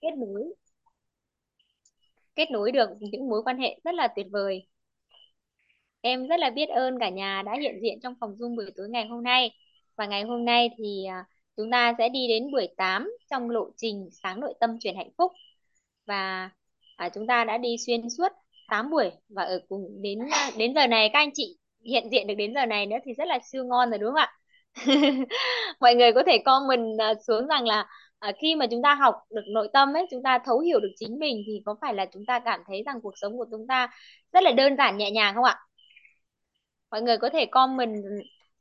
kết nối. Kết nối được những mối quan hệ rất là tuyệt vời. Em rất là biết ơn cả nhà đã hiện diện trong phòng Zoom buổi tối ngày hôm nay. Và ngày hôm nay thì à, chúng ta sẽ đi đến buổi 8 trong lộ trình sáng nội tâm chuyển hạnh phúc. Và à, chúng ta đã đi xuyên suốt 8 buổi và ở cùng đến đến giờ này các anh chị hiện diện được đến giờ này nữa thì rất là siêu ngon rồi đúng không ạ? Mọi người có thể comment à, xuống rằng là à, khi mà chúng ta học được nội tâm ấy chúng ta thấu hiểu được chính mình thì có phải là chúng ta cảm thấy rằng cuộc sống của chúng ta rất là đơn giản nhẹ nhàng không ạ? Mọi người có thể comment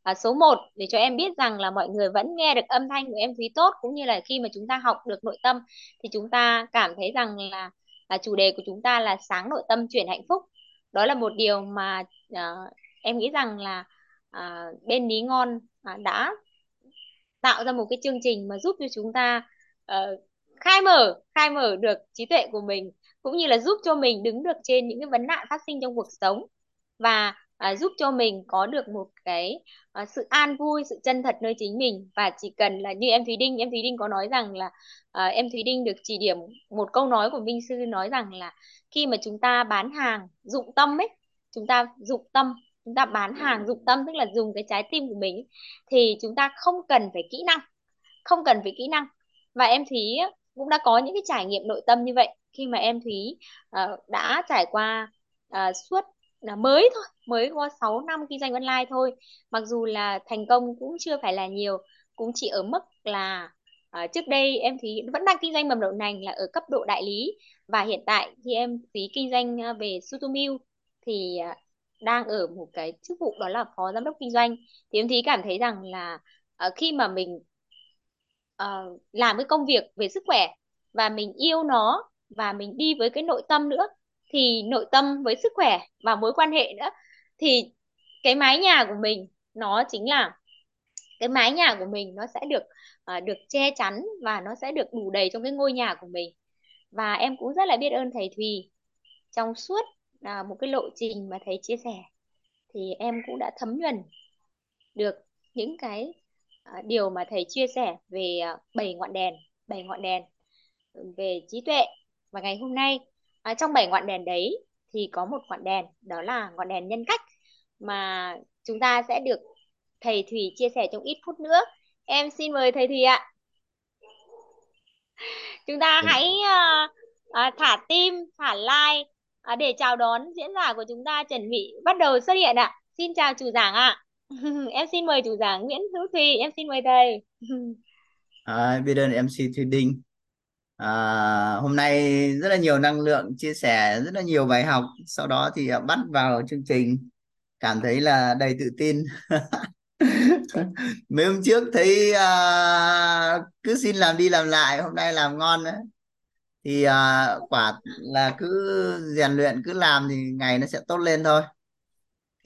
à, số 1 để cho em biết rằng là mọi người vẫn nghe được âm thanh của em Thúy tốt cũng như là khi mà chúng ta học được nội tâm thì chúng ta cảm thấy rằng là, là chủ đề của chúng ta là sáng nội tâm chuyển hạnh phúc. Đó là một điều mà à, em nghĩ rằng là à, bên Lý Ngon à, đã tạo ra một cái chương trình mà giúp cho chúng ta uh, khai mở khai mở được trí tuệ của mình cũng như là giúp cho mình đứng được trên những cái vấn nạn phát sinh trong cuộc sống và à, giúp cho mình có được một cái à, sự an vui sự chân thật nơi chính mình. Và chỉ cần là như em Thúy Đinh em Thúy Đinh có nói rằng là à, em Thúy Đinh được chỉ điểm một câu nói của Minh sư nói rằng là khi mà chúng ta bán hàng dụng tâm ấy chúng ta dụng tâm chúng ta bán hàng dụng tâm tức là dùng cái trái tim của mình thì chúng ta không cần phải kỹ năng không cần phải kỹ năng. Và em Thúy cũng đã có những cái trải nghiệm nội tâm như vậy. Khi mà em Thúy uh, đã trải qua uh, suốt là mới thôi mới có 6 năm kinh doanh online thôi. Mặc dù là thành công cũng chưa phải là nhiều cũng chỉ ở mức là uh, trước đây em thì vẫn đang kinh doanh mầm đậu nành là ở cấp độ đại lý. Và hiện tại thì em phí kinh doanh về Sutomil thì đang ở một cái chức vụ đó là phó giám đốc kinh doanh thì em thì cảm thấy rằng là uh, khi mà mình uh, làm cái công việc về sức khỏe và mình yêu nó và mình đi với cái nội tâm nữa thì nội tâm với sức khỏe và mối quan hệ nữa thì cái mái nhà của mình nó chính là cái mái nhà của mình nó sẽ được uh, được che chắn và nó sẽ được đủ đầy trong cái ngôi nhà của mình. Và em cũng rất là biết ơn thầy Thùy trong suốt uh, một cái lộ trình mà thầy chia sẻ thì em cũng đã thấm nhuần được những cái uh, điều mà thầy chia sẻ về uh, bảy ngọn đèn bảy ngọn đèn về trí tuệ. Và ngày hôm nay à, trong bảy ngọn đèn đấy thì có một ngọn đèn đó là ngọn đèn nhân cách mà chúng ta sẽ được thầy Thủy chia sẻ trong ít phút nữa. Em xin mời thầy Thủy ạ. Chúng ta hãy uh, uh, thả tim thả like à, để chào đón diễn giả của chúng ta chuẩn bị bắt đầu xuất hiện ạ. Xin chào chủ giảng ạ. Em xin mời chủ giảng Nguyễn Hữu Thùy em xin mời thầy. À, biết ơn MC Thùy Đinh. À, hôm nay rất là nhiều năng lượng chia sẻ rất là nhiều bài học. Sau đó thì à, bắt vào chương trình. Cảm thấy là đầy tự tin. Mấy hôm trước thấy uh, cứ xin làm đi làm lại hôm nay làm ngon đấy thì à, quả là cứ rèn luyện cứ làm thì ngày nó sẽ tốt lên thôi.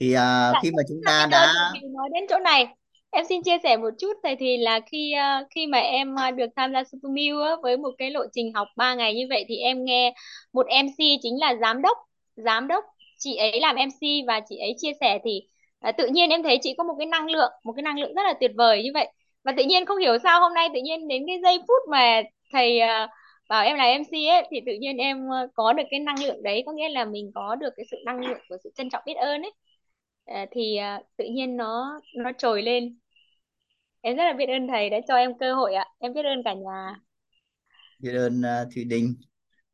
Thì à, khi mà chúng ta đã nói đến chỗ này. Em xin chia sẻ một chút thầy thì là khi ờ, khi mà em ờ, được tham gia Supermil với một cái lộ trình học 3 ngày như vậy thì em nghe một MC chính là giám đốc giám đốc chị ấy làm MC và chị ấy chia sẻ thì uh, tự nhiên em thấy chị có một cái năng lượng một cái năng lượng rất là tuyệt vời như vậy. Và tự nhiên không hiểu sao hôm nay tự nhiên đến cái giây phút mà thầy uh, bảo em là MC ấy thì tự nhiên em ờ, có được cái năng lượng đấy có nghĩa là mình có được cái sự năng lượng của sự trân trọng biết ơn ấy. Ờ, thì ờ, tự nhiên nó nó trồi lên. Em rất là biết ơn thầy đã cho em cơ hội ạ. Em biết ơn cả nhà. Biết ơn uh, Thùy Đinh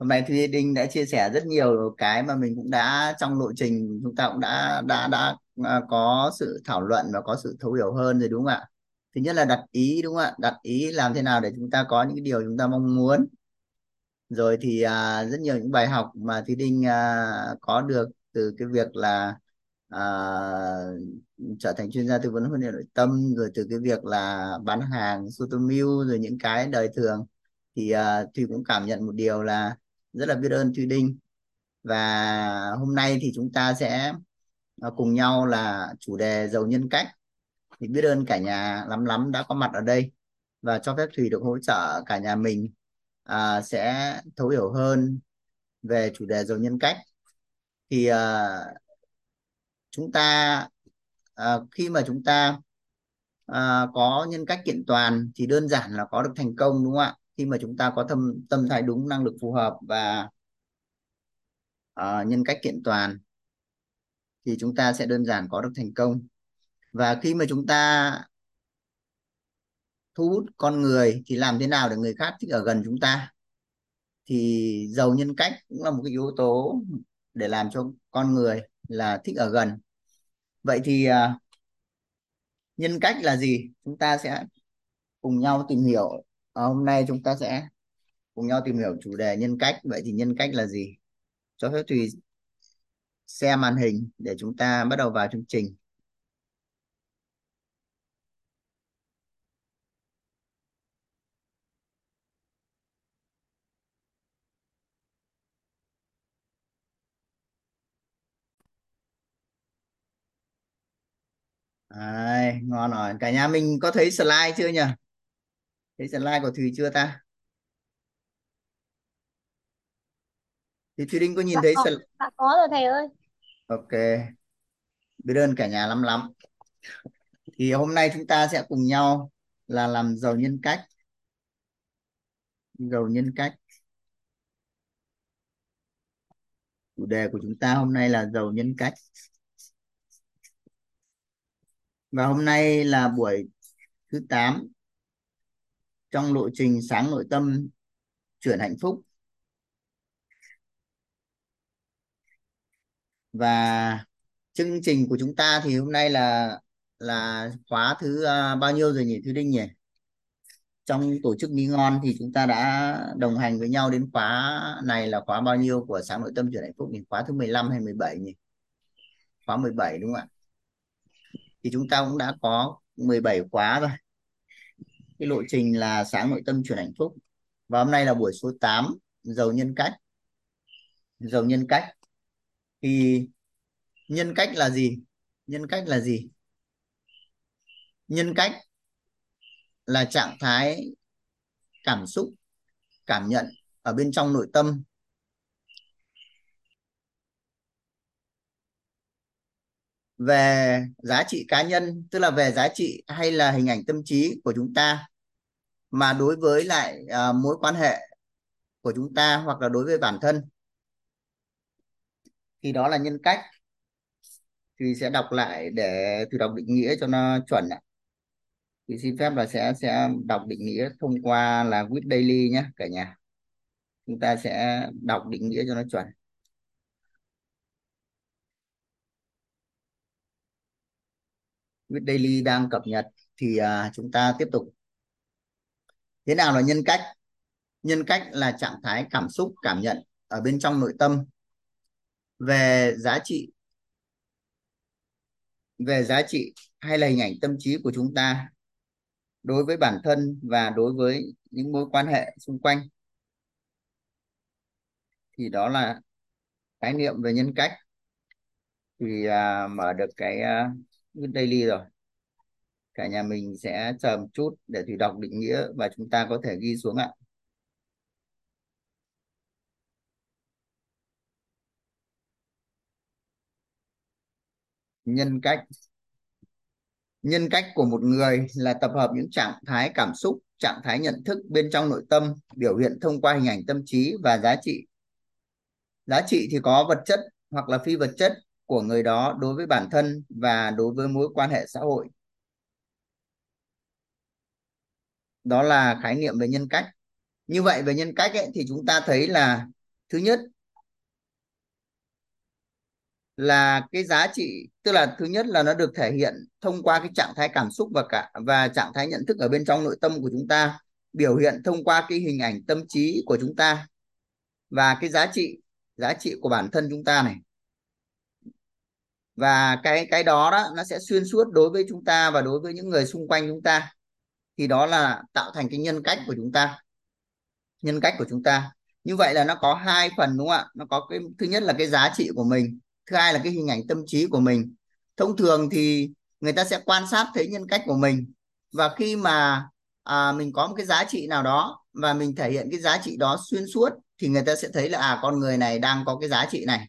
hôm nay Thùy Đinh đã chia sẻ rất nhiều cái mà mình cũng đã trong lộ trình chúng ta cũng đã đã đã uh, có sự thảo luận và có sự thấu hiểu hơn rồi đúng không ạ? Thứ nhất là đặt ý đúng không ạ? Đặt ý làm thế nào để chúng ta có những cái điều chúng ta mong muốn rồi thì à, rất nhiều những bài học mà Thùy Đinh à, có được từ cái việc là à, trở thành chuyên gia tư vấn huấn luyện nội tâm rồi từ cái việc là bán hàng Sotomil rồi những cái đời thường thì à, Thùy cũng cảm nhận một điều là rất là biết ơn Thùy Đinh. Và hôm nay thì chúng ta sẽ à, cùng nhau là chủ đề giàu nhân cách. Thì biết ơn cả nhà lắm lắm đã có mặt ở đây và cho phép Thùy được hỗ trợ cả nhà mình à, sẽ thấu hiểu hơn về chủ đề giàu nhân cách. Thì à, chúng ta à, khi mà chúng ta à, có nhân cách kiện toàn thì đơn giản là có được thành công đúng không ạ? Khi mà chúng ta có tâm tâm thái đúng năng lực phù hợp và à, nhân cách kiện toàn thì chúng ta sẽ đơn giản có được thành công. Và khi mà chúng ta thu hút con người thì làm thế nào để người khác thích ở gần chúng ta? Thì giàu nhân cách cũng là một cái yếu tố để làm cho con người là thích ở gần. Vậy thì uh, nhân cách là gì? Chúng ta sẽ cùng nhau tìm hiểu. À, hôm nay chúng ta sẽ cùng nhau tìm hiểu chủ đề nhân cách. Vậy thì nhân cách là gì? Cho phép tùy xem màn hình để chúng ta bắt đầu vào chương trình. Đấy, ngon rồi. Cả nhà mình có thấy slide chưa nhỉ? Thấy slide của Thùy chưa ta? Thì Thùy Đinh có nhìn dạ thấy slide? dạ có rồi thầy ơi Ok. Biết ơn cả nhà lắm lắm. Thì hôm nay chúng ta sẽ cùng nhau là làm giàu nhân cách. Giàu nhân cách. Chủ đề của chúng ta hôm nay là giàu nhân cách. Và hôm nay là buổi thứ 8 trong lộ trình sáng nội tâm chuyển hạnh phúc. Và chương trình của chúng ta thì hôm nay là là khóa thứ uh, bao nhiêu rồi nhỉ Thư Đinh nhỉ? Trong tổ chức Mi Ngon thì chúng ta đã đồng hành với nhau đến khóa này là khóa bao nhiêu của sáng nội tâm chuyển hạnh phúc nhỉ? Khóa thứ 15 hay 17 nhỉ? Khóa 17 đúng không ạ? Thì chúng ta cũng đã có 17 khóa rồi. Cái lộ trình là sáng nội tâm chuyển hạnh phúc. Và hôm nay là buổi số 8 giàu nhân cách. Giàu nhân cách. Thì nhân cách là gì? Nhân cách là gì? Nhân cách là trạng thái cảm xúc, cảm nhận ở bên trong nội tâm về giá trị cá nhân tức là về giá trị hay là hình ảnh tâm trí của chúng ta mà đối với lại uh, mối quan hệ của chúng ta hoặc là đối với bản thân thì đó là nhân cách. Thì sẽ đọc lại để từ đọc định nghĩa cho nó chuẩn ạ. Thì xin phép là sẽ sẽ đọc định nghĩa thông qua là with daily nhé cả nhà. Chúng ta sẽ đọc định nghĩa cho nó chuẩn. With daily đang cập nhật thì à, chúng ta tiếp tục. Thế nào là nhân cách? Nhân cách là trạng thái cảm xúc cảm nhận ở bên trong nội tâm. Về giá trị về giá trị hay là hình ảnh tâm trí của chúng ta đối với bản thân và đối với những mối quan hệ xung quanh. Thì đó là khái niệm về nhân cách. Thì uh, mở được cái uh, daily rồi. Cả nhà mình sẽ chờ một chút để thủy đọc định nghĩa và chúng ta có thể ghi xuống ạ. Nhân cách. Nhân cách của một người là tập hợp những trạng thái cảm xúc, trạng thái nhận thức bên trong nội tâm, biểu hiện thông qua hình ảnh tâm trí và giá trị. Giá trị thì có vật chất hoặc là phi vật chất của người đó đối với bản thân và đối với mối quan hệ xã hội. Đó là khái niệm về nhân cách. Như vậy về nhân cách ấy, thì chúng ta thấy là thứ nhất là cái giá trị tức là thứ nhất là nó được thể hiện thông qua cái trạng thái cảm xúc và cả và trạng thái nhận thức ở bên trong nội tâm của chúng ta biểu hiện thông qua cái hình ảnh tâm trí của chúng ta và cái giá trị giá trị của bản thân chúng ta này và cái cái đó đó nó sẽ xuyên suốt đối với chúng ta và đối với những người xung quanh chúng ta. Thì đó là tạo thành cái nhân cách của chúng ta. Nhân cách của chúng ta. Như vậy là nó có hai phần đúng không ạ? Nó có cái thứ nhất là cái giá trị của mình thứ hai là cái hình ảnh tâm trí của mình. Thông thường thì người ta sẽ quan sát thấy nhân cách của mình. Và khi mà à, mình có một cái giá trị nào đó và mình thể hiện cái giá trị đó xuyên suốt thì người ta sẽ thấy là à con người này đang có cái giá trị này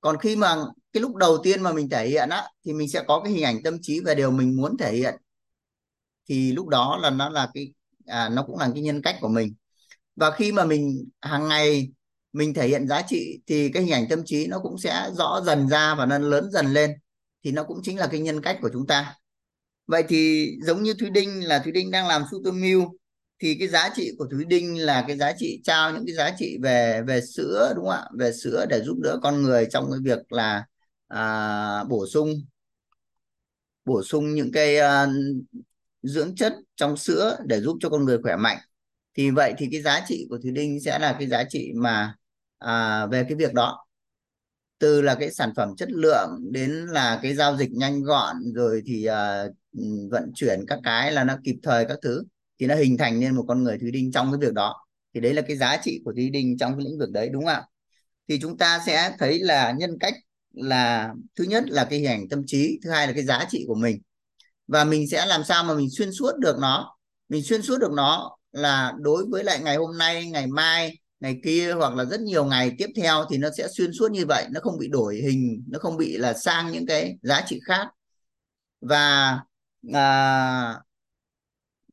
còn khi mà cái lúc đầu tiên mà mình thể hiện á thì mình sẽ có cái hình ảnh tâm trí về điều mình muốn thể hiện. Thì lúc đó là nó là cái à, nó cũng là cái nhân cách của mình. Và khi mà mình hàng ngày mình thể hiện giá trị thì cái hình ảnh tâm trí nó cũng sẽ rõ dần ra và nó lớn dần lên. Thì nó cũng chính là cái nhân cách của chúng ta. Vậy thì giống như Thúy Đinh là Thúy Đinh đang làm Sutomil thì cái giá trị của Thúy Đinh là cái giá trị trao những cái giá trị về về sữa đúng không ạ? Về sữa để giúp đỡ con người trong cái việc là à, bổ sung bổ sung những cái uh, dưỡng chất trong sữa để giúp cho con người khỏe mạnh. Thì vậy thì cái giá trị của Thúy Đinh sẽ là cái giá trị mà à, về cái việc đó. Từ là cái sản phẩm chất lượng đến là cái giao dịch nhanh gọn rồi thì à, ừ, vận chuyển các cái là nó kịp thời các thứ thì nó hình thành nên một con người Thúy Đinh trong cái việc đó. Thì đấy là cái giá trị của Thúy Đinh trong cái lĩnh vực đấy đúng không ạ? Thì chúng ta sẽ thấy là nhân cách là thứ nhất là cái hình ảnh tâm trí thứ hai là cái giá trị của mình. Và mình sẽ làm sao mà mình xuyên suốt được nó? Mình xuyên suốt được nó là đối với lại ngày hôm nay ngày mai ngày kia hoặc là rất nhiều ngày tiếp theo thì nó sẽ xuyên suốt như vậy. Nó không bị đổi hình nó không bị là sang những cái giá trị khác. Và à,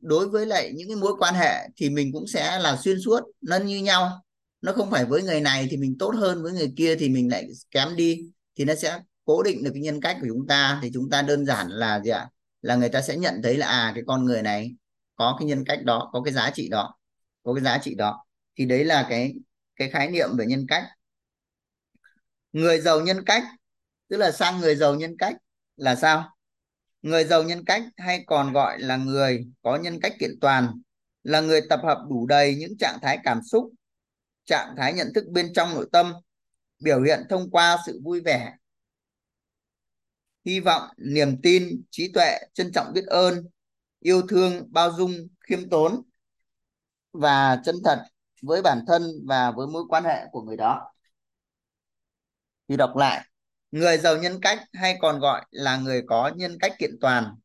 đối với lại những cái mối quan hệ thì mình cũng sẽ là xuyên suốt, nó như nhau. Nó không phải với người này thì mình tốt hơn, với người kia thì mình lại kém đi. Thì nó sẽ cố định được cái nhân cách của chúng ta. Thì chúng ta đơn giản là gì ạ? Là người ta sẽ nhận thấy là à cái con người này có cái nhân cách đó, có cái giá trị đó, có cái giá trị đó. Thì đấy là cái cái khái niệm về nhân cách. Người giàu nhân cách, tức là sang người giàu nhân cách là sao? Người giàu nhân cách hay còn gọi là người có nhân cách kiện toàn, là người tập hợp đủ đầy những trạng thái cảm xúc, trạng thái nhận thức bên trong nội tâm, biểu hiện thông qua sự vui vẻ, hy vọng, niềm tin, trí tuệ, trân trọng biết ơn, yêu thương, bao dung, khiêm tốn và chân thật với bản thân và với mối quan hệ của người đó. Thì đọc lại người giàu nhân cách hay còn gọi là người có nhân cách kiện toàn?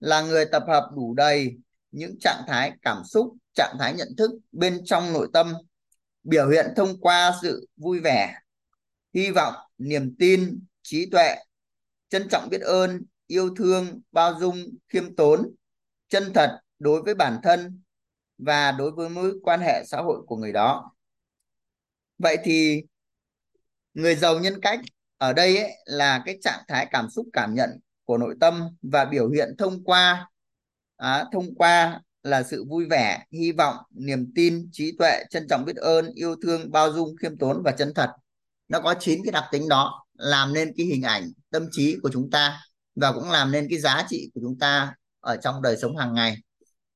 Là người tập hợp đủ đầy những trạng thái cảm xúc, trạng thái nhận thức bên trong nội tâm, biểu hiện thông qua sự vui vẻ, hy vọng, niềm tin, trí tuệ, trân trọng biết ơn, yêu thương, bao dung, khiêm tốn, chân thật đối với bản thân và đối với mối quan hệ xã hội của người đó. Vậy thì người giàu nhân cách ở đây ấy, là cái trạng thái cảm xúc cảm nhận của nội tâm và biểu hiện thông qua à, thông qua là sự vui vẻ hy vọng niềm tin trí tuệ trân trọng biết ơn yêu thương bao dung khiêm tốn và chân thật. Nó có chín cái đặc tính đó làm nên cái hình ảnh tâm trí của chúng ta và cũng làm nên cái giá trị của chúng ta ở trong đời sống hàng ngày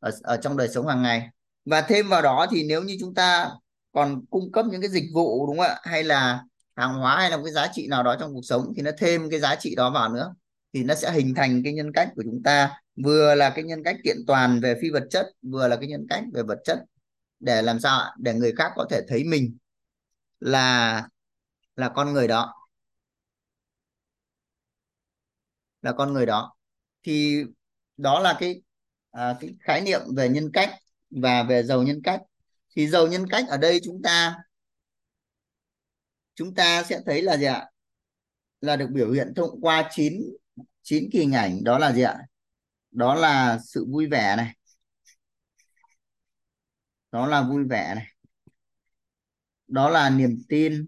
ở, ở trong đời sống hàng ngày. Và thêm vào đó thì nếu như chúng ta còn cung cấp những cái dịch vụ đúng không ạ? Hay là hàng hóa hay là một cái giá trị nào đó trong cuộc sống thì nó thêm cái giá trị đó vào nữa thì nó sẽ hình thành cái nhân cách của chúng ta. Vừa là cái nhân cách kiện toàn về phi vật chất vừa là cái nhân cách về vật chất. Để làm sao để người khác có thể thấy mình là là con người đó. Là con người đó. Thì đó là cái à, cái khái niệm về nhân cách và về giàu nhân cách. Thì giàu nhân cách ở đây chúng ta chúng ta sẽ thấy là gì ạ? Là được biểu hiện thông qua chín chín kỳ hình ảnh, đó là gì ạ? Đó là sự vui vẻ này. Đó là vui vẻ này. Đó là niềm tin.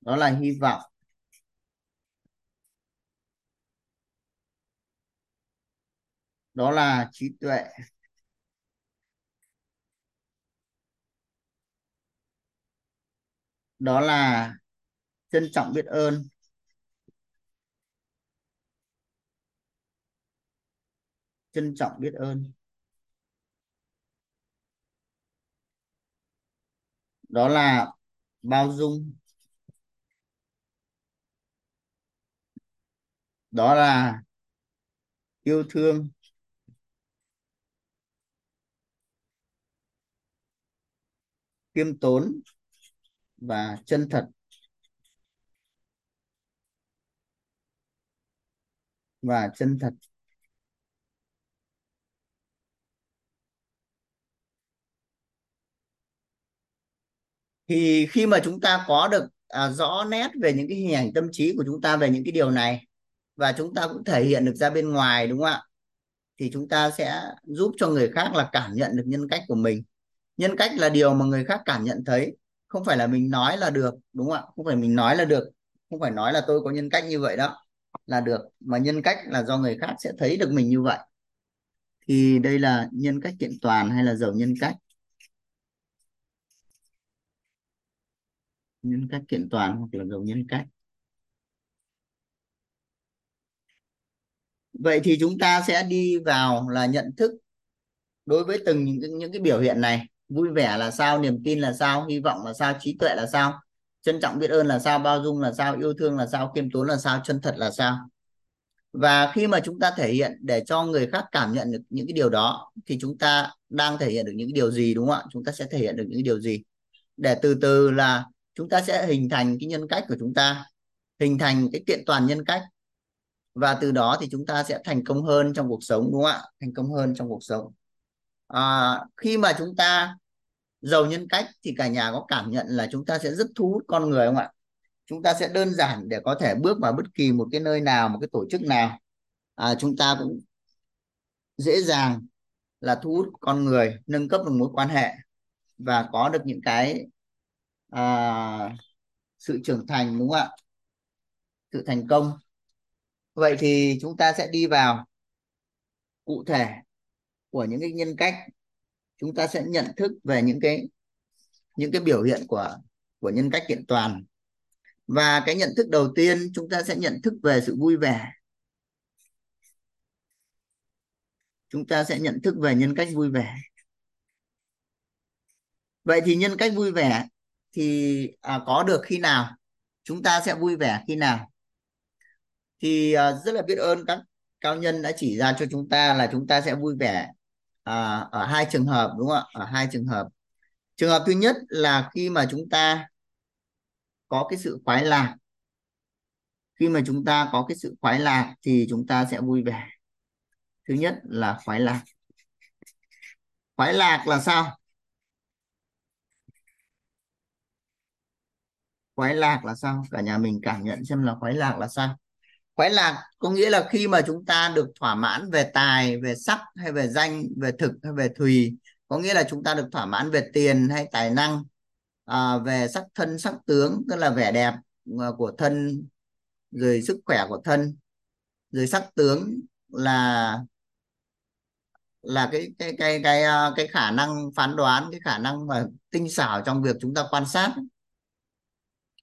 Đó là hy vọng. Đó là trí tuệ. Đó là trân trọng biết ơn. Trân trọng biết ơn. Đó là bao dung. Đó là yêu thương. Khiêm tốn và chân thật. Và chân thật. Thì khi mà chúng ta có được à, rõ nét về những cái hình ảnh tâm trí của chúng ta về những cái điều này và chúng ta cũng thể hiện được ra bên ngoài đúng không ạ? Thì chúng ta sẽ giúp cho người khác là cảm nhận được nhân cách của mình. Nhân cách là điều mà người khác cảm nhận thấy không phải là mình nói là được đúng không ạ? Không phải mình nói là được không phải nói là tôi có nhân cách như vậy đó là được. Mà nhân cách là do người khác sẽ thấy được mình như vậy. Thì đây là nhân cách kiện toàn hay là giàu nhân cách? Nhân cách kiện toàn hoặc là giàu nhân cách? Vậy thì chúng ta sẽ đi vào là nhận thức đối với từng những, những cái biểu hiện này vui vẻ là sao niềm tin là sao hy vọng là sao trí tuệ là sao trân trọng biết ơn là sao bao dung là sao yêu thương là sao khiêm tốn là sao chân thật là sao. Và khi mà chúng ta thể hiện để cho người khác cảm nhận được những cái điều đó thì chúng ta đang thể hiện được những cái điều gì đúng không ạ? Chúng ta sẽ thể hiện được những cái điều gì? Để từ từ là chúng ta sẽ hình thành cái nhân cách của chúng ta hình thành cái kiện toàn nhân cách. Và từ đó thì chúng ta sẽ thành công hơn trong cuộc sống đúng không ạ? Thành công hơn trong cuộc sống. À, khi mà chúng ta giàu nhân cách thì cả nhà có cảm nhận là chúng ta sẽ rất thu hút con người không ạ? Chúng ta sẽ đơn giản để có thể bước vào bất kỳ một cái nơi nào một cái tổ chức nào. À, chúng ta cũng dễ dàng là thu hút con người nâng cấp được mối quan hệ và có được những cái à, sự trưởng thành đúng không ạ? Sự thành công. Vậy thì chúng ta sẽ đi vào cụ thể của những cái nhân cách chúng ta sẽ nhận thức về những cái những cái biểu hiện của của nhân cách kiện toàn. Và cái nhận thức đầu tiên chúng ta sẽ nhận thức về sự vui vẻ. Chúng ta sẽ nhận thức về nhân cách vui vẻ. Vậy thì nhân cách vui vẻ thì à, có được khi nào? Chúng ta sẽ vui vẻ khi nào? Thì à, rất là biết ơn các cao nhân đã chỉ ra cho chúng ta là chúng ta sẽ vui vẻ à, ở hai trường hợp đúng không ạ? Ở hai trường hợp. Trường hợp thứ nhất là khi mà chúng ta có cái sự khoái lạc. Khi mà chúng ta có cái sự khoái lạc thì chúng ta sẽ vui vẻ. Thứ nhất là khoái lạc. Khoái lạc là sao? Khoái lạc là sao? Cả nhà mình cảm nhận xem là khoái lạc là sao khoái lạc có nghĩa là khi mà chúng ta được thỏa mãn về tài về sắc hay về danh về thực hay về thùy có nghĩa là chúng ta được thỏa mãn về tiền hay tài năng à, về sắc thân sắc tướng tức là vẻ đẹp à, của thân rồi sức khỏe của thân rồi sắc tướng là là cái cái cái cái à, cái khả năng phán đoán cái khả năng mà tinh xảo trong việc chúng ta quan sát.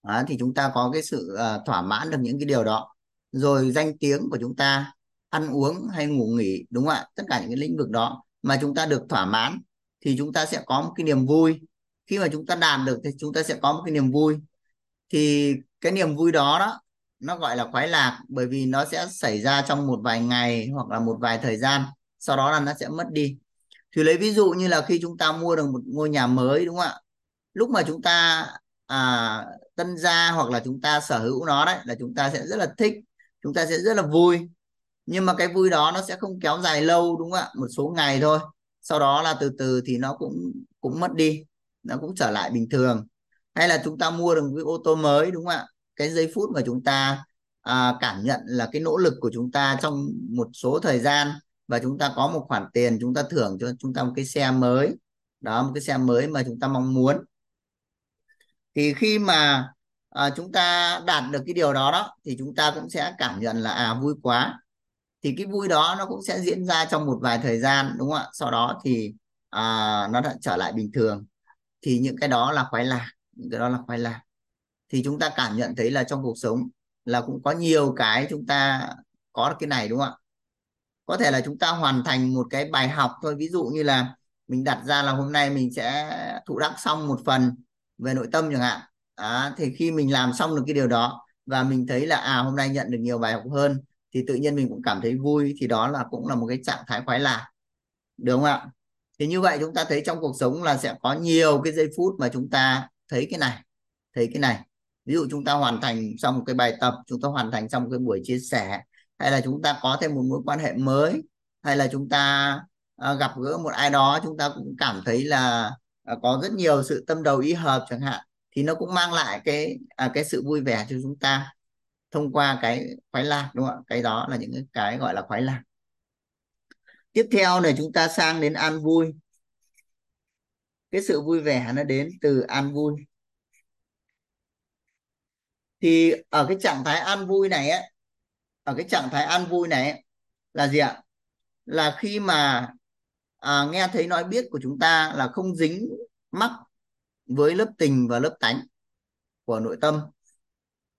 À, thì chúng ta có cái sự uh, thỏa mãn được những cái điều đó rồi danh tiếng của chúng ta ăn uống hay ngủ nghỉ đúng không ạ? Tất cả những cái lĩnh vực đó mà chúng ta được thỏa mãn thì chúng ta sẽ có một cái niềm vui. Khi mà chúng ta đạt được thì chúng ta sẽ có một cái niềm vui. Thì cái niềm vui đó đó nó gọi là khoái lạc bởi vì nó sẽ xảy ra trong một vài ngày hoặc là một vài thời gian sau đó là nó sẽ mất đi. Thì lấy ví dụ như là khi chúng ta mua được một ngôi nhà mới đúng không ạ? Lúc mà chúng ta à, tân gia hoặc là chúng ta sở hữu nó đấy là chúng ta sẽ rất là thích chúng ta sẽ rất là vui. Nhưng mà cái vui đó nó sẽ không kéo dài lâu đúng không ạ? Một số ngày thôi. Sau đó là từ từ thì nó cũng cũng mất đi. Nó cũng trở lại bình thường. Hay là chúng ta mua được một cái ô tô mới đúng không ạ? Cái giây phút mà chúng ta à, cảm nhận là cái nỗ lực của chúng ta trong một số thời gian và chúng ta có một khoản tiền chúng ta thưởng cho chúng ta một cái xe mới. Đó một cái xe mới mà chúng ta mong muốn. Thì khi mà à, chúng ta đạt được cái điều đó đó thì chúng ta cũng sẽ cảm nhận là à vui quá. Thì cái vui đó nó cũng sẽ diễn ra trong một vài thời gian đúng không ạ? Sau đó thì à, nó đã trở lại bình thường. Thì những cái đó là khoái lạc những cái đó là khoái lạc. Thì chúng ta cảm nhận thấy là trong cuộc sống là cũng có nhiều cái chúng ta có được cái này đúng không ạ? Có thể là chúng ta hoàn thành một cái bài học thôi. Ví dụ như là mình đặt ra là hôm nay mình sẽ thụ đắc xong một phần về nội tâm chẳng hạn à, thì khi mình làm xong được cái điều đó và mình thấy là à hôm nay nhận được nhiều bài học hơn thì tự nhiên mình cũng cảm thấy vui thì đó là cũng là một cái trạng thái khoái lạc. Được không ạ? Thì như vậy chúng ta thấy trong cuộc sống là sẽ có nhiều cái giây phút mà chúng ta thấy cái này thấy cái này. Ví dụ chúng ta hoàn thành xong một cái bài tập chúng ta hoàn thành xong một cái buổi chia sẻ hay là chúng ta có thêm một mối quan hệ mới hay là chúng ta uh, gặp gỡ một ai đó chúng ta cũng cảm thấy là uh, có rất nhiều sự tâm đầu ý hợp chẳng hạn thì nó cũng mang lại cái à, cái sự vui vẻ cho chúng ta thông qua cái khoái lạc đúng không ạ? Cái đó là những cái gọi là khoái lạc. Tiếp theo này chúng ta sang đến an vui. Cái sự vui vẻ nó đến từ an vui. Thì ở cái trạng thái an vui này ấy, ở cái trạng thái an vui này ấy, là gì ạ? Là khi mà à, nghe thấy nói biết của chúng ta là không dính mắc với lớp tình và lớp tánh của nội tâm.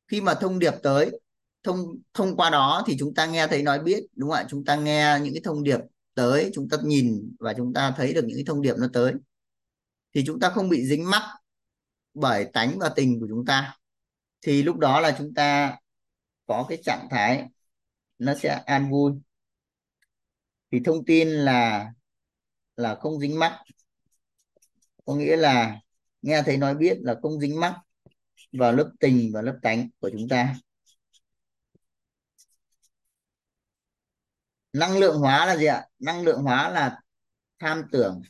Khi mà thông điệp tới, thông thông qua đó thì chúng ta nghe thấy nói biết, đúng không ạ? Chúng ta nghe những cái thông điệp tới, chúng ta nhìn và chúng ta thấy được những cái thông điệp nó tới. Thì chúng ta không bị dính mắc bởi tánh và tình của chúng ta. Thì lúc đó là chúng ta có cái trạng thái nó sẽ an vui. Thì thông tin là là không dính mắc. Có nghĩa là nghe thấy nói biết là không dính mắc vào lớp tình và lớp tánh của chúng ta. Năng lượng hóa là gì ạ? Năng lượng hóa là tham tưởng,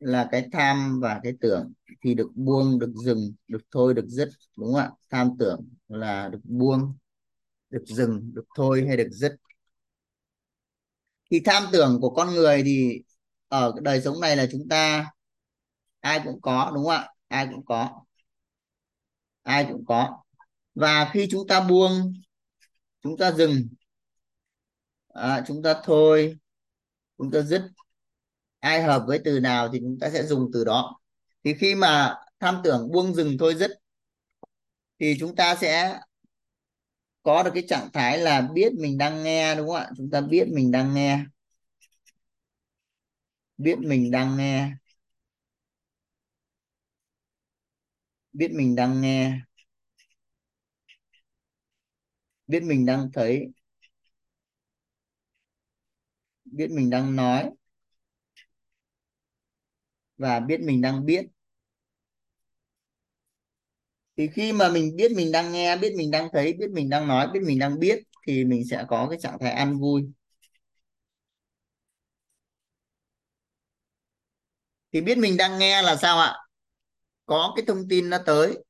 là cái tham và cái tưởng thì được buông, được dừng, được thôi, được dứt, đúng không ạ? Tham tưởng là được buông, được dừng, được thôi hay được dứt. Thì tham tưởng của con người thì ở đời sống này là chúng ta ai cũng có đúng không ạ? Ai cũng có. Ai cũng có. Và khi chúng ta buông chúng ta dừng à, chúng ta thôi chúng ta dứt. Ai hợp với từ nào thì chúng ta sẽ dùng từ đó. Thì khi mà tham tưởng buông dừng thôi dứt thì chúng ta sẽ có được cái trạng thái là biết mình đang nghe đúng không ạ? Chúng ta biết mình đang nghe. Biết mình đang nghe. Biết mình đang nghe, biết mình đang thấy, biết mình đang nói, và biết mình đang biết. Thì khi mà mình biết mình đang nghe, biết mình đang thấy, biết mình đang nói, biết mình đang biết, thì mình sẽ có cái trạng thái an vui. Thì biết mình đang nghe là sao ạ? Có cái thông tin nó tới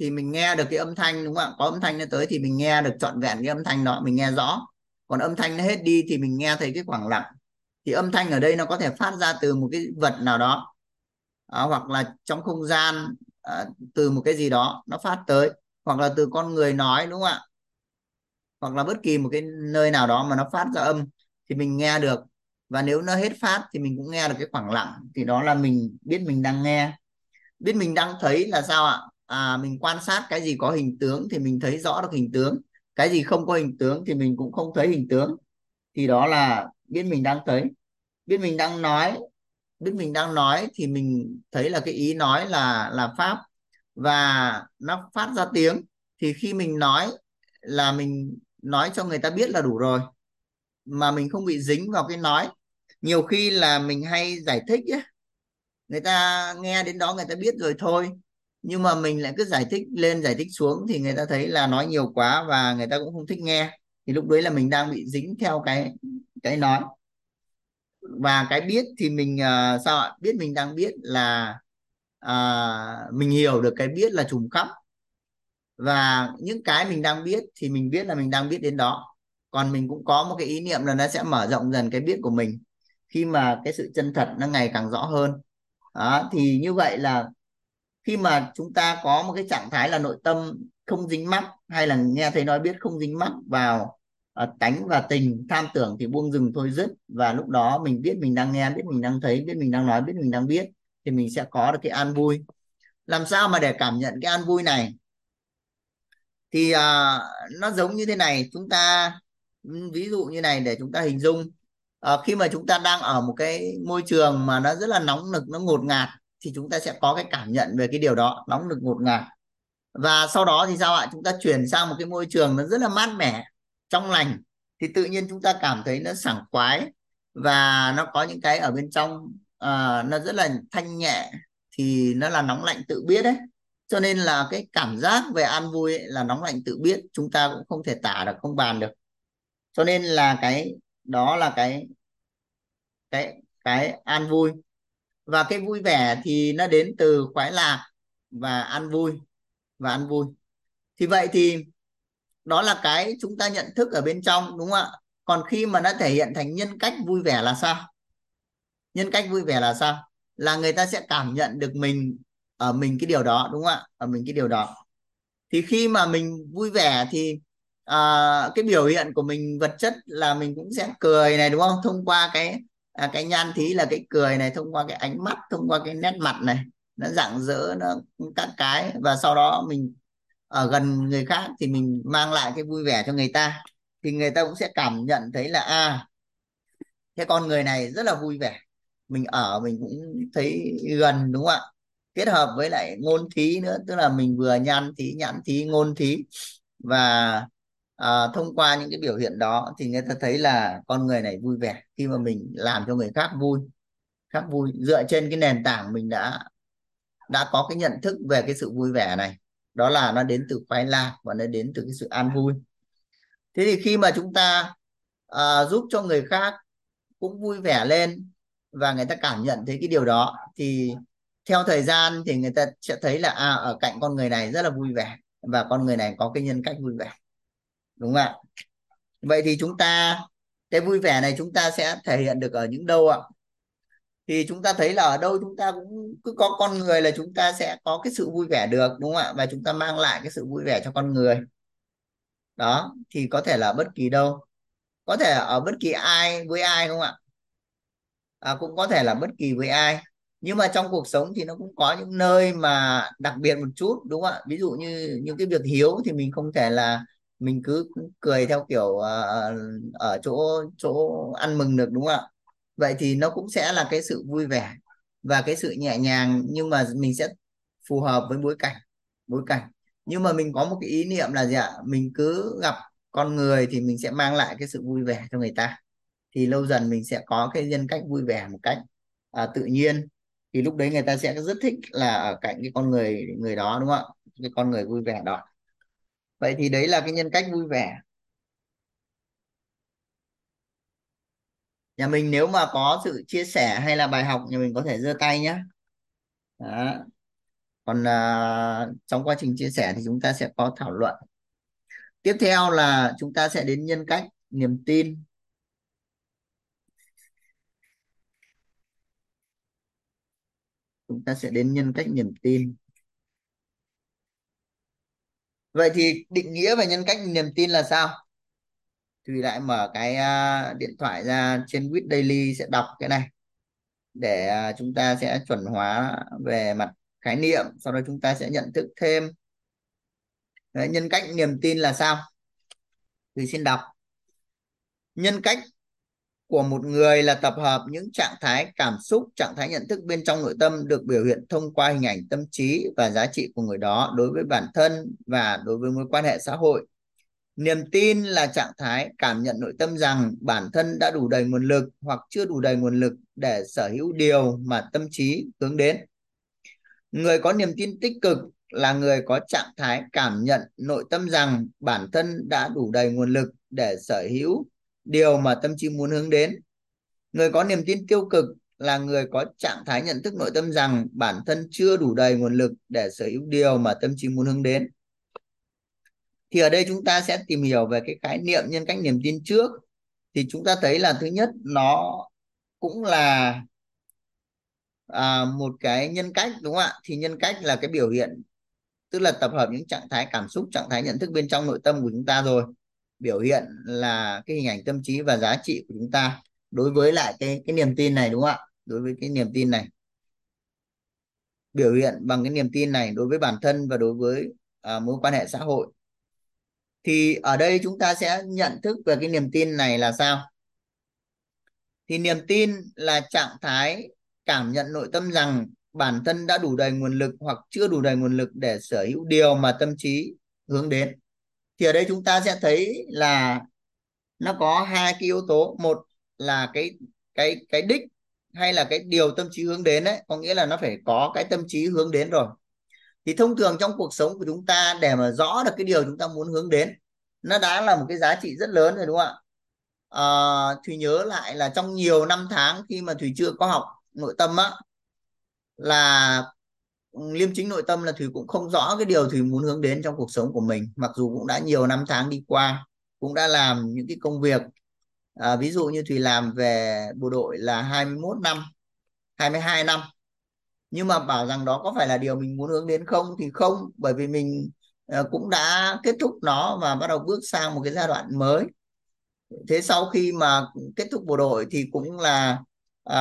thì mình nghe được cái âm thanh đúng không ạ? Có âm thanh nó tới thì mình nghe được trọn vẹn cái âm thanh đó mình nghe rõ. Còn âm thanh nó hết đi thì mình nghe thấy cái khoảng lặng. Thì âm thanh ở đây nó có thể phát ra từ một cái vật nào đó à, hoặc là trong không gian à, từ một cái gì đó nó phát tới hoặc là từ con người nói đúng không ạ? Hoặc là bất kỳ một cái nơi nào đó mà nó phát ra âm thì mình nghe được. Và nếu nó hết phát thì mình cũng nghe được cái khoảng lặng. Thì đó là mình biết mình đang nghe biết mình đang thấy là sao ạ? À mình quan sát cái gì có hình tướng thì mình thấy rõ được hình tướng. Cái gì không có hình tướng thì mình cũng không thấy hình tướng. Thì đó là biết mình đang thấy. Biết mình đang nói, biết mình đang nói thì mình thấy là cái ý nói là là pháp. Và nó phát ra tiếng. Thì khi mình nói là mình nói cho người ta biết là đủ rồi. Mà mình không bị dính vào cái nói. Nhiều khi là mình hay giải thích ấy người ta nghe đến đó người ta biết rồi thôi. Nhưng mà mình lại cứ giải thích lên giải thích xuống thì người ta thấy là nói nhiều quá và người ta cũng không thích nghe. Thì lúc đấy là mình đang bị dính theo cái cái nói. Và cái biết thì mình uh, sao ạ? Biết mình đang biết là uh, mình hiểu được cái biết là trùng khắp. Và những cái mình đang biết thì mình biết là mình đang biết đến đó. Còn mình cũng có một cái ý niệm là nó sẽ mở rộng dần cái biết của mình. Khi mà cái sự chân thật nó ngày càng rõ hơn đó, thì như vậy là khi mà chúng ta có một cái trạng thái là nội tâm không dính mắc hay là nghe thấy nói biết không dính mắc vào uh, tánh và tình tham tưởng thì buông dừng thôi dứt. Và lúc đó mình biết mình đang nghe biết mình đang thấy biết mình đang nói biết mình đang biết thì mình sẽ có được cái an vui. Làm sao mà để cảm nhận cái an vui này? Thì uh, nó giống như thế này chúng ta ví dụ như này để chúng ta hình dung à, khi mà chúng ta đang ở một cái môi trường mà nó rất là nóng nực nó ngột ngạt thì chúng ta sẽ có cái cảm nhận về cái điều đó nóng nực ngột ngạt. Và sau đó thì sao ạ? Chúng ta chuyển sang một cái môi trường nó rất là mát mẻ trong lành. Thì tự nhiên chúng ta cảm thấy nó sảng khoái và nó có những cái ở bên trong uh, nó rất là thanh nhẹ thì nó là nóng lạnh tự biết đấy. Cho nên là cái cảm giác về an vui ấy, là nóng lạnh tự biết chúng ta cũng không thể tả được không bàn được. Cho nên là cái đó là cái cái cái an vui. Và cái vui vẻ thì nó đến từ khoái lạc và an vui, và an vui. Thì vậy thì đó là cái chúng ta nhận thức ở bên trong, đúng không ạ? Còn khi mà nó thể hiện thành nhân cách vui vẻ là sao? Nhân cách vui vẻ là sao? Là người ta sẽ cảm nhận được mình ở mình cái điều đó, đúng không ạ? Ở mình cái điều đó. Thì khi mà mình vui vẻ thì uh, cái biểu hiện của mình vật chất là mình cũng sẽ cười này đúng không? Thông qua cái à, cái nhan thí là cái cười này thông qua cái ánh mắt thông qua cái nét mặt này nó rạng rỡ nó các cái. Và sau đó mình ở gần người khác thì mình mang lại cái vui vẻ cho người ta thì người ta cũng sẽ cảm nhận thấy là à cái con người này rất là vui vẻ. Mình ở mình cũng thấy gần đúng không ạ? Kết hợp với lại ngôn thí nữa tức là mình vừa nhan thí nhãn thí ngôn thí. Và à, thông qua những cái biểu hiện đó thì người ta thấy là con người này vui vẻ khi mà mình làm cho người khác vui khác vui. Dựa trên cái nền tảng mình đã đã có cái nhận thức về cái sự vui vẻ này đó là nó đến từ khoái lạc và nó đến từ cái sự an vui. Thế thì khi mà chúng ta à, giúp cho người khác cũng vui vẻ lên và người ta cảm nhận thấy cái điều đó thì theo thời gian thì người ta sẽ thấy là à, ở cạnh con người này rất là vui vẻ và con người này có cái nhân cách vui vẻ đúng không ạ? Vậy thì chúng ta cái vui vẻ này chúng ta sẽ thể hiện được ở những đâu ạ? Thì chúng ta thấy là ở đâu chúng ta cũng cứ có con người là chúng ta sẽ có cái sự vui vẻ được đúng không ạ? Và chúng ta mang lại cái sự vui vẻ cho con người. Đó thì có thể là bất kỳ đâu. Có thể ở bất kỳ ai với ai không ạ? À, cũng có thể là bất kỳ với ai. Nhưng mà trong cuộc sống thì nó cũng có những nơi mà đặc biệt một chút đúng không ạ? Ví dụ như những cái việc hiếu thì mình không thể là mình cứ cười theo kiểu uh, ở chỗ chỗ ăn mừng được đúng không ạ? Vậy thì nó cũng sẽ là cái sự vui vẻ và cái sự nhẹ nhàng nhưng mà mình sẽ phù hợp với bối cảnh bối cảnh. Nhưng mà mình có một cái ý niệm là gì ạ? Mình cứ gặp con người thì mình sẽ mang lại cái sự vui vẻ cho người ta. Thì lâu dần mình sẽ có cái nhân cách vui vẻ một cách à, tự nhiên. Thì lúc đấy người ta sẽ rất thích là ở cạnh cái con người người đó đúng không ạ? Cái con người vui vẻ đó vậy thì đấy là cái nhân cách vui vẻ. Nhà mình nếu mà có sự chia sẻ hay là bài học nhà mình có thể giơ tay nhé đó. còn à, trong quá trình chia sẻ thì chúng ta sẽ có thảo luận. Tiếp theo là chúng ta sẽ đến nhân cách niềm tin. Chúng ta sẽ đến nhân cách niềm tin vậy thì định nghĩa về nhân cách niềm tin là sao? Thì lại mở cái à, điện thoại ra trên Quýt Daily sẽ đọc cái này. Để à, chúng ta sẽ chuẩn hóa về mặt khái niệm sau đó chúng ta sẽ nhận thức thêm. Đấy, nhân cách niềm tin là sao? Thì xin đọc. Nhân cách của một người là tập hợp những trạng thái cảm xúc, trạng thái nhận thức bên trong nội tâm được biểu hiện thông qua hình ảnh tâm trí và giá trị của người đó đối với bản thân và đối với mối quan hệ xã hội. Niềm tin là trạng thái cảm nhận nội tâm rằng bản thân đã đủ đầy nguồn lực hoặc chưa đủ đầy nguồn lực để sở hữu điều mà tâm trí hướng đến. Người có niềm tin tích cực là người có trạng thái cảm nhận nội tâm rằng bản thân đã đủ đầy nguồn lực để sở hữu điều mà tâm trí muốn hướng đến. Người có niềm tin tiêu cực là người có trạng thái nhận thức nội tâm rằng bản thân chưa đủ đầy nguồn lực để sở hữu điều mà tâm trí muốn hướng đến. Thì ở đây chúng ta sẽ tìm hiểu về cái khái niệm nhân cách niềm tin trước. Thì chúng ta thấy là thứ nhất nó cũng là à, một cái nhân cách đúng không ạ? Thì nhân cách là cái biểu hiện tức là tập hợp những trạng thái cảm xúc, trạng thái nhận thức bên trong nội tâm của chúng ta rồi biểu hiện là cái hình ảnh tâm trí và giá trị của chúng ta đối với lại cái cái niềm tin này đúng không ạ? Đối với cái niềm tin này. Biểu hiện bằng cái niềm tin này đối với bản thân và đối với à, mối quan hệ xã hội. Thì ở đây chúng ta sẽ nhận thức về cái niềm tin này là sao? Thì niềm tin là trạng thái cảm nhận nội tâm rằng bản thân đã đủ đầy nguồn lực hoặc chưa đủ đầy nguồn lực để sở hữu điều mà tâm trí hướng đến thì ở đây chúng ta sẽ thấy là nó có hai cái yếu tố. Một là cái cái cái đích hay là cái điều tâm trí hướng đến đấy có nghĩa là nó phải có cái tâm trí hướng đến rồi. Thì thông thường trong cuộc sống của chúng ta để mà rõ được cái điều chúng ta muốn hướng đến nó đã là một cái giá trị rất lớn rồi đúng không ạ? À, Thùy nhớ lại là trong nhiều năm tháng khi mà Thùy chưa có học nội tâm á là liêm chính nội tâm là thủy cũng không rõ cái điều thủy muốn hướng đến trong cuộc sống của mình. Mặc dù cũng đã nhiều năm tháng đi qua cũng đã làm những cái công việc. À, ví dụ như thủy làm về bộ đội là 21 năm 22 năm. Nhưng mà bảo rằng đó có phải là điều mình muốn hướng đến không? Thì không bởi vì mình à, cũng đã kết thúc nó và bắt đầu bước sang một cái giai đoạn mới. Thế sau khi mà kết thúc bộ đội thì cũng là à,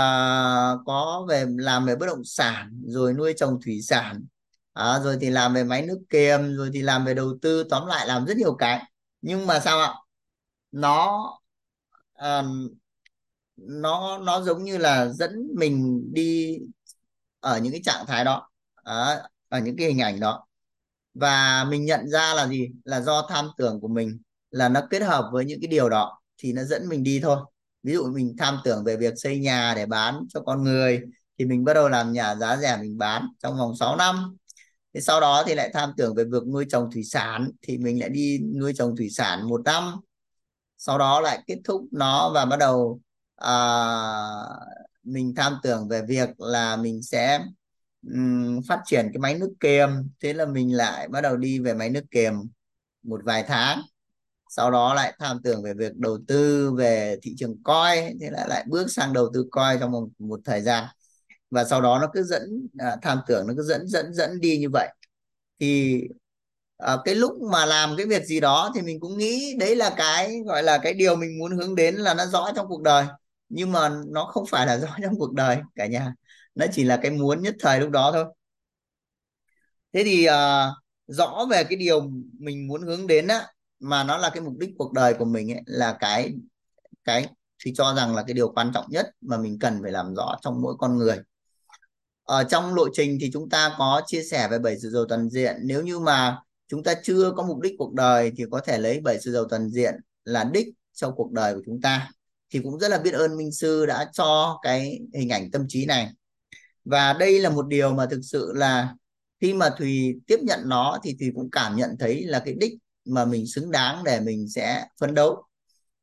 có về làm về bất động sản rồi nuôi trồng thủy sản. À, rồi thì làm về máy nước kiềm rồi thì làm về đầu tư tóm lại làm rất nhiều cái. Nhưng mà sao ạ? Nó à, nó nó giống như là dẫn mình đi ở những cái trạng thái đó à, ở những cái hình ảnh đó. Và mình nhận ra là gì? Là do tham tưởng của mình là nó kết hợp với những cái điều đó thì nó dẫn mình đi thôi ví dụ mình tham tưởng về việc xây nhà để bán cho con người thì mình bắt đầu làm nhà giá rẻ mình bán trong vòng 6 năm. Thế sau đó thì lại tham tưởng về việc nuôi trồng thủy sản thì mình lại đi nuôi trồng thủy sản một năm. Sau đó lại kết thúc nó và bắt đầu à, mình tham tưởng về việc là mình sẽ um, phát triển cái máy nước kiềm. Thế là mình lại bắt đầu đi về máy nước kiềm một vài tháng sau đó lại tham tưởng về việc đầu tư về thị trường coi thế lại lại bước sang đầu tư coi trong một, một thời gian. Và sau đó nó cứ dẫn à, tham tưởng nó cứ dẫn dẫn dẫn đi như vậy. Thì à, cái lúc mà làm cái việc gì đó thì mình cũng nghĩ đấy là cái gọi là cái điều mình muốn hướng đến là nó rõ trong cuộc đời. Nhưng mà nó không phải là rõ trong cuộc đời cả nhà. Nó chỉ là cái muốn nhất thời lúc đó thôi. Thế thì à, rõ về cái điều mình muốn hướng đến á mà nó là cái mục đích cuộc đời của mình ấy, là cái cái thì cho rằng là cái điều quan trọng nhất mà mình cần phải làm rõ trong mỗi con người. Ở trong lộ trình thì chúng ta có chia sẻ về bảy sự giàu toàn diện. Nếu như mà chúng ta chưa có mục đích cuộc đời thì có thể lấy bảy sự giàu toàn diện là đích trong cuộc đời của chúng ta. Thì cũng rất là biết ơn minh sư đã cho cái hình ảnh tâm trí này. Và đây là một điều mà thực sự là khi mà thùy tiếp nhận nó thì thùy cũng cảm nhận thấy là cái đích mà mình xứng đáng để mình sẽ phấn đấu.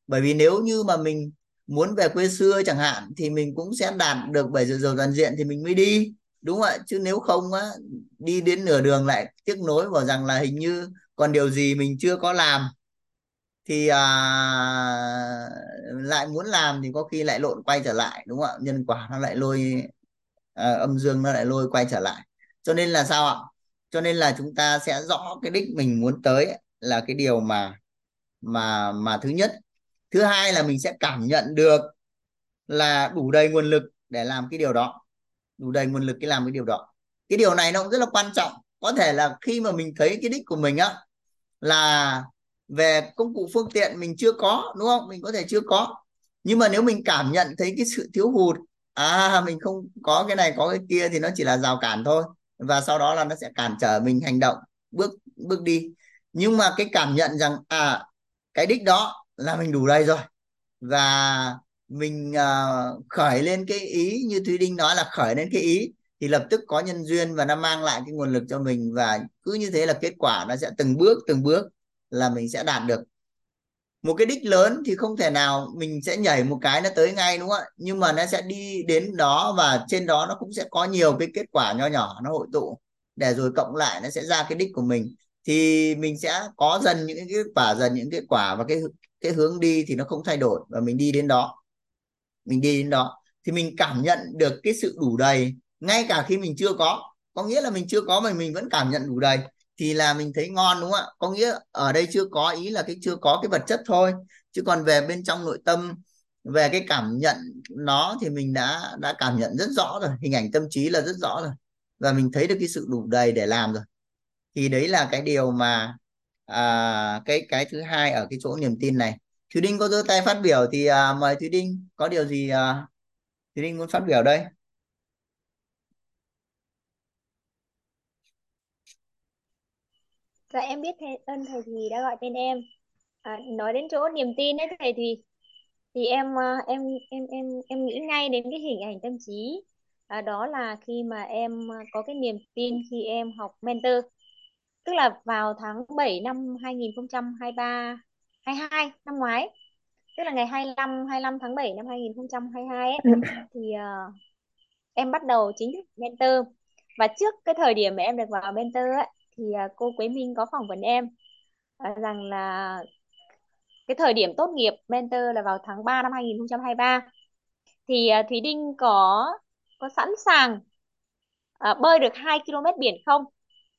Bởi vì nếu như mà mình muốn về quê xưa chẳng hạn thì mình cũng sẽ đạt được bảy giờ giàu toàn diện thì mình mới đi đúng không ạ? Chứ nếu không á đi đến nửa đường lại tiếc nối vào rằng là hình như còn điều gì mình chưa có làm. Thì à, lại muốn làm thì có khi lại lộn quay trở lại đúng không ạ? Nhân quả nó lại lôi à, âm dương nó lại lôi quay trở lại. Cho nên là sao ạ? Cho nên là chúng ta sẽ rõ cái đích mình muốn tới là cái điều mà mà mà thứ nhất. Thứ hai là mình sẽ cảm nhận được là đủ đầy nguồn lực để làm cái điều đó. Đủ đầy nguồn lực để làm cái điều đó. Cái điều này nó cũng rất là quan trọng. Có thể là khi mà mình thấy cái đích của mình á, là về công cụ phương tiện mình chưa có, đúng không? Mình có thể chưa có. Nhưng mà nếu mình cảm nhận thấy cái sự thiếu hụt à mình không có cái này, có cái kia thì nó chỉ là rào cản thôi. Và sau đó là nó sẽ cản trở mình hành động. Bước bước đi nhưng mà cái cảm nhận rằng à cái đích đó là mình đủ đầy rồi. Và mình uh, khởi lên cái ý như Thúy Đinh nói là khởi lên cái ý thì lập tức có nhân duyên và nó mang lại cái nguồn lực cho mình. Và cứ như thế là kết quả nó sẽ từng bước từng bước là mình sẽ đạt được. Một cái đích lớn thì không thể nào mình sẽ nhảy một cái nó tới ngay đúng không ạ? Nhưng mà nó sẽ đi đến đó và trên đó nó cũng sẽ có nhiều cái kết quả nho nhỏ nó hội tụ. Để rồi cộng lại nó sẽ ra cái đích của mình thì mình sẽ có dần những cái kết quả, dần những kết quả và cái cái hướng đi thì nó không thay đổi và mình đi đến đó. Mình đi đến đó. Thì mình cảm nhận được cái sự đủ đầy, ngay cả khi mình chưa có. Có nghĩa là mình chưa có mà mình vẫn cảm nhận đủ đầy. Thì là mình thấy ngon, đúng không ạ? Có nghĩa ở đây chưa có, ý là cái, chưa có cái vật chất thôi. Chứ còn về bên trong nội tâm, về cái cảm nhận nó thì mình đã đã cảm nhận rất rõ rồi. Hình ảnh tâm trí là rất rõ rồi. Và mình thấy được cái sự đủ đầy để làm rồi thì đấy là cái điều mà à, cái cái thứ hai ở cái chỗ niềm tin này Thúy Đinh có giơ tay phát biểu thì à, mời Thúy Đinh có điều gì à, Thúy Đinh muốn phát biểu đây Dạ em biết thầy, ơn thầy thì đã gọi tên em. À, nói đến chỗ niềm tin đấy thầy thì thì em à, em em em em nghĩ ngay đến cái hình ảnh tâm trí. À, đó là khi mà em à, có cái niềm tin khi em học mentor. Tức là vào tháng 7 năm 2023 22 năm ngoái. Tức là ngày 25 25 tháng 7 năm 2022 ấy thì uh, em bắt đầu chính thức mentor. Và trước cái thời điểm mà em được vào mentor ấy thì à, cô Quế Minh có phỏng vấn em à, rằng là cái thời điểm tốt nghiệp mentor là vào tháng 3 năm 2023 thì uh, Thúy Đinh có có sẵn sàng uh, bơi được 2 km biển không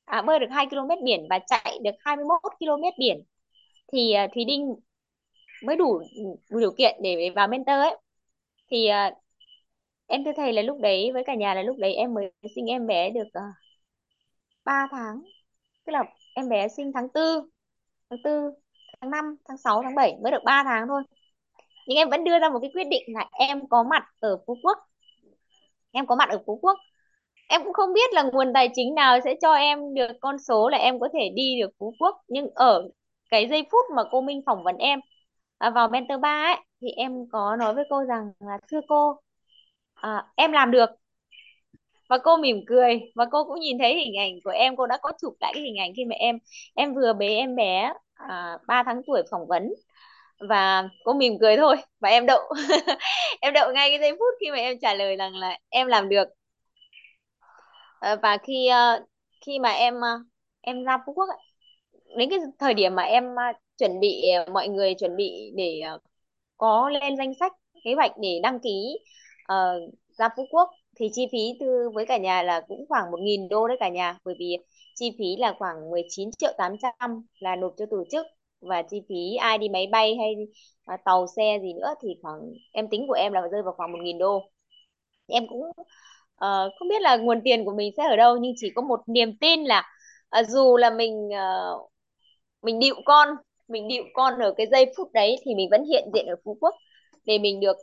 à, bơi được 2 km biển và chạy được 21 km biển. Thì à, uh, Thúy Đinh mới đủ đủ điều kiện để vào mentor ấy. Thì uh, em thưa thầy là lúc đấy với cả nhà là lúc đấy em mới sinh em bé được à, uh, 3 tháng. Tức là em bé sinh tháng tư tháng tư tháng 5 tháng 6 tháng 7 mới được 3 tháng thôi. Nhưng em vẫn đưa ra một cái quyết định là em có mặt ở Phú Quốc. Em có mặt ở Phú Quốc em cũng không biết là nguồn tài chính nào sẽ cho em được con số là em có thể đi được Phú Quốc. Nhưng ở cái giây phút mà cô Minh phỏng vấn em à, vào mentor 3 ấy thì em có nói với cô rằng là thưa cô à, em làm được. Và cô mỉm cười và cô cũng nhìn thấy hình ảnh của em. Cô đã có chụp lại cái hình ảnh khi mà em em vừa bế em bé à, 3 tháng tuổi phỏng vấn. Và cô mỉm cười thôi và em đậu. Em đậu ngay cái giây phút khi mà em trả lời rằng là em làm được. Ờ, và khi ờ, khi mà em ờ, em ra Phú Quốc ấy, đến cái thời điểm mà em chuẩn bị mọi người chuẩn bị để có lên danh sách kế hoạch để đăng ký uh, ra Phú Quốc thì chi phí từ với cả nhà là cũng khoảng 1.000 đô đấy cả nhà. Bởi vì chi phí là khoảng 19 triệu 800 là nộp cho tổ chức và chi phí ai đi máy bay hay uh, tàu xe gì nữa thì khoảng em tính của em là rơi vào khoảng 1.000 đô. Em cũng uh, không biết là nguồn tiền của mình sẽ ở đâu nhưng chỉ có một niềm tin là uh, dù là mình uh, mình điệu con mình điệu con ở cái giây phút đấy thì mình vẫn hiện diện ở Phú Quốc để mình được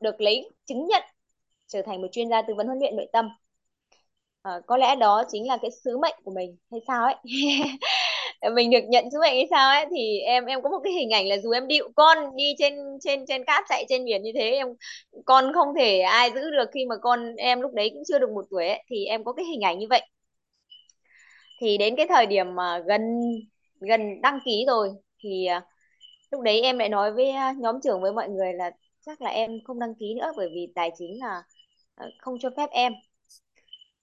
được lấy chứng nhận trở thành một chuyên gia tư vấn huấn luyện nội tâm. À, có lẽ đó chính là cái sứ mệnh của mình hay sao ấy? Ờ, mình được nhận sứ mệnh hay sao ấy? Thì em em có một cái hình ảnh là dù em điệu con đi trên trên trên cát chạy trên biển như thế em con không thể ai giữ được khi mà con em lúc đấy cũng chưa được một tuổi ấy, thì em có cái hình ảnh như vậy. Thì đến cái thời điểm mà gần gần đăng ký rồi thì à, lúc đấy em lại nói với à, nhóm trưởng với mọi người là chắc là em không đăng ký nữa bởi vì tài chính là à, không cho phép em.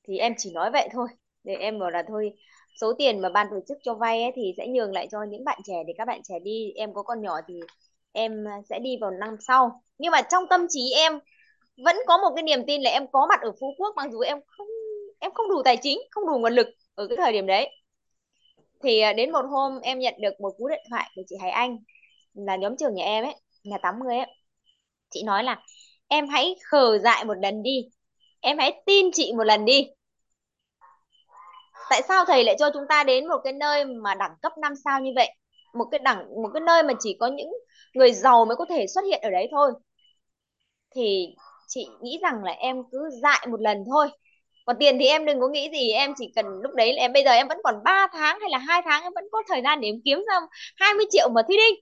Thì em chỉ nói vậy thôi để em bảo là thôi số tiền mà ban tổ chức cho vay ấy thì sẽ nhường lại cho những bạn trẻ để các bạn trẻ đi. Em có con nhỏ thì em sẽ đi vào năm sau. Nhưng mà trong tâm trí em vẫn có một cái niềm tin là em có mặt ở Phú Quốc, mặc dù em không em không đủ tài chính, không đủ nguồn lực ở cái thời điểm đấy. Thì à, đến một hôm em nhận được một cú điện thoại của chị Hải Anh, là nhóm trưởng nhà em ấy, nhà 80 ấy. Chị nói là, em hãy khờ dại một lần đi. Em hãy tin chị một lần đi tại sao thầy lại cho chúng ta đến một cái nơi mà đẳng cấp 5 sao như vậy? Một cái đẳng, một cái nơi mà chỉ có những người giàu mới có thể xuất hiện ở đấy thôi. Thì chị nghĩ rằng là em cứ dạy một lần thôi. Còn tiền thì em đừng có nghĩ gì, em chỉ cần lúc đấy em, bây giờ em vẫn còn 3 tháng hay là hai tháng, em vẫn có thời gian để em kiếm ra 20 triệu mà Thúy Đinh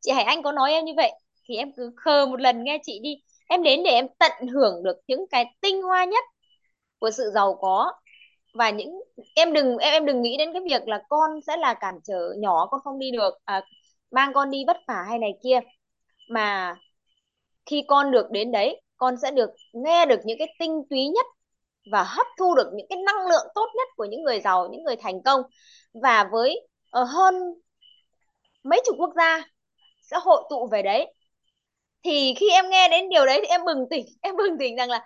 chị Hải Anh có nói em như vậy, thì em cứ khờ một lần nghe chị đi. Em đến để em tận hưởng được những cái tinh hoa nhất của sự giàu có và những em đừng em em đừng nghĩ đến cái việc là con sẽ là cản trở nhỏ con không đi được à, mang con đi vất vả hay này kia. Mà khi con được đến đấy con sẽ được nghe được những cái tinh túy nhất và hấp thu được những cái năng lượng tốt nhất của những người giàu những người thành công. Và với uh, hơn mấy chục quốc gia sẽ hội tụ về đấy. Thì khi em nghe đến điều đấy thì em bừng tỉnh em bừng tỉnh rằng là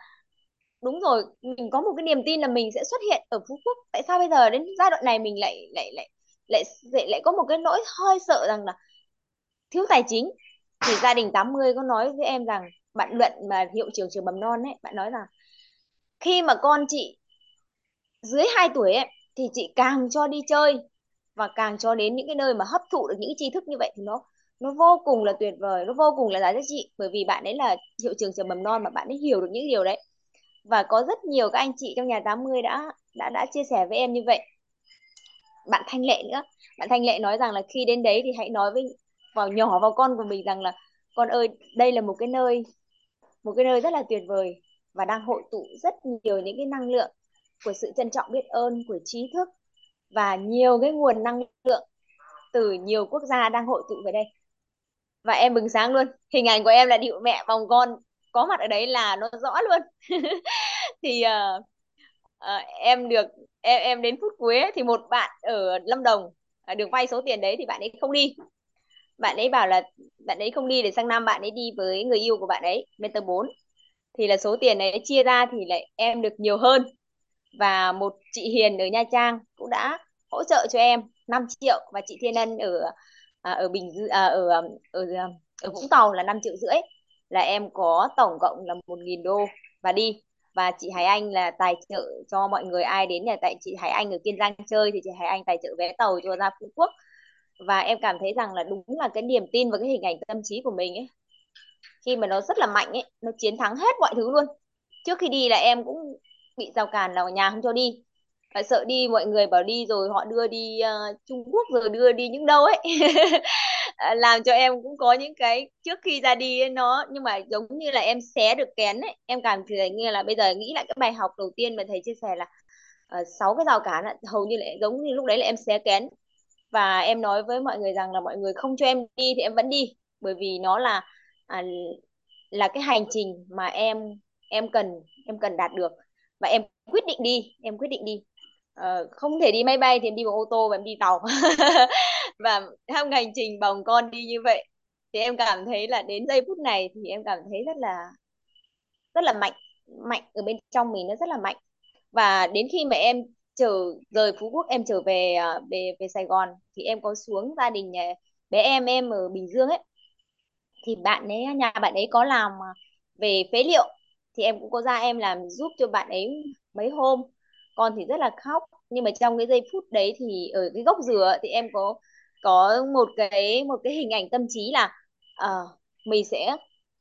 đúng rồi mình có một cái niềm tin là mình sẽ xuất hiện ở Phú Quốc. Tại sao bây giờ đến giai đoạn này mình lại lại lại lại lại, lại có một cái nỗi hơi sợ rằng là thiếu tài chính? Thì gia đình 80 có nói với em rằng bạn luận mà hiệu trường trường mầm non ấy bạn nói rằng khi mà con chị dưới 2 tuổi ấy thì chị càng cho đi chơi và càng cho đến những cái nơi mà hấp thụ được những tri thức như vậy thì nó nó vô cùng là tuyệt vời nó vô cùng là giá trị. Bởi vì bạn ấy là hiệu trường trường mầm non mà bạn ấy hiểu được những điều đấy và có rất nhiều các anh chị trong nhà 80 đã đã đã chia sẻ với em như vậy. Bạn Thanh Lệ nữa. Bạn Thanh Lệ nói rằng là khi đến đấy thì hãy nói với, vào nhỏ vào con của mình rằng là, con ơi, đây là một cái nơi, một cái nơi rất là tuyệt vời và đang hội tụ rất nhiều những cái năng lượng của sự trân trọng biết ơn, của trí thức và nhiều cái nguồn năng lượng từ nhiều quốc gia đang hội tụ về đây. Và em bừng sáng luôn. Hình ảnh của em là điệu mẹ vòng con có mặt ở đấy là nó rõ luôn. Thì uh, uh, em được em em đến phút cuối ấy, thì một bạn ở Lâm Đồng uh, được vay số tiền đấy thì bạn ấy không đi. Bạn ấy bảo là bạn ấy không đi để sang năm bạn ấy đi với người yêu của bạn ấy mentor 4 thì là số tiền này chia ra thì lại em được nhiều hơn. Và một chị Hiền ở Nha Trang cũng đã hỗ trợ cho em 5 triệu và chị Thiên Ân ở à, ở Bình à, ở, ở ở ở Vũng Tàu là 5 triệu rưỡi là em có tổng cộng là 1.000 đô. Và đi. Và chị Hải Anh là tài trợ cho mọi người ai đến nhà tại chị Hải Anh ở Kiên Giang chơi thì chị Hải Anh tài trợ vé tàu cho ra Phú Quốc. Và em cảm thấy rằng là đúng là cái niềm tin và cái hình ảnh tâm trí của mình ấy khi mà nó rất là mạnh ấy nó chiến thắng hết mọi thứ luôn. Trước khi đi là em cũng bị rào cản là nhà không cho đi. Và sợ đi mọi người bảo đi rồi họ đưa đi uh, Trung Quốc rồi đưa đi những đâu ấy. Ờ, làm cho em cũng có những cái trước khi ra đi ấy, nó nhưng mà giống như là em xé được kén ấy em cảm thấy như là bây giờ nghĩ lại cái bài học đầu tiên mà thầy chia sẻ là uh, sáu cái rào cản hầu như là giống như lúc đấy là em xé kén. Và em nói với mọi người rằng là mọi người không cho em đi thì em vẫn đi bởi vì nó là à, là cái hành trình mà em em cần em cần đạt được. Và em quyết định đi em quyết định đi. Ờ, không thể đi máy bay thì em đi bằng ô tô và em đi tàu. Và theo hành trình bằng con đi như vậy thì em cảm thấy là đến giây phút này thì em cảm thấy rất là rất là mạnh mạnh ở bên trong mình, nó rất là mạnh. Và đến khi mà em trở rời Phú Quốc, em trở về ờ, về về Sài Gòn thì em có xuống gia đình nhà bé em em ở Bình Dương ấy. Thì bạn ấy, nhà bạn ấy có làm về phế liệu thì em cũng có ra em làm giúp cho bạn ấy mấy hôm con thì rất là khóc. Nhưng mà trong cái giây phút đấy thì ở cái gốc dừa thì em có có một cái một cái hình ảnh tâm trí là uh, mình sẽ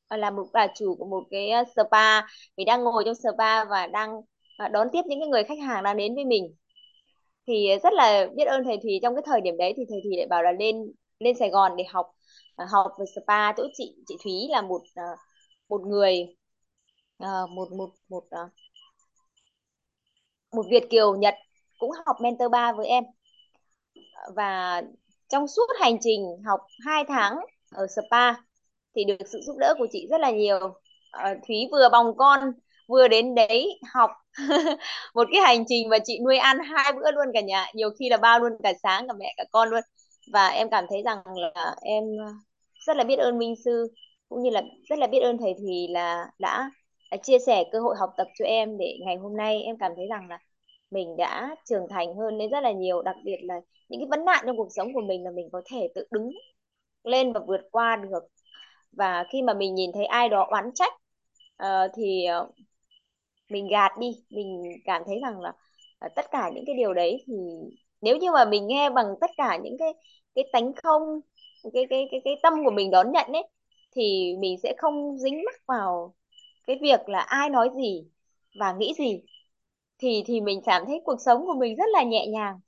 ờ, là một bà chủ của một cái ờ, spa. Mình đang ngồi trong spa và đang à, đón tiếp những cái người khách hàng đang đến với mình. Thì rất là biết ơn thầy Thùy. Trong cái thời điểm đấy thì thầy Thùy lại bảo là lên lên Sài Gòn để học à, học về spa. Chỗ chị chị Thúy là một một người một một một một Việt kiều, Nhật cũng học mentor 3 với em. Và trong suốt hành trình học 2 tháng ở spa thì được sự giúp đỡ của chị rất là nhiều. Ờ, Thúy vừa bồng con, vừa đến đấy học một cái hành trình mà chị nuôi ăn hai bữa luôn cả nhà. Nhiều khi là bao luôn cả sáng, cả mẹ, cả con luôn. Và em cảm thấy rằng là em rất là biết ơn minh sư, cũng như là rất là biết ơn thầy thì là đã chia sẻ cơ hội học tập cho em để ngày hôm nay em cảm thấy rằng là mình đã trưởng thành hơn lên rất là nhiều đặc biệt là những cái vấn nạn trong cuộc sống của mình là mình có thể tự đứng lên và vượt qua được. Và khi mà mình nhìn thấy ai đó oán trách uh, thì ờ, mình gạt đi mình cảm thấy rằng là uh, tất cả những cái điều đấy thì nếu như mà mình nghe bằng tất cả những cái cái tánh không cái cái cái cái tâm của mình đón nhận ấy thì mình sẽ không dính mắc vào cái việc là ai nói gì và nghĩ gì thì thì mình cảm thấy cuộc sống của mình rất là nhẹ nhàng.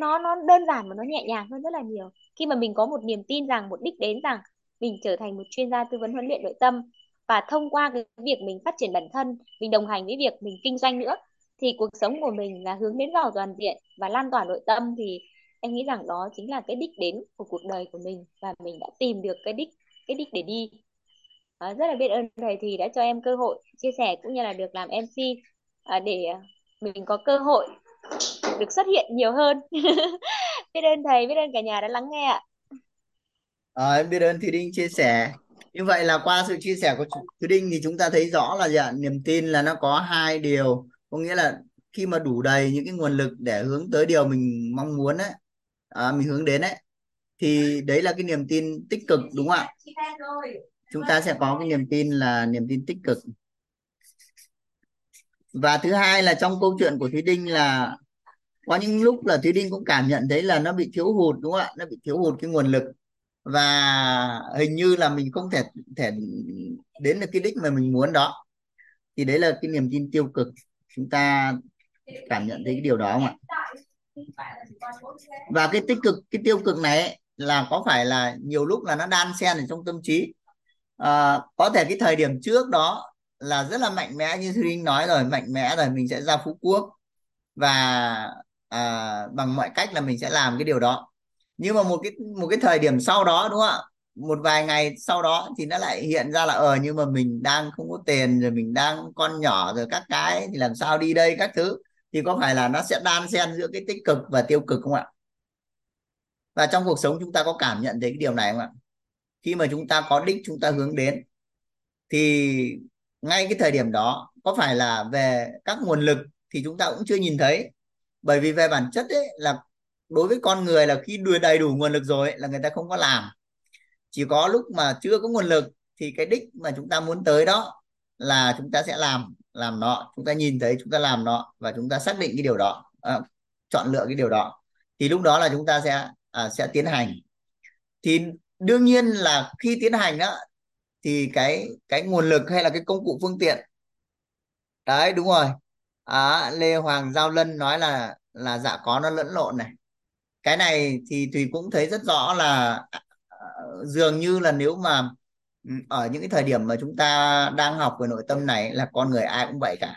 Nó nó đơn giản và nó nhẹ nhàng hơn rất là nhiều. Khi mà mình có một niềm tin rằng, một đích đến rằng mình trở thành một chuyên gia tư vấn huấn luyện nội tâm và thông qua cái việc mình phát triển bản thân, mình đồng hành với việc mình kinh doanh nữa, thì cuộc sống của mình là hướng đến vào toàn diện và lan tỏa nội tâm, thì em nghĩ rằng đó chính là cái đích đến của cuộc đời của mình và mình đã tìm được cái đích cái đích để đi à, rất là biết ơn thầy thì đã cho em cơ hội chia sẻ cũng như là được làm MC à, để à, mình có cơ hội được xuất hiện nhiều hơn. Biết ơn thầy biết ơn cả nhà đã lắng nghe ạ. À, em biết ơn Thùy Đinh chia sẻ. Như vậy là qua sự chia sẻ của Thùy Đinh thì chúng ta thấy rõ là dạ, niềm tin là nó có hai điều. Có nghĩa là khi mà đủ đầy những cái nguồn lực để hướng tới điều mình mong muốn ấy à, mình hướng đến ấy thì đấy là cái niềm tin tích cực đúng không ạ? Chúng ta sẽ có cái niềm tin là niềm tin tích cực. Và thứ hai là trong câu chuyện của Thúy Đinh là có những lúc là Thúy Đinh cũng cảm nhận thấy là nó bị thiếu hụt đúng không ạ? Nó bị thiếu hụt cái nguồn lực. Và hình như là mình không thể thể đến được cái đích mà mình muốn đó. Thì đấy là cái niềm tin tiêu cực. Chúng ta cảm nhận thấy cái điều đó không ạ? Và cái tích cực cái tiêu cực này ấy, là có phải là nhiều lúc là nó đan xen ở trong tâm trí à, có thể cái thời điểm trước đó là rất là mạnh mẽ như Thúy Linh nói rồi mạnh mẽ rồi mình sẽ ra Phú Quốc và à, bằng mọi cách là mình sẽ làm cái điều đó. Nhưng mà một cái một cái thời điểm sau đó đúng không ạ? Một vài ngày sau đó thì nó lại hiện ra là ờ nhưng mà mình đang không có tiền rồi mình đang con nhỏ rồi các cái thì làm sao đi đây các thứ. Thì có phải là nó sẽ đan xen giữa cái tích cực và tiêu cực không ạ? Và trong cuộc sống chúng ta có cảm nhận thấy cái điều này không ạ? Khi mà chúng ta có đích chúng ta hướng đến thì ngay cái thời điểm đó có phải là về các nguồn lực thì chúng ta cũng chưa nhìn thấy. Bởi vì về bản chất ấy là đối với con người là khi đưa đầy đủ nguồn lực rồi ấy, là người ta không có làm. Chỉ có lúc mà chưa có nguồn lực thì cái đích mà chúng ta muốn tới đó là chúng ta sẽ làm làm nó. Chúng ta nhìn thấy chúng ta làm nó và chúng ta xác định cái điều đó à, chọn lựa cái điều đó. Thì lúc đó là chúng ta sẽ à, sẽ tiến hành. Thì đương nhiên là khi tiến hành đó thì cái cái nguồn lực hay là cái công cụ phương tiện. Đấy đúng rồi. À, Lê Hoàng Giao Lân nói là là dạ có nó lẫn lộn này. Cái này thì Thùy cũng thấy rất rõ là à, dường như là nếu mà ở những cái thời điểm mà chúng ta đang học về nội tâm này là con người ai cũng vậy cả.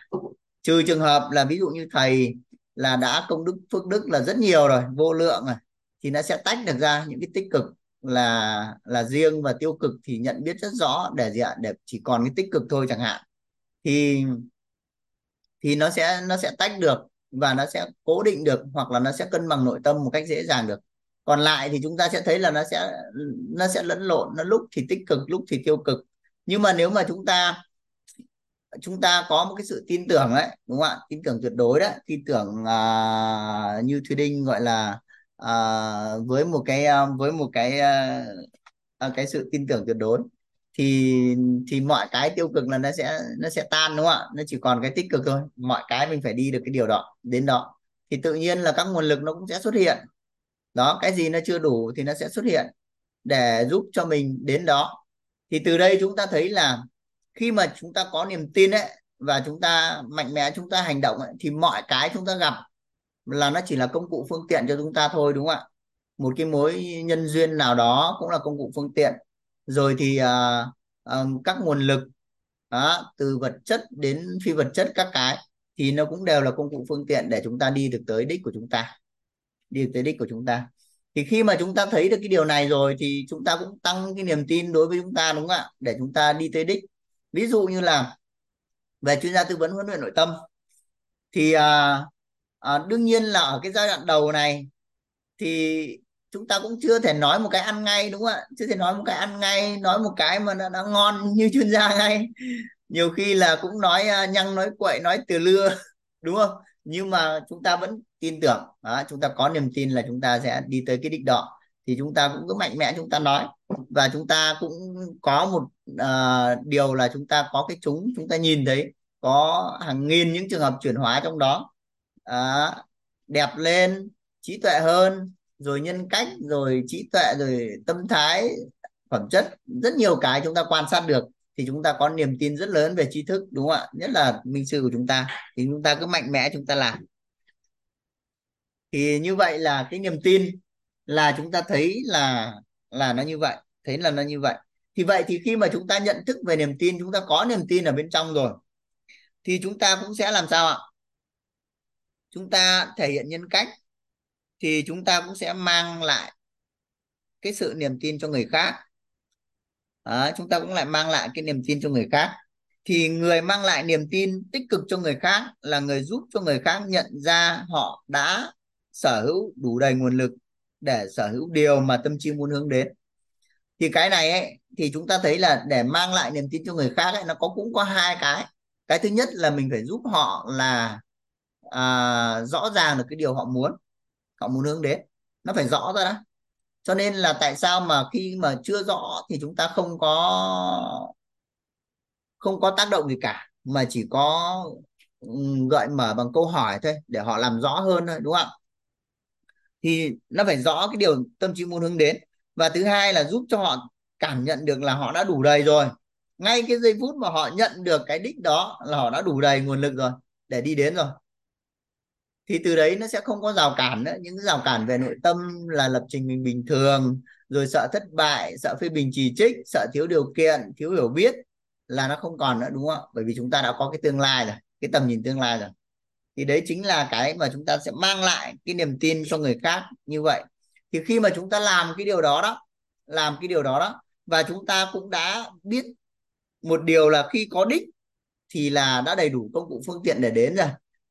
Trừ trường hợp là ví dụ như thầy là đã công đức phước đức là rất nhiều rồi vô lượng rồi thì nó sẽ tách được ra những cái tích cực là là riêng và tiêu cực thì nhận biết rất rõ để gì ạ? Để chỉ còn cái tích cực thôi chẳng hạn. Thì thì nó sẽ nó sẽ tách được và nó sẽ cố định được hoặc là nó sẽ cân bằng nội tâm một cách dễ dàng được. Còn lại thì chúng ta sẽ thấy là nó sẽ nó sẽ lẫn lộn nó lúc thì tích cực lúc thì tiêu cực. Nhưng mà nếu mà chúng ta chúng ta có một cái sự tin tưởng đấy đúng không ạ? Tin tưởng tuyệt đối đấy. Tin tưởng uh, như Thùy Đinh gọi là à, với một cái ờ, với một cái à, cái sự tin tưởng tuyệt đối thì thì mọi cái tiêu cực là nó sẽ nó sẽ tan đúng không ạ? Nó chỉ còn cái tích cực thôi. Mọi cái mình phải đi được cái điều đó đến đó. Thì tự nhiên là các nguồn lực nó cũng sẽ xuất hiện. Đó cái gì nó chưa đủ thì nó sẽ xuất hiện để giúp cho mình đến đó. Thì từ đây chúng ta thấy là khi mà chúng ta có niềm tin ấy và chúng ta mạnh mẽ chúng ta hành động ấy, thì mọi cái chúng ta gặp là nó chỉ là công cụ phương tiện cho chúng ta thôi đúng không ạ? Một cái mối nhân duyên nào đó cũng là công cụ phương tiện. Rồi thì à, à, các nguồn lực đó, từ vật chất đến phi vật chất các cái thì nó cũng đều là công cụ phương tiện để chúng ta đi được tới đích của chúng ta. Đi được tới đích của chúng ta. Thì khi mà chúng ta thấy được cái điều này rồi thì chúng ta cũng tăng cái niềm tin đối với chúng ta đúng không ạ? Để chúng ta đi tới đích. Ví dụ như là về chuyên gia tư vấn huấn luyện nội tâm thì à, à, đương nhiên là ở cái giai đoạn đầu này thì chúng ta cũng chưa thể nói một cái ăn ngay đúng không ạ? Chưa thể nói một cái ăn ngay nói một cái mà nó đã ngon như chuyên gia ngay. Nhiều khi là cũng nói uh, nhăng nói quậy nói từ lưa đúng không? Nhưng mà chúng ta vẫn tin tưởng. Đó, chúng ta có niềm tin là chúng ta sẽ đi tới cái đích đó. Thì chúng ta cũng cứ mạnh mẽ chúng ta nói. Và chúng ta cũng có một uh, điều là chúng ta có cái chúng chúng ta nhìn thấy có hàng nghìn những trường hợp chuyển hóa trong đó à, đẹp lên trí tuệ hơn rồi nhân cách rồi trí tuệ rồi tâm thái phẩm chất. Rất nhiều cái chúng ta quan sát được thì chúng ta có niềm tin rất lớn về tri thức đúng không ạ? Nhất là minh sư của chúng ta. Thì chúng ta cứ mạnh mẽ chúng ta làm. Thì như vậy là cái niềm tin là chúng ta thấy là là nó như vậy thấy là nó như vậy. Thì vậy thì khi mà chúng ta nhận thức về niềm tin chúng ta có niềm tin ở bên trong rồi thì chúng ta cũng sẽ làm sao ạ? Chúng ta thể hiện nhân cách thì chúng ta cũng sẽ mang lại cái sự niềm tin cho người khác. À, chúng ta cũng lại mang lại cái niềm tin cho người khác. Thì người mang lại niềm tin tích cực cho người khác là người giúp cho người khác nhận ra họ đã sở hữu đủ đầy nguồn lực để sở hữu điều mà tâm trí muốn hướng đến. Thì cái này ấy, thì chúng ta thấy là để mang lại niềm tin cho người khác ấy, nó có cũng có hai cái. Cái thứ nhất là mình phải giúp họ là à, rõ ràng được cái điều họ muốn họ muốn hướng đến. Nó phải rõ ra đó. Cho nên là tại sao mà khi mà chưa rõ thì chúng ta không có không có tác động gì cả mà chỉ có gợi mở bằng câu hỏi thôi để họ làm rõ hơn thôi đúng không thì nó phải rõ cái điều tâm trí muốn hướng đến. Và thứ hai là giúp cho họ cảm nhận được là họ đã đủ đầy rồi. Ngay cái giây phút mà họ nhận được cái đích đó là họ đã đủ đầy nguồn lực rồi để đi đến rồi thì từ đấy nó sẽ không có rào cản nữa. Những rào cản về nội tâm là lập trình mình bình thường, rồi sợ thất bại, sợ phê bình chỉ trích, sợ thiếu điều kiện, thiếu hiểu biết là nó không còn nữa, đúng không ạ? Bởi vì chúng ta đã có cái tương lai rồi, cái tầm nhìn tương lai rồi. Thì đấy chính là cái mà chúng ta sẽ mang lại cái niềm tin cho người khác như vậy. Thì khi mà chúng ta làm cái điều đó đó, làm cái điều đó đó, và chúng ta cũng đã biết một điều là khi có đích thì là đã đầy đủ công cụ phương tiện để đến rồi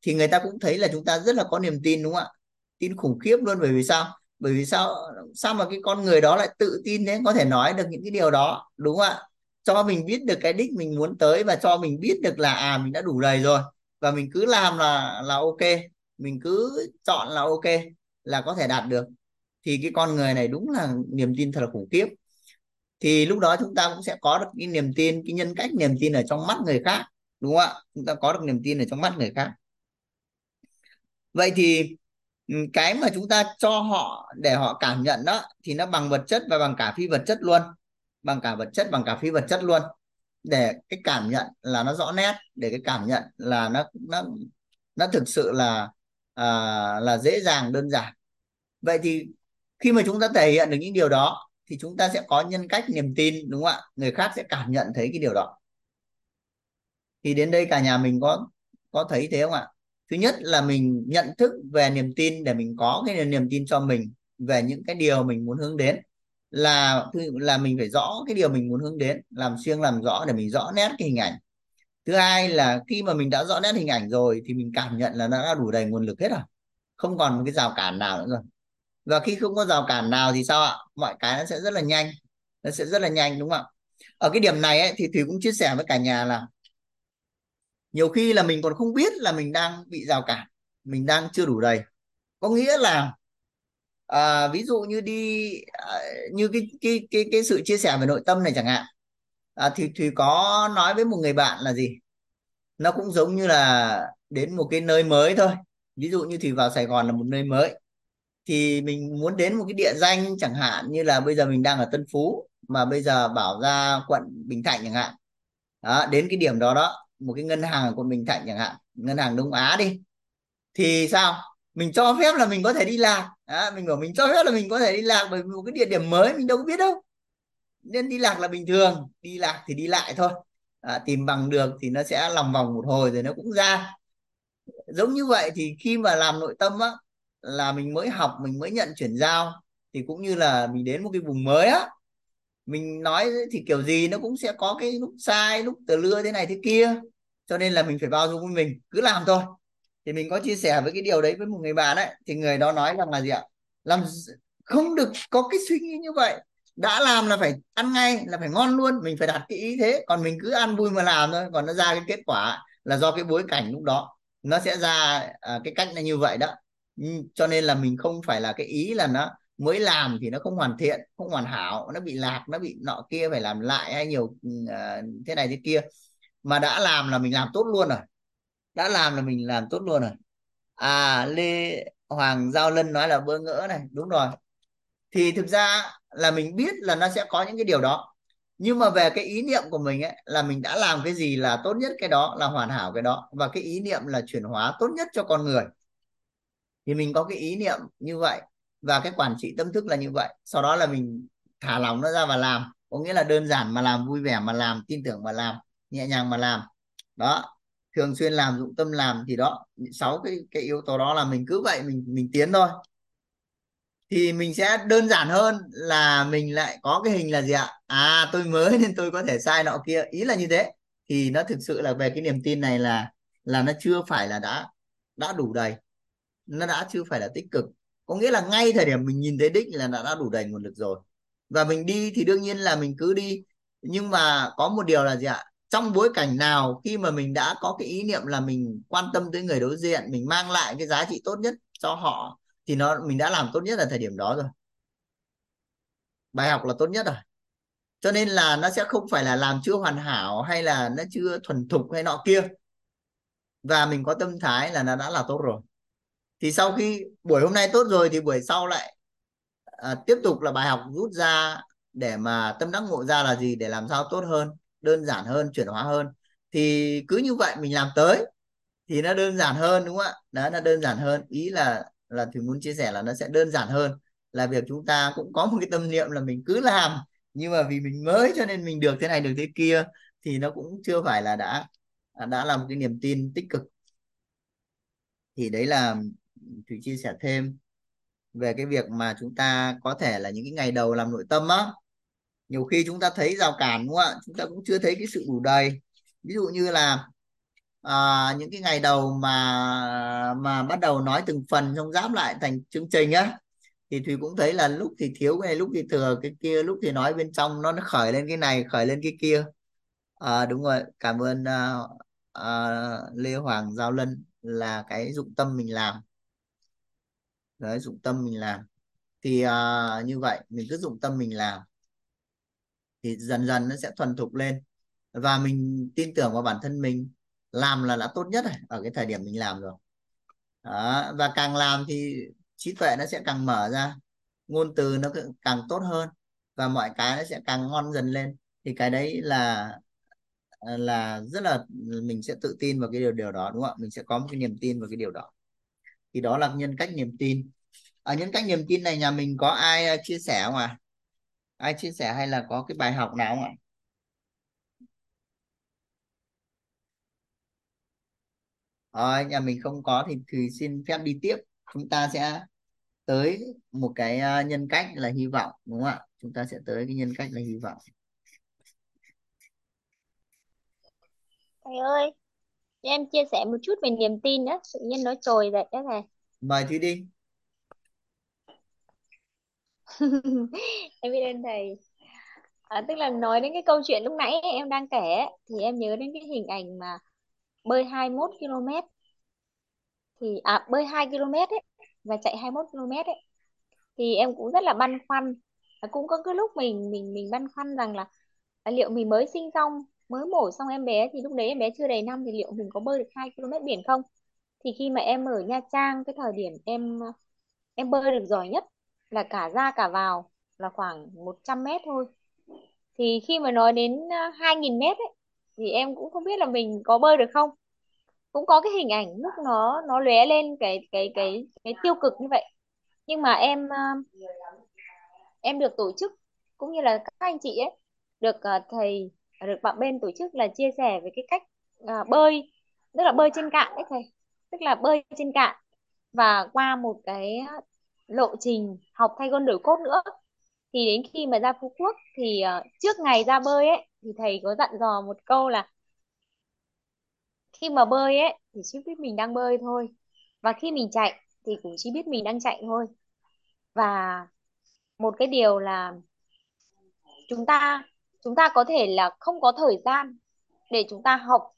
thì người ta cũng thấy là chúng ta rất là có niềm tin, đúng không ạ? Tin khủng khiếp luôn, bởi vì sao? Bởi vì sao sao mà cái con người đó lại tự tin thế? Có thể nói được những cái điều đó, đúng không ạ? Cho mình biết được cái đích mình muốn tới và cho mình biết được là à mình đã đủ đầy rồi và mình cứ làm là là ok, mình cứ chọn là ok là có thể đạt được. Thì cái con người này đúng là niềm tin thật là khủng khiếp. Thì lúc đó chúng ta cũng sẽ có được cái niềm tin, cái nhân cách niềm tin ở trong mắt người khác, đúng không ạ? Chúng ta có được niềm tin ở trong mắt người khác vậy thì ừ, cái mà chúng ta cho họ để họ cảm nhận đó thì nó bằng vật chất và bằng cả phi vật chất luôn. Bằng cả vật chất bằng cả phi vật chất luôn. Để cái cảm nhận là nó rõ nét để cái cảm nhận là nó nó nó thực sự là à, là dễ dàng đơn giản. Vậy thì khi mà chúng ta thể hiện được những điều đó thì chúng ta sẽ có nhân cách niềm tin đúng không ạ? Người khác sẽ cảm nhận thấy cái điều đó. Thì đến đây cả nhà mình có có thấy thế không ạ? Thứ nhất là mình nhận thức về niềm tin để mình có cái niềm tin cho mình về những cái điều mình muốn hướng đến. Là là mình phải rõ cái điều mình muốn hướng đến làm xuyên làm rõ để mình rõ nét cái hình ảnh. Thứ hai là khi mà mình đã rõ nét hình ảnh rồi thì mình cảm nhận là nó đã đủ đầy nguồn lực hết rồi. Không còn một cái rào cản nào nữa rồi. Và khi không có rào cản nào thì sao ạ? Mọi cái nó sẽ rất là nhanh. Nó sẽ rất là nhanh đúng không ạ? Ở cái điểm này ấy, thì thủy cũng chia sẻ với cả nhà là nhiều khi là mình còn không biết là mình đang bị rào cản mình đang chưa đủ đầy. Có nghĩa là à, ví dụ như đi à, như cái cái cái cái sự chia sẻ về nội tâm này chẳng hạn à, thì thì có nói với một người bạn là gì? Nó cũng giống như là đến một cái nơi mới thôi. Ví dụ như thì vào Sài Gòn là một nơi mới. Thì mình muốn đến một cái địa danh chẳng hạn như là bây giờ mình đang ở Tân Phú mà bây giờ bảo ra quận Bình Thạnh chẳng hạn. Đó, đến cái điểm đó đó một cái ngân hàng của mình Thạnh chẳng hạn ngân hàng Đông Á đi thì sao? Mình cho phép là mình có thể đi lạc. À, mình bảo mình cho phép là mình có thể đi lạc bởi một cái địa điểm mới mình đâu có biết đâu. Nên đi lạc là bình thường đi lạc thì đi lại thôi. À, tìm bằng được thì nó sẽ lòng vòng một hồi rồi nó cũng ra. Giống như vậy thì khi mà làm nội tâm á là mình mới học mình mới nhận chuyển giao thì cũng như là mình đến một cái vùng mới á mình nói thì kiểu gì nó cũng sẽ có cái lúc sai lúc từ lưa thế này thế kia. Cho nên là mình phải bao dung với mình cứ làm thôi. Thì mình có chia sẻ với cái điều đấy với một người bạn ấy thì người đó nói rằng là gì ạ? Làm không được có cái suy nghĩ như vậy. Đã làm là phải ăn ngay là phải ngon luôn mình phải đặt cái ý thế. Còn mình cứ ăn vui mà làm thôi còn nó ra cái kết quả là do cái bối cảnh lúc đó. Nó sẽ ra à, cái cách là như vậy đó. Cho nên là mình không phải là cái ý là nó mới làm thì nó không hoàn thiện không hoàn hảo nó bị lạc nó bị nọ kia phải làm lại hay nhiều uh, thế này thế kia. Mà đã làm là mình làm tốt luôn rồi. Đã làm là mình làm tốt luôn rồi. À Lê Hoàng Giao Lân nói là bơ ngỡ này đúng rồi. Thì thực ra là mình biết là nó sẽ có những cái điều đó. Nhưng mà về cái ý niệm của mình ấy là mình đã làm cái gì là tốt nhất cái đó là hoàn hảo cái đó. Và cái ý niệm là chuyển hóa tốt nhất cho con người. Thì mình có cái ý niệm như vậy và cái quản trị tâm thức là như vậy. Sau đó là mình thả lỏng nó ra và làm. Có nghĩa là đơn giản mà làm, vui vẻ mà làm, tin tưởng mà làm, nhẹ nhàng mà làm. Đó. Thường xuyên làm, dụng tâm làm thì đó. Sáu cái cái yếu tố đó là mình cứ vậy, mình mình tiến thôi. Thì mình sẽ đơn giản hơn là mình lại có cái hình là gì ạ? À tôi mới nên tôi có thể sai nọ kia. Ý là như thế. Thì nó thực sự là về cái niềm tin này là là nó chưa phải là đã đã đủ đầy. Nó đã chưa phải là tích cực có nghĩa là ngay thời điểm mình nhìn thấy đích là đã, đã đủ đầy nguồn lực rồi. Và mình đi thì đương nhiên là mình cứ đi. Nhưng mà có một điều là gì ạ? Trong bối cảnh nào khi mà mình đã có cái ý niệm là mình quan tâm tới người đối diện mình mang lại cái giá trị tốt nhất cho họ thì nó mình đã làm tốt nhất ở thời điểm đó rồi. Bài học là tốt nhất rồi. Cho nên là nó sẽ không phải là làm chưa hoàn hảo hay là nó chưa thuần thục hay nọ kia. Và mình có tâm thái là nó đã là tốt rồi thì sau khi buổi hôm nay tốt rồi thì buổi sau lại à, tiếp tục là bài học rút ra để mà tâm đắc ngộ ra là gì để làm sao tốt hơn đơn giản hơn chuyển hóa hơn. Thì cứ như vậy mình làm tới thì nó đơn giản hơn đúng không ạ? Đó là đơn giản hơn. Ý là là thì muốn chia sẻ là nó sẽ đơn giản hơn. Là việc chúng ta cũng có một cái tâm niệm là mình cứ làm nhưng mà vì mình mới cho nên mình được thế này được thế kia thì nó cũng chưa phải là đã đã là một cái niềm tin tích cực. Thì đấy là thủy chia sẻ thêm về cái việc mà chúng ta có thể là những cái ngày đầu làm nội tâm á. Nhiều khi chúng ta thấy rào cản đúng không ạ? Chúng ta cũng chưa thấy cái sự đủ đầy. Ví dụ như là à, những cái ngày đầu mà mà bắt đầu nói từng phần xong giáp lại thành chương trình á thì Thùy cũng thấy là lúc thì thiếu cái này lúc thì thừa cái kia lúc thì nói bên trong nó nó khởi lên cái này khởi lên cái kia. À, đúng rồi cảm ơn à, à, Lê Hoàng Giao Lân là cái dụng tâm mình làm đấy dụng tâm mình làm. Thì uh, như vậy mình cứ dụng tâm mình làm thì dần dần nó sẽ thuần thục lên. Và mình tin tưởng vào bản thân mình làm là đã tốt nhất rồi ở cái thời điểm mình làm rồi. Đó. và càng làm thì trí tuệ nó sẽ càng mở ra ngôn từ nó càng tốt hơn và mọi cái nó sẽ càng ngon dần lên. Thì cái đấy là là rất là mình sẽ tự tin vào cái điều điều đó đúng không ạ? Mình sẽ có một cái niềm tin vào cái điều đó thì đó là nhân cách niềm tin. Ở nhân cách niềm tin này nhà mình có ai à, chia sẻ không ạ? Ai chia sẻ hay là có cái bài học nào không ạ? Rồi, nhà mình không có thì thì xin phép đi tiếp. Chúng ta sẽ tới một cái à, nhân cách là hy vọng đúng không ạ? Chúng ta sẽ tới cái nhân cách là hy vọng. Thầy ơi em chia sẻ một chút về niềm tin đó. Tự nhiên nói trồi dậy đó thầy. Mời Thúy đi. Em biết ơn thầy. À, tức là nói đến cái câu chuyện lúc nãy em đang kể ấy, thì em nhớ đến cái hình ảnh mà bơi 21 km. Thì à bơi 2 km ấy và chạy 21 km ấy. Thì em cũng rất là băn khoăn. Và cũng có cái lúc mình mình mình băn khoăn rằng là à, liệu mình mới sinh xong mới mổ xong em bé thì lúc đấy em bé chưa đầy năm thì liệu mình có bơi được 2 km biển không? Thì khi mà em ở Nha Trang, cái thời điểm em em bơi được giỏi nhất là cả ra cả vào là khoảng 100 mét thôi. Thì khi mà nói đến à, 2.000 mét ấy, thì em cũng không biết là mình có bơi được không? Cũng có cái hình ảnh lúc nó nó lóe lên cái cái cái cái tiêu cực như vậy. Nhưng mà em à, em được tổ chức cũng như là các anh chị ấy, được à, thầy được bạn bên tổ chức là chia sẻ về cái cách à, bơi tức là bơi trên cạn đấy thầy. Tức là bơi trên cạn và qua một cái à, lộ trình học thay con đổi cốt nữa. Thì đến khi mà ra Phú Quốc thì uh, trước ngày ra bơi ấy thì thầy có dặn dò một câu là khi mà bơi ấy thì chỉ biết mình đang bơi thôi và khi mình chạy thì cũng chỉ biết mình đang chạy thôi. Và một cái điều là chúng ta chúng ta có thể là không có thời gian để chúng ta học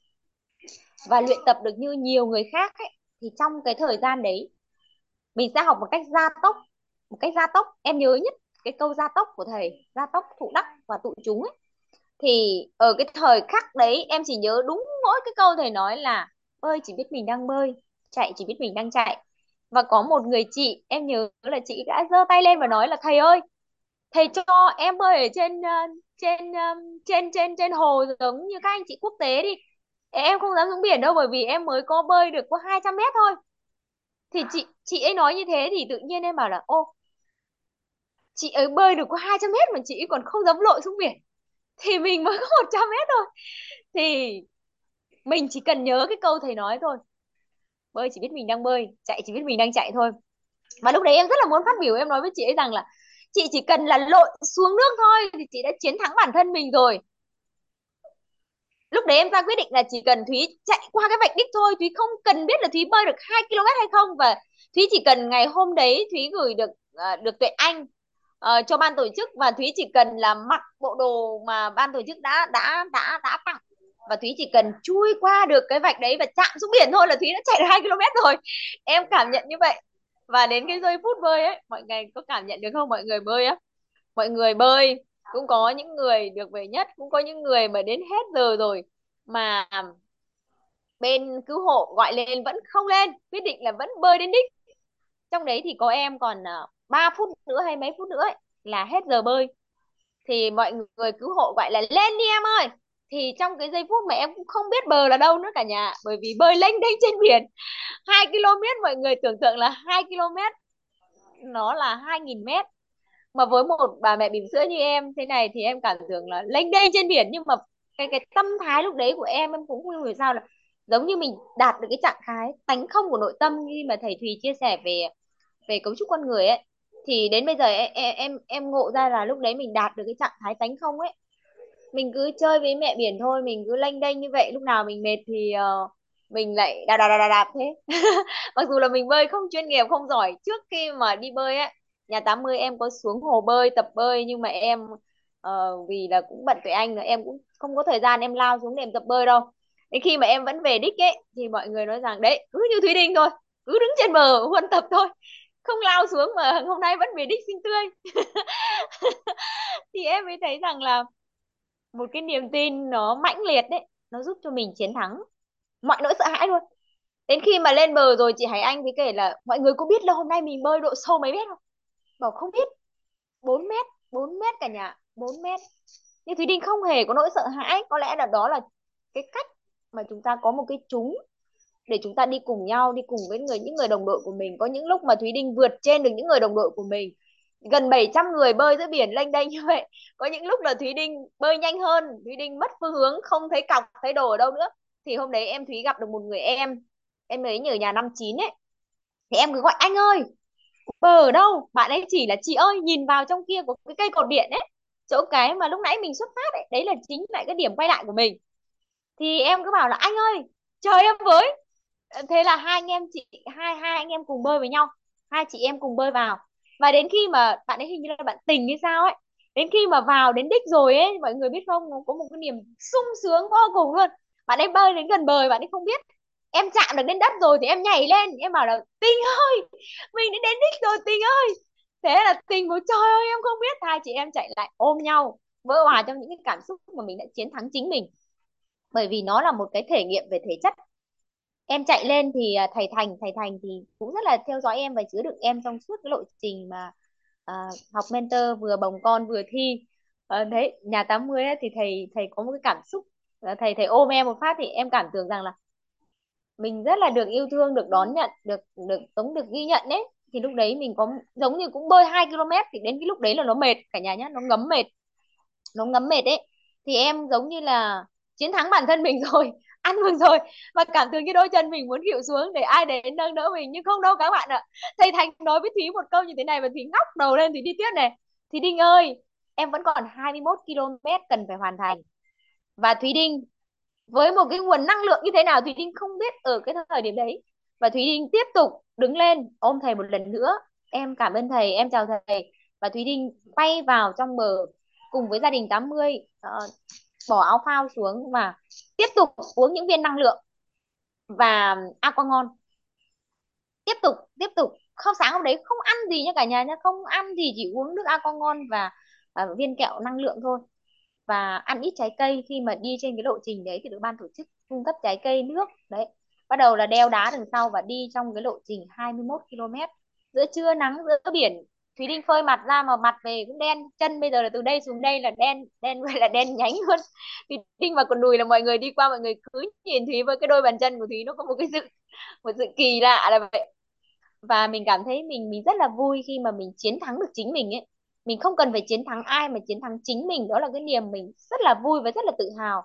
và luyện tập được như nhiều người khác ấy. Thì trong cái thời gian đấy, mình sẽ học một cách gia tốc, một cách gia tốc. Em nhớ nhất cái câu gia tốc của thầy, gia tốc, thụ đắc và tụ chúng ấy. Thì ở cái thời khắc đấy, em chỉ nhớ đúng mỗi cái câu thầy nói là, bơi chỉ biết mình đang bơi, chạy chỉ biết mình đang chạy. Và có một người chị, em nhớ là chị đã giơ tay lên và nói là, thầy ơi thầy cho em bơi ở trên ờ, trên ờ, trên trên trên hồ giống như các anh chị quốc tế đi. Em không dám xuống biển đâu bởi vì em mới có bơi được có 200 mét thôi. Thì chị chị ấy nói như thế thì tự nhiên em bảo là, ô, chị ấy bơi được có 200 mét mà chị ấy còn không dám lội xuống biển. Thì mình mới có 100 mét thôi. Thì mình chỉ cần nhớ cái câu thầy nói thôi. Bơi chỉ biết mình đang bơi, chạy chỉ biết mình đang chạy thôi. Và lúc đấy em rất là muốn phát biểu, em nói với chị ấy rằng là chị chỉ cần là lội xuống nước thôi thì chị đã chiến thắng bản thân mình rồi. Lúc đấy em ra quyết định là chỉ cần Thúy chạy qua cái vạch đích thôi. Thúy không cần biết là Thúy bơi được 2 km hay không. Và Thúy chỉ cần ngày hôm đấy Thúy gửi được uh, được Tuệ Anh uh, cho ban tổ chức. Và Thúy chỉ cần là mặc bộ đồ mà ban tổ chức đã đã đã đã tặng. Và Thúy chỉ cần chui qua được cái vạch đấy và chạm xuống biển thôi là Thúy đã chạy được hai km rồi. Em cảm nhận như vậy và đến cái giây phút bơi ấy mọi người có cảm nhận được không? Mọi người bơi á? Mọi người bơi cũng có những người được về nhất cũng có những người mà đến hết giờ rồi mà bên cứu hộ gọi lên vẫn không lên quyết định là vẫn bơi đến đích. Trong đấy thì có em còn à, 3 phút nữa hay mấy phút nữa ấy, là hết giờ bơi. Thì mọi người cứu hộ gọi là lên đi em ơi! Thì trong cái giây phút mà em cũng không biết bờ là đâu nữa cả nhà, bởi vì bơi lênh đênh trên biển. 2 km mọi người tưởng tượng là 2 km nó là 2.000 mét. Mà với một bà mẹ bỉm sữa như em thế này thì em cảm tưởng là lênh đênh trên biển. Nhưng mà cái cái tâm thái lúc đấy của em em cũng không hiểu sao là giống như mình đạt được cái trạng thái tánh không của nội tâm như mà thầy Thùy chia sẻ về về cấu trúc con người ấy. Thì đến bây giờ em em em ngộ ra là lúc đấy mình đạt được cái trạng thái tánh không ấy mình cứ chơi với mẹ biển thôi mình cứ lanh đênh như vậy lúc nào mình mệt thì uh, mình lại đạp đạp đạp đạp thế. Mặc dù là mình bơi không chuyên nghiệp không giỏi trước khi mà đi bơi ấy nhà 80 em có xuống hồ bơi tập bơi nhưng mà em uh, vì là cũng bận với anh nữa em cũng không có thời gian em lao xuống để em tập bơi đâu. Đến khi mà em vẫn về đích ấy thì mọi người nói rằng đấy cứ như Thúy Đình thôi cứ đứng trên bờ huân tập thôi không lao xuống mà hôm nay vẫn về đích xinh tươi. Thì em mới thấy rằng là một cái niềm tin nó mãnh liệt đấy, nó giúp cho mình chiến thắng. Mọi nỗi sợ hãi luôn. Đến khi mà lên bờ rồi, chị Hải Anh thì kể là mọi người có biết là hôm nay mình bơi độ sâu mấy mét không? Bảo không biết. 4 mét 4 mét cả nhà 4 mét. Nhưng Thúy Đinh không hề có nỗi sợ hãi. Có lẽ là đó là cái cách mà chúng ta có một cái chúng để chúng ta đi cùng nhau, đi cùng với người, những người đồng đội của mình. Có những lúc mà Thúy Đinh vượt trên được những người đồng đội của mình gần 700 người bơi giữa biển lênh đênh như vậy. Có những lúc là Thúy Đinh bơi nhanh hơn, Thúy Đinh mất phương hướng, không thấy cọc, thấy đồ ở đâu nữa. Thì hôm đấy em Thúy gặp được một người em em ấy nhờ nhà năm chín ấy. Thì em cứ gọi, anh ơi, bờ ở đâu? Bạn ấy chỉ là chị ơi, nhìn vào trong kia có cái cây cột điện ấy. Chỗ cái mà lúc nãy mình xuất phát ấy, đấy là chính lại cái điểm quay lại của mình. Thì em cứ bảo là, anh ơi chờ em với. Thế là hai anh em chị, hai hai anh em cùng bơi với nhau. Hai chị em cùng bơi vào và đến khi mà bạn ấy hình như là bạn tình hay sao ấy, đến khi mà vào đến đích rồi ấy, mọi người biết không? Nó có một cái niềm sung sướng vô cùng luôn. Bạn ấy bơi đến gần bờ, bạn ấy không biết. Em chạm được đến đất rồi thì em nhảy lên. Em bảo là, tình ơi, mình đã đến đích rồi, tình ơi. Thế là tình của trời ơi, em không biết. Hai chị em chạy lại ôm nhau, vỡ hòa trong những cái cảm xúc mà mình đã chiến thắng chính mình. Bởi vì nó là một cái thể nghiệm về thể chất em chạy lên thì à, thầy Thành thầy Thành thì cũng rất là theo dõi em và chứa đựng em trong suốt cái lộ trình mà uh, học mentor vừa bồng con vừa thi. Uh, đấy nhà 80 ấy, thì thầy thầy có một cái cảm xúc. Ờ, thầy thầy ôm em một phát thì em cảm tưởng rằng là mình rất là được yêu thương được đón nhận được được giống được ghi nhận đấy thì lúc đấy mình có giống như cũng bơi 2 km thì đến cái lúc đấy là nó mệt cả nhà nhá nó ngấm mệt. Nó ngấm mệt đấy thì em giống như là chiến thắng bản thân mình rồi ăn mừng rồi và cảm tưởng như đôi chân mình muốn khịu xuống để ai đến nâng đỡ mình. Nhưng không đâu các bạn ạ. Thầy thành nói với thúy một câu như thế này và thúy ngóc đầu lên thì đi tiếp này. Thúy đinh ơi em vẫn còn 21 km cần phải hoàn thành. Và thúy đinh với một cái nguồn năng lượng như thế nào Thúy Đinh không biết ở cái thời điểm đấy. Và Thúy Đinh tiếp tục đứng lên ôm thầy một lần nữa. Em cảm ơn thầy em chào thầy. Và Thúy Đinh bay vào trong bờ cùng với gia đình 80 uh, bỏ áo phao xuống và tiếp tục uống những viên năng lượng và um, aqua ngon tiếp tục tiếp tục. Không sáng hôm đấy không ăn gì nha cả nhà nha không ăn gì chỉ uống nước aqua ngon và uh, viên kẹo năng lượng thôi. Và ăn ít trái cây khi mà đi trên cái lộ trình đấy thì được ban tổ chức cung cấp trái cây nước đấy bắt đầu là đeo đá đằng sau và đi trong cái lộ trình 21 km giữa trưa nắng giữa biển Thúy Đinh phơi mặt ra mà mặt về cũng đen chân bây giờ là từ đây xuống đây là đen đen gọi là đen nhánh luôn. Thúy Đinh mà còn đùi là mọi người đi qua mọi người cứ nhìn Thúy với cái đôi bàn chân của Thúy nó có một cái sự một sự kỳ lạ là vậy. Và mình cảm thấy mình mình rất là vui khi mà mình chiến thắng được chính mình ấy. Mình không cần phải chiến thắng ai mà chiến thắng chính mình đó là cái niềm mình rất là vui và rất là tự hào.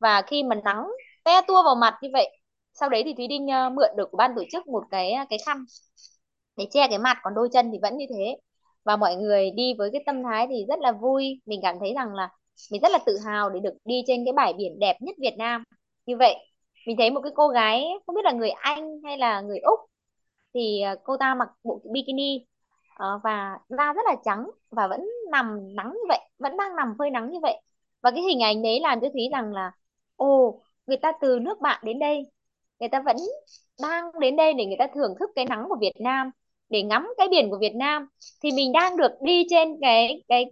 Và khi mà nắng te tua vào mặt như vậy sau đấy thì Thúy Đinh uh, mượn được của ban tổ chức một cái ờ, cái khăn để che cái mặt, còn đôi chân thì vẫn như thế. Và mọi người đi với cái tâm thái thì rất là vui. Mình cảm thấy rằng là mình rất là tự hào để được đi trên cái bãi biển đẹp nhất Việt Nam. Như vậy, mình thấy một cái cô gái, không biết là người Anh hay là người Úc, thì ờ, cô ta mặc bộ bikini ờ, và da rất là trắng và vẫn nằm nắng như vậy, vẫn đang nằm phơi nắng như vậy. Và cái hình ảnh đấy làm cho Thúy rằng là, ồ, người ta từ nước bạn đến đây, người ta vẫn đang đến đây để người ta thưởng thức cái nắng của Việt Nam để ngắm cái biển của Việt Nam, thì mình đang được đi trên cái cái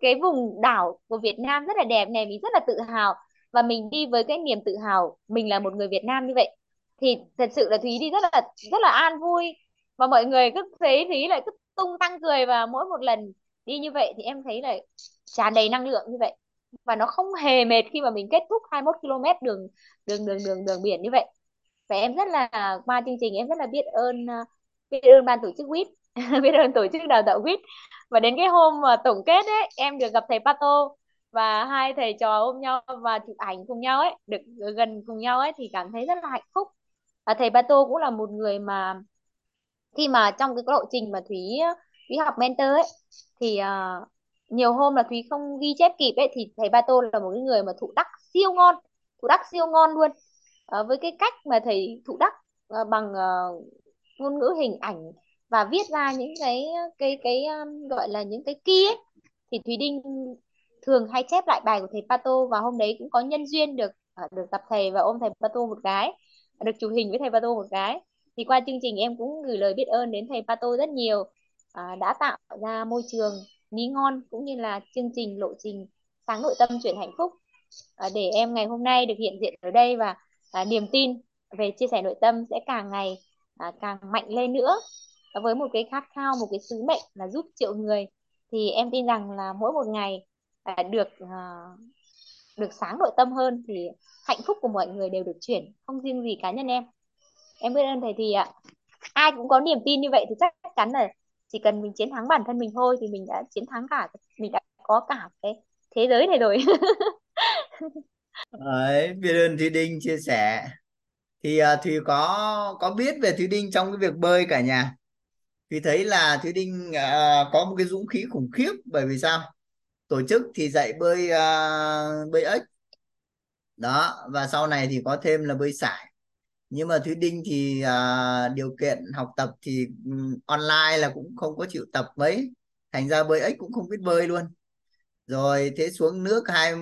cái vùng đảo của Việt Nam rất là đẹp này, mình rất là tự hào. Và mình đi với cái niềm tự hào, mình là một người Việt Nam như vậy, thì thật sự là Thúy đi rất là rất là an vui. Và mọi người cứ thấy Thúy lại cứ tung tăng cười và mỗi một lần đi như vậy thì em thấy là tràn đầy năng lượng như vậy. Và nó không hề mệt khi mà mình kết thúc 21 km đường đường đường đường đường biển như vậy. Và em rất là, qua chương trình em rất là biết ơn à, biết ơn ban tổ chức quýt. Biết ơn tổ chức đào tạo quýt. Và đến cái hôm mà tổng kết ấy em được gặp thầy Pato và hai thầy trò ôm nhau và chụp ảnh cùng nhau ấy được gần cùng nhau ấy thì cảm thấy rất là hạnh phúc. Và thầy Pato cũng là một người mà khi mà trong cái lộ trình mà Thúy Thúy học mentor ấy thì uh, nhiều hôm là Thúy không ghi chép kịp ấy thì thầy Ba Tô là một cái người mà thụ đắc siêu ngon thụ đắc siêu ngon luôn. Uh, với cái cách mà thầy thụ đắc uh, bằng uh, ngôn ngữ hình ảnh và viết ra những cái cái cái um, gọi là những cái key ấy thì thùy Đinh thường hay chép lại bài của thầy Pato và hôm đấy cũng có nhân duyên được à, được gặp thầy và ôm thầy Pato một cái à, được chụp hình với thầy Pato một cái. Thì qua chương trình em cũng gửi lời biết ơn đến thầy Pato rất nhiều à, đã tạo ra môi trường ní ngon cũng như là chương trình lộ trình sáng nội tâm chuyển hạnh phúc à, để em ngày hôm nay được hiện diện ở đây và à, niềm tin về chia sẻ nội tâm sẽ càng ngày à, càng mạnh lên nữa. Với một cái khát khao một cái sứ mệnh là giúp triệu người thì em tin rằng là mỗi một ngày à, được à, được sáng nội tâm hơn thì hạnh phúc của mọi người đều được chuyển không riêng gì cá nhân em. Em biết ơn thầy thì ạ ai cũng có niềm tin như vậy thì chắc chắn là chỉ cần mình chiến thắng bản thân mình thôi thì mình đã chiến thắng cả mình đã có cả cái thế giới này rồi. Đấy, biết ơn Thúy Đinh chia sẻ thì uh, Thùy có có biết về Thúy Đinh trong cái việc bơi cả nhà? Thì thấy là Thúy Đinh uh, có một cái dũng khí khủng khiếp. Bởi vì sao? Tổ chức thì dạy bơi uh, bơi ếch. Đó và sau này thì có thêm là bơi sải. Nhưng mà Thúy Đinh thì uh, điều kiện học tập thì um, online là cũng không có chịu tập mấy. Thành ra bơi ếch cũng không biết bơi luôn. Rồi thế xuống nước hai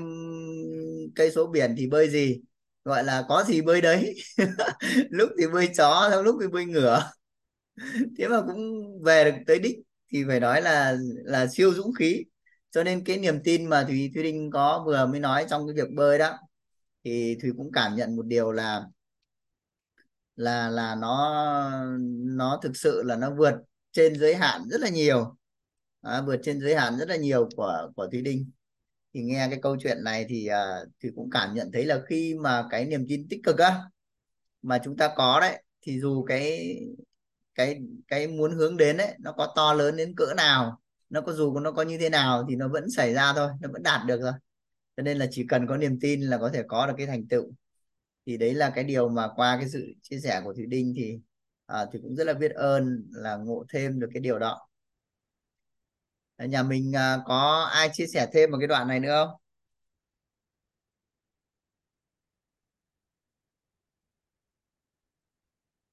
cây số biển thì bơi gì? Gọi là có gì bơi đấy. Lúc thì bơi chó xong lúc thì bơi ngửa thế mà cũng về được tới đích thì phải nói là là siêu dũng khí. Cho nên cái niềm tin mà thùy thùy đinh có vừa mới nói trong cái việc bơi đó thì thùy cũng cảm nhận một điều là là là nó nó thực sự là nó vượt trên giới hạn rất là nhiều. À, vượt trên giới hạn rất là nhiều của của thùy đinh thì nghe cái câu chuyện này thì uh, thì cũng cảm nhận thấy là khi mà cái niềm tin tích cực á mà chúng ta có đấy thì dù cái cái cái muốn hướng đến đấy nó có to lớn đến cỡ nào nó có dù nó có như thế nào thì nó vẫn xảy ra thôi nó vẫn đạt được rồi cho nên là chỉ cần có niềm tin là có thể có được cái thành tựu. Thì đấy là cái điều mà qua cái sự chia sẻ của Thủy Đinh thì à, thì cũng rất là biết ơn là ngộ thêm được cái điều đó nhà mình à, có ai chia sẻ thêm một cái đoạn này nữa không?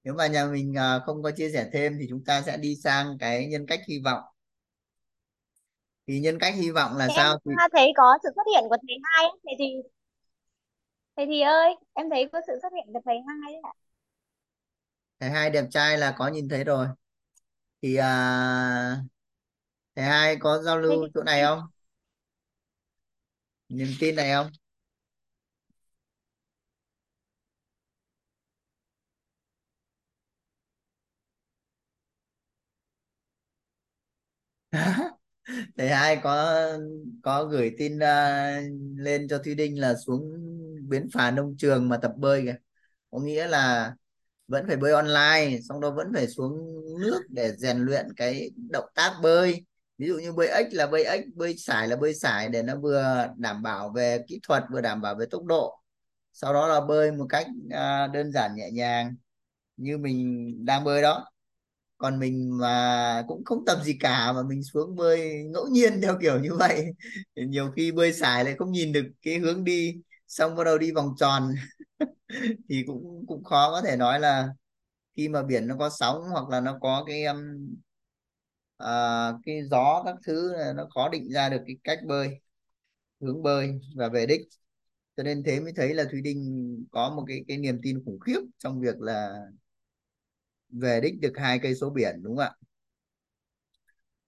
Nếu mà nhà mình à, không có chia sẻ thêm thì chúng ta sẽ đi sang cái nhân cách hy vọng. Thì nhân cách hy vọng là em sao thì thấy có sự xuất hiện của thầy hai thầy thì thầy thì ơi em thấy có sự xuất hiện của thầy hai đấy ạ. Thầy hai đẹp trai là có nhìn thấy rồi. Thì à, thầy hai có giao lưu chỗ này không? Niềm tin này không? Thầy hai có có gửi tin uh, lên cho Thúy Đinh là xuống bến phà nông trường mà tập bơi kìa. Có nghĩa là vẫn phải bơi online xong đó vẫn phải xuống nước để rèn luyện cái động tác bơi ví dụ như bơi ếch là bơi ếch bơi sải là bơi sải để nó vừa đảm bảo về kỹ thuật vừa đảm bảo về tốc độ. Sau đó là bơi một cách uh, đơn giản nhẹ nhàng như mình đang bơi đó. Còn mình mà cũng không tập gì cả mà mình xuống bơi ngẫu nhiên theo kiểu như vậy. Nhiều khi bơi sải lại không nhìn được cái hướng đi xong bắt đầu đi vòng tròn. Thì cũng cũng khó có thể nói là khi mà biển nó có sóng hoặc là nó có cái um, à, cái gió các thứ nó khó định ra được cái cách bơi hướng bơi và về đích. Cho nên thế mới thấy là Thúy Đinh có một cái cái niềm tin khủng khiếp trong việc là về đích được hai cây số biển đúng không ạ?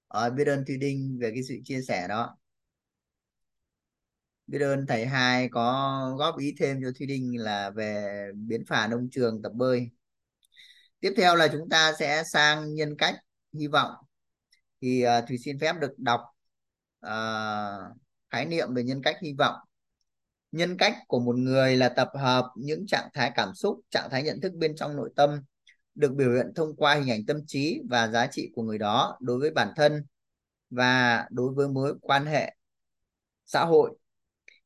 À, biết ơn thúy Đinh về cái sự chia sẻ đó. Biết ơn thầy hai có góp ý thêm cho thúy Đinh là về biến phà nông trường tập bơi. Tiếp theo là chúng ta sẽ sang nhân cách hy vọng thì uh, Thùy xin phép được đọc uh, khái niệm về nhân cách hy vọng nhân cách của một người là tập hợp những trạng thái cảm xúc trạng thái nhận thức bên trong nội tâm được biểu hiện thông qua hình ảnh tâm trí và giá trị của người đó đối với bản thân và đối với mối quan hệ xã hội.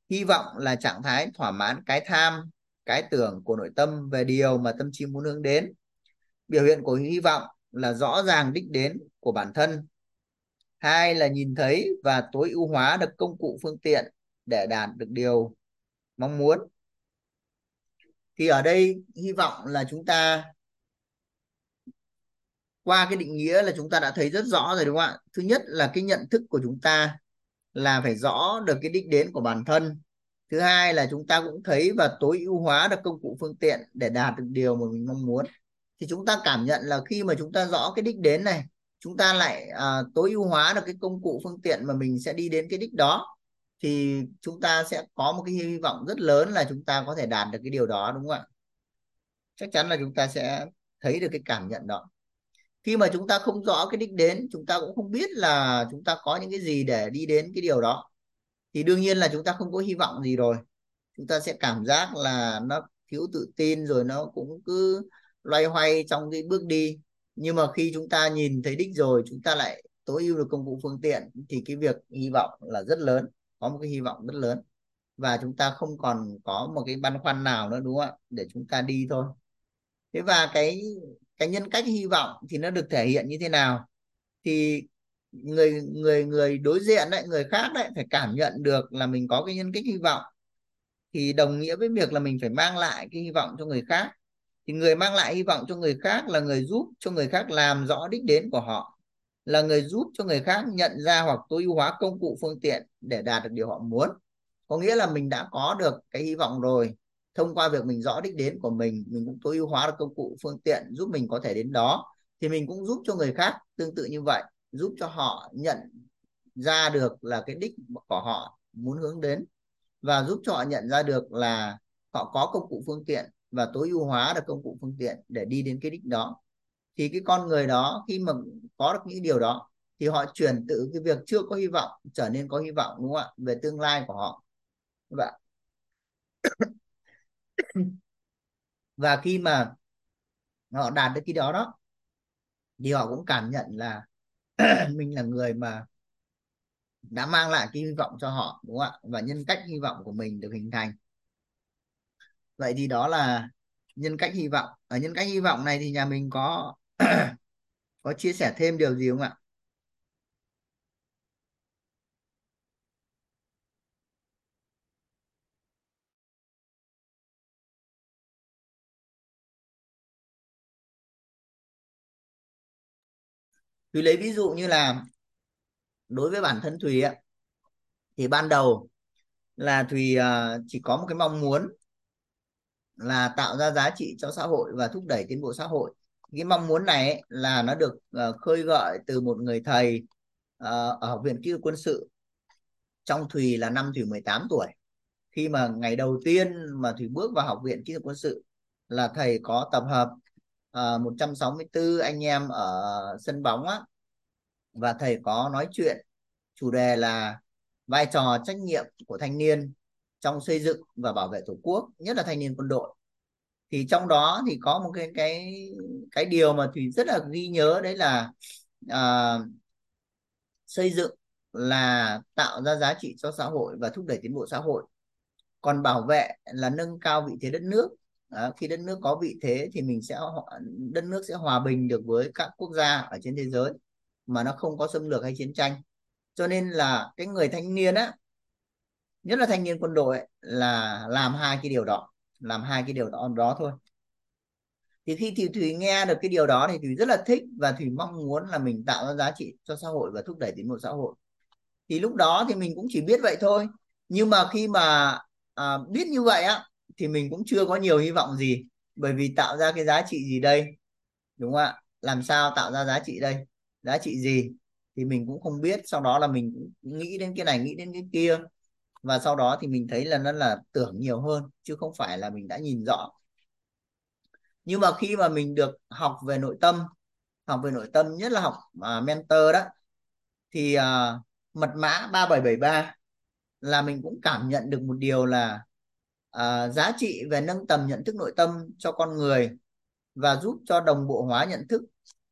Hy vọng là trạng thái thỏa mãn cái tham, cái tưởng của nội tâm về điều mà tâm trí muốn hướng đến. Biểu hiện của hy vọng là rõ ràng đích đến của bản thân. Hai là nhìn thấy và tối ưu hóa được công cụ phương tiện để đạt được điều mong muốn. Thì ở đây hy vọng là chúng ta, qua cái định nghĩa là chúng ta đã thấy rất rõ rồi đúng không ạ? Thứ nhất là cái nhận thức của chúng ta là phải rõ được cái đích đến của bản thân. Thứ hai là chúng ta cũng thấy và tối ưu hóa được công cụ phương tiện để đạt được điều mà mình mong muốn. Thì chúng ta cảm nhận là khi mà chúng ta rõ cái đích đến này chúng ta lại à, tối ưu hóa được cái công cụ phương tiện mà mình sẽ đi đến cái đích đó thì chúng ta sẽ có một cái hy vọng rất lớn là chúng ta có thể đạt được cái điều đó đúng không ạ? Chắc chắn là chúng ta sẽ thấy được cái cảm nhận đó. Khi mà chúng ta không rõ cái đích đến chúng ta cũng không biết là chúng ta có những cái gì để đi đến cái điều đó. Thì đương nhiên là chúng ta không có hy vọng gì rồi. Chúng ta sẽ cảm giác là nó thiếu tự tin rồi nó cũng cứ loay hoay trong cái bước đi nhưng mà khi chúng ta nhìn thấy đích rồi, chúng ta lại tối ưu được công cụ phương tiện, thì cái việc hy vọng là rất lớn, có một cái hy vọng rất lớn. Và chúng ta không còn có một cái băn khoăn nào nữa, đúng không ạ? Để chúng ta đi thôi. Thế và cái cái nhân cách hy vọng thì nó được thể hiện như thế nào? Thì người người người đối diện đấy người khác đấy phải cảm nhận được là mình có cái nhân cách hy vọng. Thì đồng nghĩa với việc là mình phải mang lại cái hy vọng cho người khác thì người mang lại hy vọng cho người khác là người giúp cho người khác làm rõ đích đến của họ, là người giúp cho người khác nhận ra hoặc tối ưu hóa công cụ phương tiện để đạt được điều họ muốn. Có nghĩa là mình đã có được cái hy vọng rồi, thông qua việc mình rõ đích đến của mình mình cũng tối ưu hóa được công cụ phương tiện giúp mình có thể đến đó, thì mình cũng giúp cho người khác tương tự như vậy, giúp cho họ nhận ra được là cái đích của họ muốn hướng đến và giúp cho họ nhận ra được là họ có công cụ phương tiện và tối ưu hóa được công cụ phương tiện để đi đến cái đích đó. Thì cái con người đó, khi mà có được những điều đó, thì họ chuyển từ cái việc chưa có hy vọng trở nên có hy vọng, đúng không ạ? Về tương lai của họ. Và và khi mà họ đạt được cái đó đó, thì họ cũng cảm nhận là mình là người mà đã mang lại cái hy vọng cho họ, đúng không ạ? Và nhân cách hy vọng của mình được hình thành vậy thì đó là nhân cách hy vọng. Ở nhân cách hy vọng này thì nhà mình có có chia sẻ thêm điều gì không ạ? Thùy lấy ví dụ như là đối với bản thân Thùy ạ, thì ban đầu là Thùy à, chỉ có một cái mong muốn là tạo ra giá trị cho xã hội và thúc đẩy tiến bộ xã hội. Cái mong muốn này ấy, là nó được uh, khơi gợi từ một người thầy uh, ở học viện kỹ thuật quân sự trong Thùy là năm Thùy 18 tuổi. Khi mà ngày đầu tiên mà Thùy bước vào học viện kỹ thuật quân sự là thầy có tập hợp ờ, uh, 164 anh em ở sân bóng á và thầy có nói chuyện. Chủ đề là vai trò trách nhiệm của thanh niên trong xây dựng và bảo vệ tổ quốc nhất là thanh niên quân đội. Thì trong đó thì có một cái cái cái điều mà thủy rất là ghi nhớ đấy là uh, xây dựng là tạo ra giá trị cho xã hội và thúc đẩy tiến bộ xã hội. Còn bảo vệ là nâng cao vị thế đất nước. À, khi đất nước có vị thế thì mình sẽ đất nước sẽ hòa bình được với các quốc gia ở trên thế giới mà nó không có xâm lược hay chiến tranh. Cho nên là cái người thanh niên á nhất là thanh niên quân đội ấy, là làm hai cái điều đó làm hai cái điều đó đó thôi. Thì khi thì thủy nghe được cái điều đó thì thủy rất là thích và thủy mong muốn là mình tạo ra giá trị cho xã hội và thúc đẩy tiến bộ xã hội. Thì lúc đó thì mình cũng chỉ biết vậy thôi. Nhưng mà khi mà à, biết như vậy á thì mình cũng chưa có nhiều hy vọng gì bởi vì tạo ra cái giá trị gì đây? Đúng không ạ? Làm sao tạo ra giá trị đây? Giá trị gì? Thì mình cũng không biết sau đó là mình cũng nghĩ đến cái này nghĩ đến cái kia và sau đó thì mình thấy là nó là tưởng nhiều hơn chứ không phải là mình đã nhìn rõ. Nhưng mà khi mà mình được học về nội tâm học về nội tâm nhất là học uh, mentor đó thì uh, mật mã 3773 là mình cũng cảm nhận được một điều là uh, giá trị về nâng tầm nhận thức nội tâm cho con người và giúp cho đồng bộ hóa nhận thức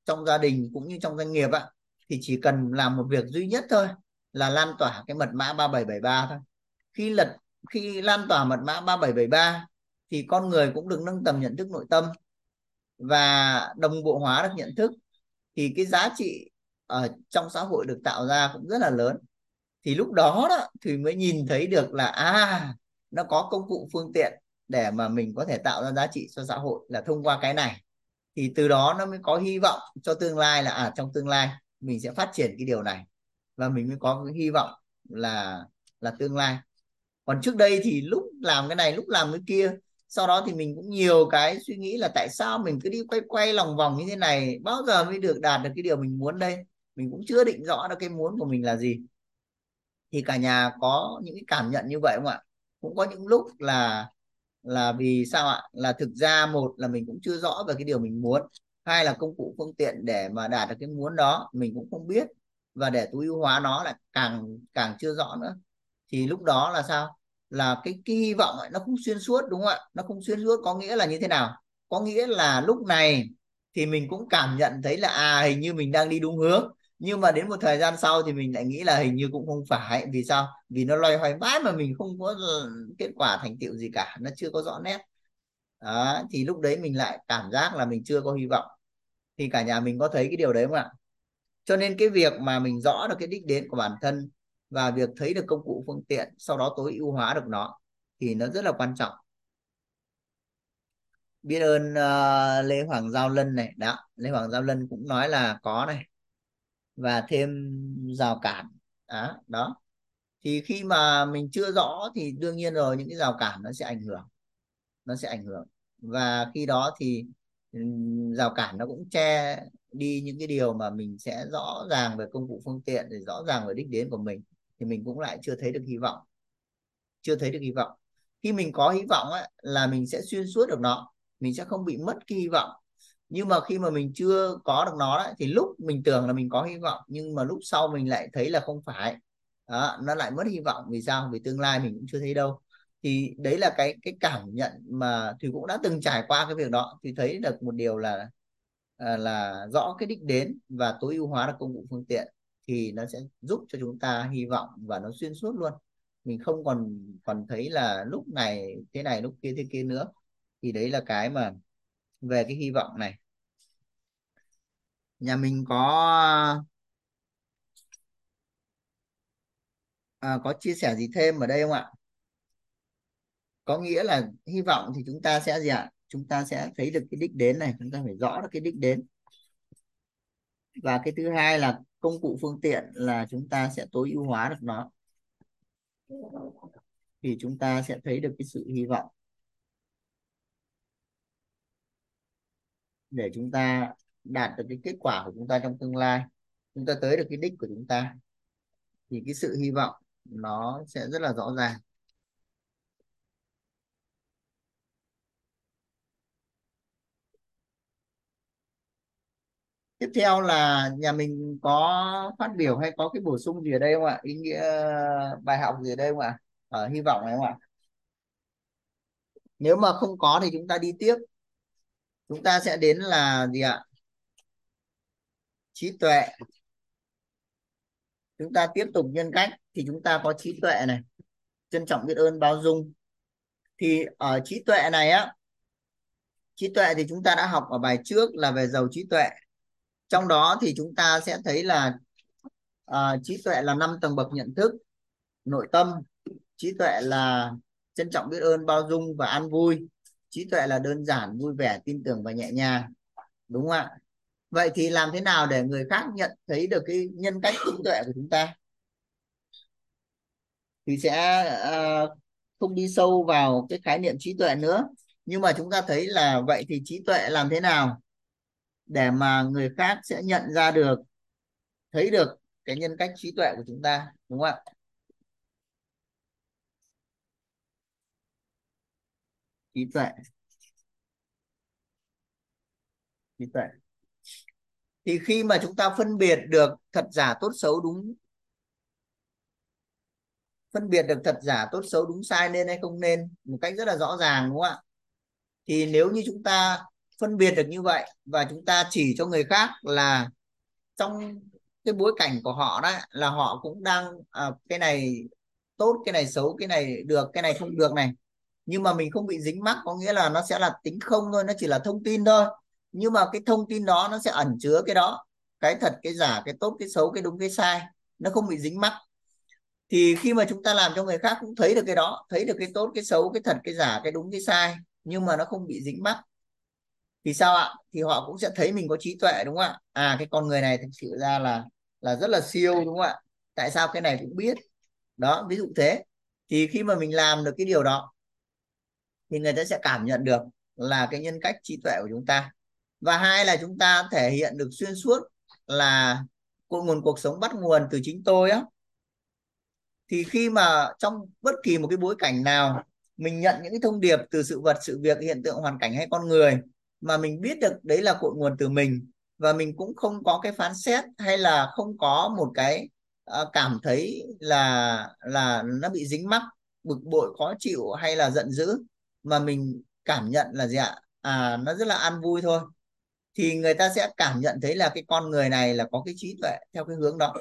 trong gia đình cũng như trong doanh nghiệp ạ thì chỉ cần làm một việc duy nhất thôi là lan tỏa cái mật mã 3773 thôi khi lật, khi lan tỏa mật mã 3773 thì con người cũng được nâng tầm nhận thức nội tâm và đồng bộ hóa được nhận thức, thì cái giá trị ở trong xã hội được tạo ra cũng rất là lớn. Thì lúc đó đó, thì mới nhìn thấy được là à nó có công cụ phương tiện để mà mình có thể tạo ra giá trị cho xã hội là thông qua cái này. Thì từ đó nó mới có hy vọng cho tương lai là à trong tương lai mình sẽ phát triển cái điều này và mình mới có cái hy vọng là là tương lai còn trước đây thì lúc làm cái này, lúc làm cái kia, sau đó thì mình cũng nhiều cái suy nghĩ là tại sao mình cứ đi quay quay lòng vòng như thế này, bao giờ mới được đạt được cái điều mình muốn đây? Mình cũng chưa định rõ được cái muốn của mình là gì. Thì cả nhà có những cái cảm nhận như vậy không ạ? Cũng có những lúc là là vì sao ạ? Là thực ra một là mình cũng chưa rõ về cái điều mình muốn, hai là công cụ, phương tiện để mà đạt được cái muốn đó, mình cũng không biết. Và để tối ưu hóa nó là càng càng chưa rõ nữa. Thì lúc đó là sao? Là cái cái hy vọng ấy, nó không xuyên suốt đúng không ạ? Nó không xuyên suốt có nghĩa là như thế nào? Có nghĩa là lúc này thì mình cũng cảm nhận thấy là à hình như mình đang đi đúng hướng. Nhưng mà đến một thời gian sau thì mình lại nghĩ là hình như cũng không phải. Vì sao? Vì nó loay hoay mãi mà mình không có ừ, kết quả thành tựu gì cả. Nó chưa có rõ nét. Đó, thì lúc đấy mình lại cảm giác là mình chưa có hy vọng. Thì cả nhà mình có thấy cái điều đấy không ạ? Cho nên cái việc mà mình rõ được cái đích đến của bản thân và việc thấy được công cụ phương tiện sau đó tối ưu hóa được nó thì nó rất là quan trọng. Biết ơn uh, Lê Hoàng Giao Lân này. Đó Lê Hoàng Giao Lân cũng nói là có này và thêm rào cản. Đó, đó. Thì khi mà mình chưa rõ thì đương nhiên rồi những cái rào cản nó sẽ ảnh hưởng. Nó sẽ ảnh hưởng. Và khi đó thì rào cản nó cũng che đi những cái điều mà mình sẽ rõ ràng về công cụ phương tiện để rõ ràng về đích đến của mình thì mình cũng lại chưa thấy được hy vọng. Chưa thấy được hy vọng. Khi mình có hy vọng ấy, là mình sẽ xuyên suốt được nó. Mình sẽ không bị mất cái hy vọng. Nhưng mà khi mà mình chưa có được nó đấy, thì lúc mình tưởng là mình có hy vọng nhưng mà lúc sau mình lại thấy là không phải. Đó, nó lại mất hy vọng. Vì sao? Vì tương lai mình cũng chưa thấy đâu. Thì đấy là cái cái cảm nhận mà thì cũng đã từng trải qua cái việc đó. Thì thấy được một điều là à, là rõ cái đích đến và tối ưu hóa được công cụ phương tiện thì nó sẽ giúp cho chúng ta hy vọng và nó xuyên suốt luôn. Mình không còn còn thấy là lúc này thế này lúc kia thế kia nữa. Thì đấy là cái mà về cái hy vọng này. Nhà mình có à, có chia sẻ gì thêm ở đây không ạ? Có nghĩa là hy vọng thì chúng ta sẽ gì ạ? Chúng ta sẽ thấy được cái đích đến này chúng ta phải rõ được cái đích đến. Và cái thứ hai là công cụ phương tiện là chúng ta sẽ tối ưu hóa được nó. Thì chúng ta sẽ thấy được cái sự hy vọng. Để chúng ta đạt được cái kết quả của chúng ta trong tương lai, chúng ta tới được cái đích của chúng ta, thì cái sự hy vọng nó sẽ rất là rõ ràng. Tiếp theo là nhà mình có phát biểu hay có cái bổ sung gì ở đây không ạ? Ý nghĩa, bài học gì ở đây không ạ? Ở hy vọng này không ạ? Nếu mà không có thì chúng ta đi tiếp. Chúng ta sẽ đến là gì ạ? Trí tuệ. Chúng ta tiếp tục nhân cách thì chúng ta có trí tuệ này. Trân trọng biết ơn bao dung. Thì ở trí tuệ này á, trí tuệ thì chúng ta đã học ở bài trước là về giàu trí tuệ trong đó thì chúng ta sẽ thấy là à, trí tuệ là năm tầng bậc nhận thức nội tâm trí tuệ là trân trọng biết ơn bao dung và an vui trí tuệ là đơn giản vui vẻ tin tưởng và nhẹ nhàng đúng không ạ? Vậy thì làm thế nào để người khác nhận thấy được cái nhân cách trí tuệ của chúng ta? Thì sẽ uh, không đi sâu vào cái khái niệm trí tuệ nữa. Nhưng mà chúng ta thấy là vậy thì trí tuệ làm thế nào? Để mà người khác sẽ nhận ra được, thấy được cái nhân cách trí tuệ của chúng ta, đúng không ạ? Trí tuệ. Trí tuệ. Thì khi mà chúng ta phân biệt được thật giả tốt xấu đúng, phân biệt được thật giả tốt xấu đúng sai nên hay không nên một cách rất là rõ ràng, đúng không ạ? Thì nếu như chúng ta phân biệt được như vậy và chúng ta chỉ cho người khác là trong cái bối cảnh của họ đó là họ cũng đang à, cái này tốt cái này xấu cái này được cái này không được này. Nhưng mà mình không bị dính mắc có nghĩa là nó sẽ là tính không thôi nó chỉ là thông tin thôi. Nhưng mà cái thông tin đó nó sẽ ẩn chứa cái đó. Cái thật cái giả cái tốt cái xấu cái đúng cái sai nó không bị dính mắc. Thì khi mà chúng ta làm cho người khác cũng thấy được cái đó thấy được cái tốt cái xấu cái thật cái giả cái đúng cái sai nhưng mà nó không bị dính mắc thì sao ạ? Thì họ cũng sẽ thấy mình có trí tuệ, đúng không ạ? À cái con người này thực sự ra là là rất là siêu, đúng không ạ? Tại sao cái này cũng biết? Đó, ví dụ thế. Thì khi mà mình làm được cái điều đó, thì người ta sẽ cảm nhận được là cái nhân cách trí tuệ của chúng ta. Và hai là chúng ta thể hiện được xuyên suốt là cội nguồn cuộc sống bắt nguồn từ chính tôi á. Thì khi mà trong bất kỳ một cái bối cảnh nào, mình nhận những cái thông điệp từ sự vật, sự việc, hiện tượng, hoàn cảnh hay con người mà mình biết được đấy là cội nguồn từ mình và mình cũng không có cái phán xét hay là không có một cái uh, cảm thấy là là nó bị dính mắc bực bội khó chịu hay là giận dữ mà mình cảm nhận là gì ạ? À nó rất là an vui thôi. Thì người ta sẽ cảm nhận thấy là cái con người này là có cái trí tuệ theo cái hướng đó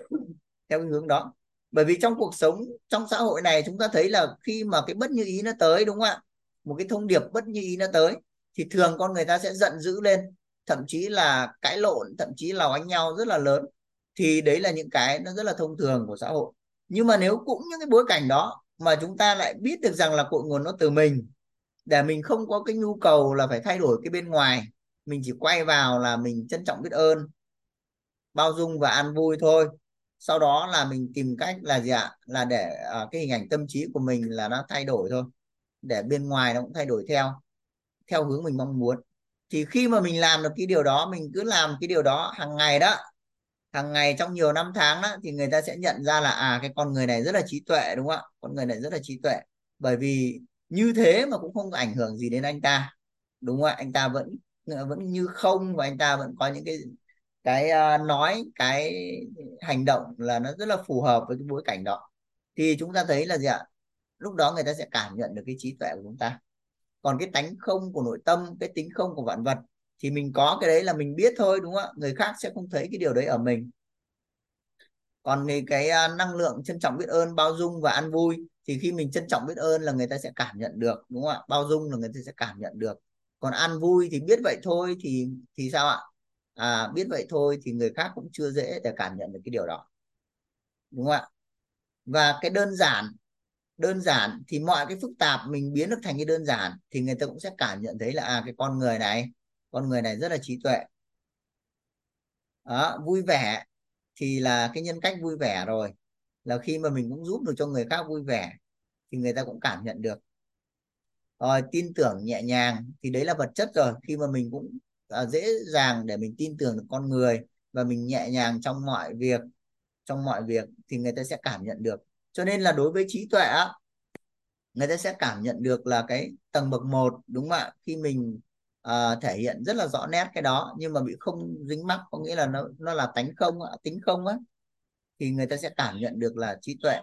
theo cái hướng đó. Bởi vì trong cuộc sống trong xã hội này chúng ta thấy là khi mà cái bất như ý nó tới đúng không ạ? Một cái thông điệp bất như ý nó tới thì thường con người ta sẽ giận dữ lên thậm chí là cãi lộn thậm chí là đánh nhau rất là lớn. Thì đấy là những cái nó rất là thông thường của xã hội. Nhưng mà nếu cũng những cái bối cảnh đó mà chúng ta lại biết được rằng là cội nguồn nó từ mình để mình không có cái nhu cầu là phải thay đổi cái bên ngoài mình chỉ quay vào là mình trân trọng biết ơn bao dung và an vui thôi. Sau đó là mình tìm cách là gì ạ? Là để uh, cái hình ảnh tâm trí của mình là nó thay đổi thôi để bên ngoài nó cũng thay đổi theo theo hướng mình mong muốn. Thì khi mà mình làm được cái điều đó mình cứ làm cái điều đó hàng ngày đó hàng ngày trong nhiều năm tháng đó thì người ta sẽ nhận ra là à cái con người này rất là trí tuệ đúng không ạ? Con người này rất là trí tuệ. Bởi vì như thế mà cũng không ảnh hưởng gì đến anh ta đúng không ạ? Anh ta vẫn vẫn như không và anh ta vẫn có những cái cái uh, nói cái hành động là nó rất là phù hợp với cái bối cảnh đó. Thì chúng ta thấy là gì ạ? Lúc đó người ta sẽ cảm nhận được cái trí tuệ của chúng ta còn cái tánh không của nội tâm cái tính không của vạn vật thì mình có cái đấy là mình biết thôi đúng không ạ? Người khác sẽ không thấy cái điều đấy ở mình. Còn thì cái à, năng lượng trân trọng biết ơn bao dung và an vui thì khi mình trân trọng biết ơn là người ta sẽ cảm nhận được đúng không ạ? Bao dung là người ta sẽ cảm nhận được. Còn an vui thì biết vậy thôi thì thì sao ạ? À, biết vậy thôi thì người khác cũng chưa dễ để cảm nhận được cái điều đó. Đúng không ạ? Và cái đơn giản đơn giản thì mọi cái phức tạp mình biến được thành cái đơn giản thì người ta cũng sẽ cảm nhận thấy là à cái con người này con người này rất là trí tuệ. Đó, vui vẻ thì là cái nhân cách vui vẻ rồi. Là khi mà mình cũng giúp được cho người khác vui vẻ thì người ta cũng cảm nhận được. Rồi tin tưởng nhẹ nhàng thì đấy là vật chất rồi. Khi mà mình cũng à, dễ dàng để mình tin tưởng được con người và mình nhẹ nhàng trong mọi việc trong mọi việc thì người ta sẽ cảm nhận được cho nên là đối với trí tuệ á người ta sẽ cảm nhận được là cái tầng bậc một đúng không ạ? Khi mình à, thể hiện rất là rõ nét cái đó nhưng mà bị không dính mắc có nghĩa là nó nó là tánh không tính không á thì người ta sẽ cảm nhận được là trí tuệ.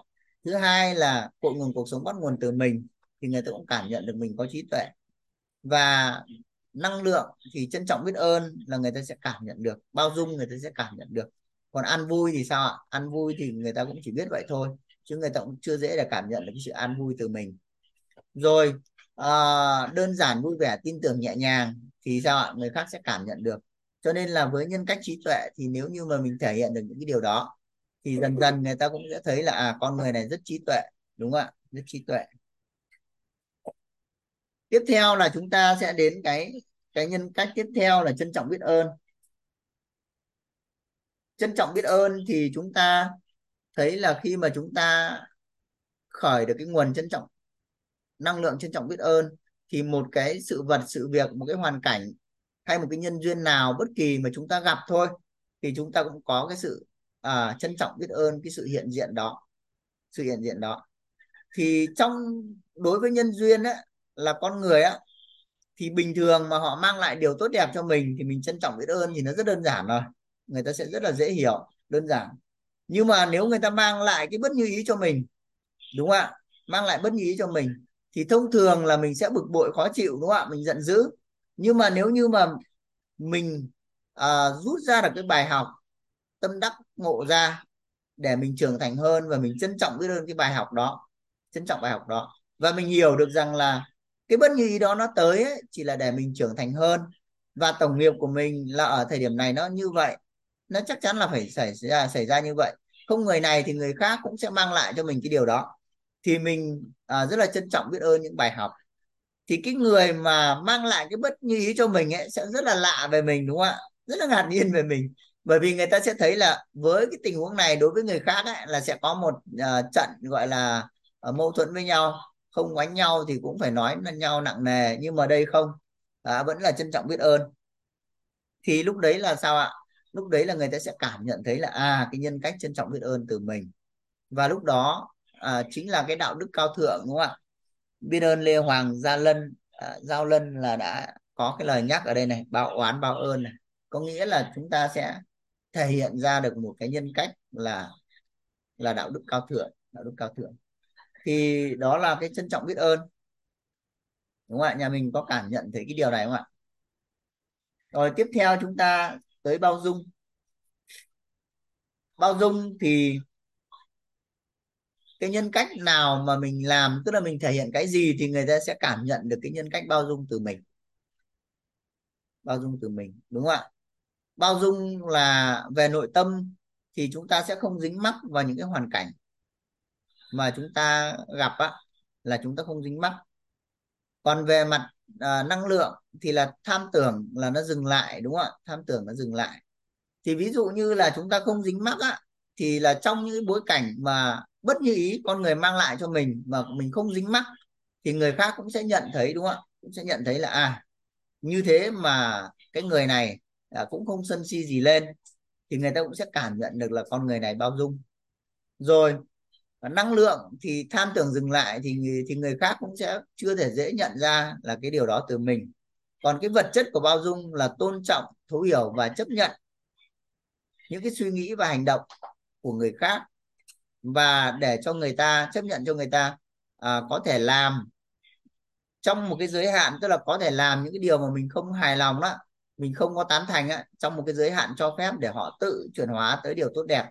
Thứ hai là cội nguồn cuộc sống bắt nguồn từ mình thì người ta cũng cảm nhận được mình có trí tuệ. Và năng lượng thì trân trọng biết ơn là người ta sẽ cảm nhận được bao dung người ta sẽ cảm nhận được. Còn ăn vui thì sao ạ? Ăn vui thì người ta cũng chỉ biết vậy thôi chứ người ta cũng chưa dễ để cảm nhận được cái sự an vui từ mình. Rồi à, đơn giản vui vẻ tin tưởng nhẹ nhàng thì sao ạ? Người khác sẽ cảm nhận được. Cho nên là với nhân cách trí tuệ thì nếu như mà mình thể hiện được những cái điều đó thì dần dần người ta cũng sẽ thấy là à con người này rất trí tuệ đúng không ạ? Rất trí tuệ. Tiếp theo là chúng ta sẽ đến cái cái nhân cách tiếp theo là trân trọng biết ơn. Trân trọng biết ơn thì chúng ta thấy là khi mà chúng ta khởi được cái nguồn trân trọng năng lượng trân trọng biết ơn thì một cái sự vật sự việc một cái hoàn cảnh hay một cái nhân duyên nào bất kỳ mà chúng ta gặp thôi thì chúng ta cũng có cái sự à, trân trọng biết ơn cái sự hiện diện đó sự hiện diện đó. Thì trong đối với nhân duyên á là con người á thì bình thường mà họ mang lại điều tốt đẹp cho mình thì mình trân trọng biết ơn thì nó rất đơn giản rồi người ta sẽ rất là dễ hiểu đơn giản nhưng mà nếu người ta mang lại cái bất như ý cho mình đúng không ạ? Mang lại bất như ý cho mình thì thông thường là mình sẽ bực bội khó chịu đúng không ạ? Mình giận dữ. Nhưng mà nếu như mà mình à, rút ra được cái bài học tâm đắc ngộ ra để mình trưởng thành hơn và mình trân trọng biết hơn cái bài học đó trân trọng bài học đó. Và mình hiểu được rằng là cái bất như ý đó nó tới ấy, chỉ là để mình trưởng thành hơn. Và tổng nghiệp của mình là ở thời điểm này nó như vậy nó chắc chắn là phải xảy ra xảy ra như vậy. Không người này thì người khác cũng sẽ mang lại cho mình cái điều đó. Thì mình à, rất là trân trọng biết ơn những bài học. Thì cái người mà mang lại cái bất như ý cho mình ấy sẽ rất là lạ về mình đúng không ạ? Rất là ngạc nhiên về mình. Bởi vì người ta sẽ thấy là với cái tình huống này đối với người khác ấy, là sẽ có một uh, trận gọi là uh, mâu thuẫn với nhau. Không oánh nhau thì cũng phải nói là nhau nặng nề. Nhưng mà đây không. À, vẫn là trân trọng biết ơn. Thì lúc đấy là sao ạ? Lúc đấy là người ta sẽ cảm nhận thấy là à cái nhân cách trân trọng biết ơn từ mình. Và lúc đó à, chính là cái đạo đức cao thượng đúng không ạ? Biết ơn Lê Hoàng Gia Lân à, Giao Lân là đã có cái lời nhắc ở đây này báo oán báo ơn này. Có nghĩa là chúng ta sẽ thể hiện ra được một cái nhân cách là là đạo đức cao thượng đạo đức cao thượng. Thì đó là cái trân trọng biết ơn. Đúng không ạ? Nhà mình có cảm nhận thấy cái điều này không ạ? Rồi tiếp theo chúng ta tới bao dung. Bao dung thì cái nhân cách nào mà mình làm, tức là mình thể hiện cái gì thì người ta sẽ cảm nhận được cái nhân cách bao dung từ mình. Bao dung từ mình, đúng không ạ? Bao dung là về nội tâm thì chúng ta sẽ không dính mắc vào những cái hoàn cảnh mà chúng ta gặp á, là chúng ta không dính mắc còn về mặt à, năng lượng thì là tham tưởng là nó dừng lại đúng không ạ? Tham tưởng nó dừng lại. Thì ví dụ như là chúng ta không dính mắc á thì là trong những bối cảnh mà bất như ý con người mang lại cho mình mà mình không dính mắc thì người khác cũng sẽ nhận thấy đúng không ạ? Cũng sẽ nhận thấy là à như thế mà cái người này à, cũng không sân si gì lên thì người ta cũng sẽ cảm nhận được là con người này bao dung. Rồi năng lượng thì tham tưởng dừng lại thì thì người khác cũng sẽ chưa thể dễ nhận ra là cái điều đó từ mình. Còn cái vật chất của bao dung là tôn trọng thấu hiểu và chấp nhận những cái suy nghĩ và hành động của người khác. Và để cho người ta chấp nhận cho người ta à, có thể làm trong một cái giới hạn tức là có thể làm những cái điều mà mình không hài lòng đó mình không có tán thành á, trong một cái giới hạn cho phép để họ tự chuyển hóa tới điều tốt đẹp.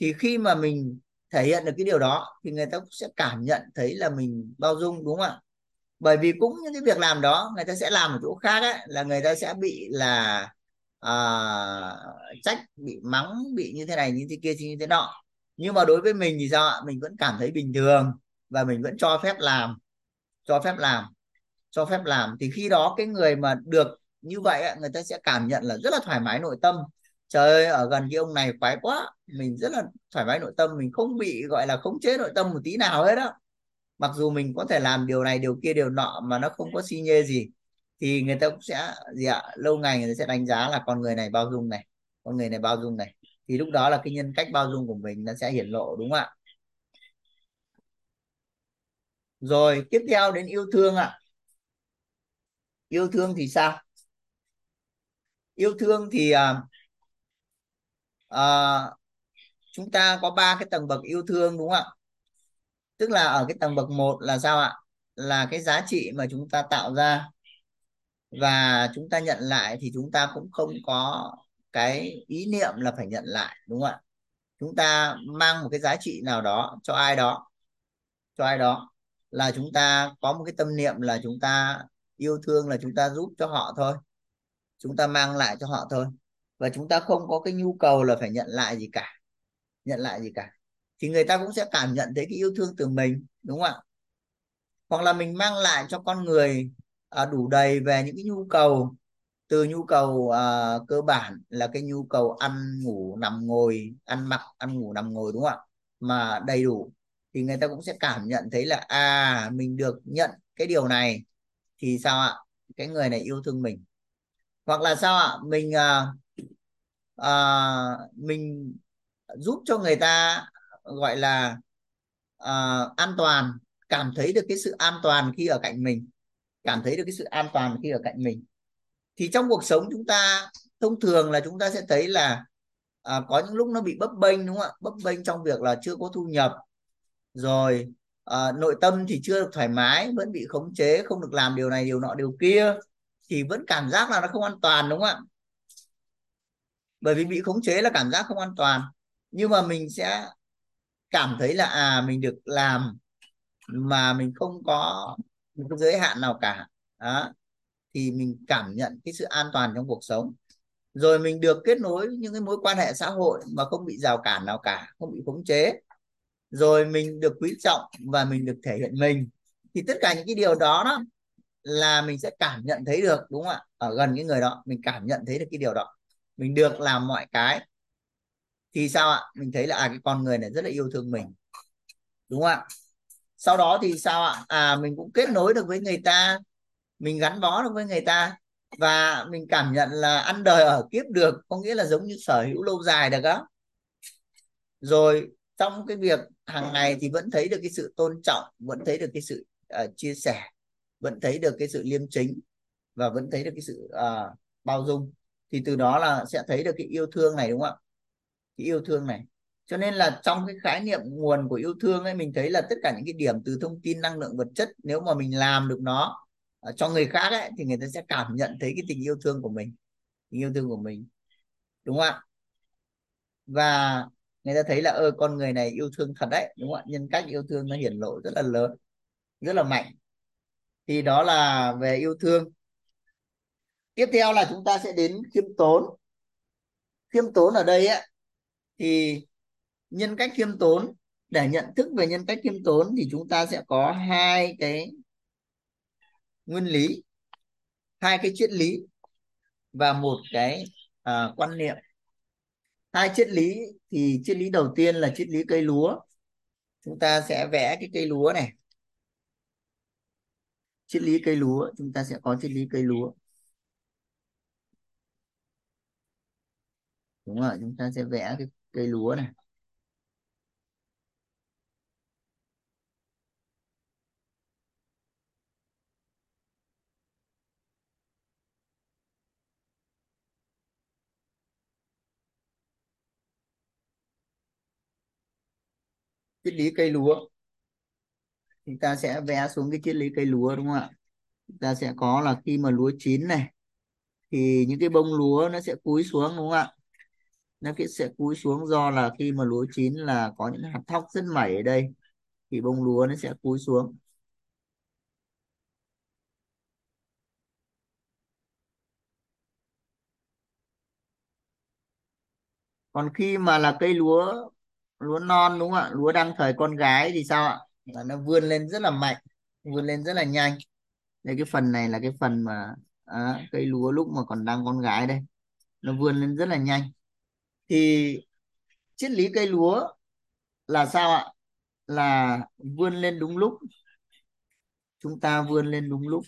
Thì khi mà mình thể hiện được cái điều đó thì người ta cũng sẽ cảm nhận thấy là mình bao dung đúng không ạ? Bởi vì cũng những cái việc làm đó người ta sẽ làm ở chỗ khác ấy, là người ta sẽ bị là à, trách bị mắng bị như thế này như thế kia như thế nọ. Nhưng mà đối với mình thì sao ạ? Mình vẫn cảm thấy bình thường và mình vẫn cho phép làm cho phép làm cho phép làm. Thì khi đó cái người mà được như vậy người ta sẽ cảm nhận là rất là thoải mái nội tâm trời ơi ở gần cái ông này khoái quá. Mình rất là thoải mái nội tâm mình không bị gọi là khống chế nội tâm một tí nào hết đó mặc dù mình có thể làm điều này điều kia điều nọ mà nó không có si nhê gì thì người ta cũng sẽ gì ạ lâu ngày người ta sẽ đánh giá là con người này bao dung này con người này bao dung này. Thì lúc đó là cái nhân cách bao dung của mình nó sẽ hiển lộ đúng không ạ? Rồi tiếp theo đến yêu thương ạ. Yêu thương thì sao? Yêu thương thì uh, à, chúng ta có ba cái tầng bậc yêu thương đúng không ạ? Tức là ở cái tầng bậc một là sao ạ? Là cái giá trị mà chúng ta tạo ra. Và chúng ta nhận lại thì chúng ta cũng không có cái ý niệm là phải nhận lại đúng không ạ? Chúng ta mang một cái giá trị nào đó cho ai đó cho ai đó là chúng ta có một cái tâm niệm là chúng ta yêu thương là chúng ta giúp cho họ thôi. Chúng ta mang lại cho họ thôi và chúng ta không có cái nhu cầu là phải nhận lại gì cả. Nhận lại gì cả. Thì người ta cũng sẽ cảm nhận thấy cái yêu thương từ mình đúng không ạ? Hoặc là mình mang lại cho con người à, đủ đầy về những cái nhu cầu từ nhu cầu à, cơ bản là cái nhu cầu ăn ngủ nằm ngồi ăn mặc ăn ngủ nằm ngồi đúng không ạ? Mà đầy đủ. Thì người ta cũng sẽ cảm nhận thấy là à mình được nhận cái điều này. Thì sao ạ? Cái người này yêu thương mình. Hoặc là sao ạ? Mình à, à, mình giúp cho người ta gọi là à, an toàn cảm thấy được cái sự an toàn khi ở cạnh mình cảm thấy được cái sự an toàn khi ở cạnh mình. Thì trong cuộc sống chúng ta thông thường là chúng ta sẽ thấy là à, có những lúc nó bị bấp bênh đúng không ạ? Bấp bênh trong việc là chưa có thu nhập rồi à, nội tâm thì chưa được thoải mái vẫn bị khống chế không được làm điều này điều nọ điều kia thì vẫn cảm giác là nó không an toàn đúng không ạ? Bởi vì bị khống chế là cảm giác không an toàn. Nhưng mà mình sẽ cảm thấy là à mình được làm mà mình không có một cái giới hạn nào cả. Đó. Thì mình cảm nhận cái sự an toàn trong cuộc sống. Rồi mình được kết nối những cái mối quan hệ xã hội mà không bị rào cản nào cả, không bị khống chế. Rồi mình được quý trọng và mình được thể hiện mình. Thì tất cả những cái điều đó đó là mình sẽ cảm nhận thấy được, đúng không ạ? Ở gần cái người đó, mình cảm nhận thấy được cái điều đó mình được làm mọi cái. Thì sao ạ? Mình thấy là à cái con người này rất là yêu thương mình. Đúng không ạ? Sau đó thì sao ạ? À mình cũng kết nối được với người ta. Mình gắn bó được với người ta. Và mình cảm nhận là ăn đời ở kiếp được có nghĩa là giống như sở hữu lâu dài được đó rồi trong cái việc hàng ngày thì vẫn thấy được cái sự tôn trọng vẫn thấy được cái sự uh, chia sẻ vẫn thấy được cái sự liêm chính và vẫn thấy được cái sự uh, bao dung thì từ đó là sẽ thấy được cái yêu thương này, đúng không ạ? Cái yêu thương này. Cho nên là trong cái khái niệm nguồn của yêu thương ấy, mình thấy là tất cả những cái điểm từ thông tin, năng lượng, vật chất, nếu mà mình làm được nó ờ, cho người khác ấy, thì người ta sẽ cảm nhận thấy cái tình yêu thương của mình. Tình yêu thương của mình. Đúng không ạ? Và người ta thấy là, ơ, con người này yêu thương thật đấy. Đúng không ạ? Nhân cách yêu thương nó hiển lộ rất là lớn, rất là mạnh. Thì đó là về yêu thương tiếp theo là chúng ta sẽ đến khiêm tốn. Khiêm tốn ở đây á thì nhân cách khiêm tốn để nhận thức về nhân cách khiêm tốn thì chúng ta sẽ có hai cái nguyên lý hai cái triết lý và một cái à, quan niệm. Hai triết lý thì triết lý đầu tiên là triết lý cây lúa. Chúng ta sẽ vẽ cái cây lúa này. Triết lý cây lúa chúng ta sẽ có triết lý cây lúa. Đúng rồi, chúng ta sẽ vẽ cái cây lúa này. Triết lý cây lúa. Chúng ta sẽ vẽ xuống cái triết lý cây lúa, đúng không ạ? Chúng ta sẽ có là khi mà lúa chín này, thì những cái bông lúa nó sẽ cúi xuống, đúng không ạ? Nó sẽ cúi xuống do là khi mà lúa chín là có những hạt thóc rất mẩy ở đây thì bông lúa nó sẽ cúi xuống. Còn khi mà là cây lúa lúa non đúng không ạ? Lúa đang thời con gái thì sao ạ? Là nó vươn lên rất là mạnh vươn lên rất là nhanh. Đây cái phần này là cái phần mà à, cây lúa lúc mà còn đang con gái đây nó vươn lên rất là nhanh thì triết lý cây lúa là sao ạ? Là vươn lên đúng lúc. Chúng ta vươn lên đúng lúc.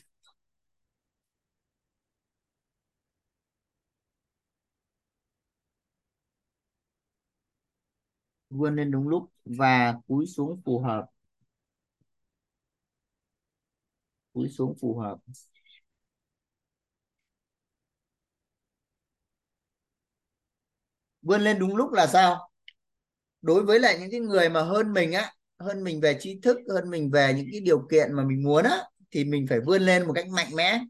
Vươn lên đúng lúc và cúi xuống phù hợp. Cúi xuống phù hợp. Vươn lên đúng lúc là sao? Đối với lại những cái người mà hơn mình á hơn mình về trí thức hơn mình về những cái điều kiện mà mình muốn á thì mình phải vươn lên một cách mạnh mẽ.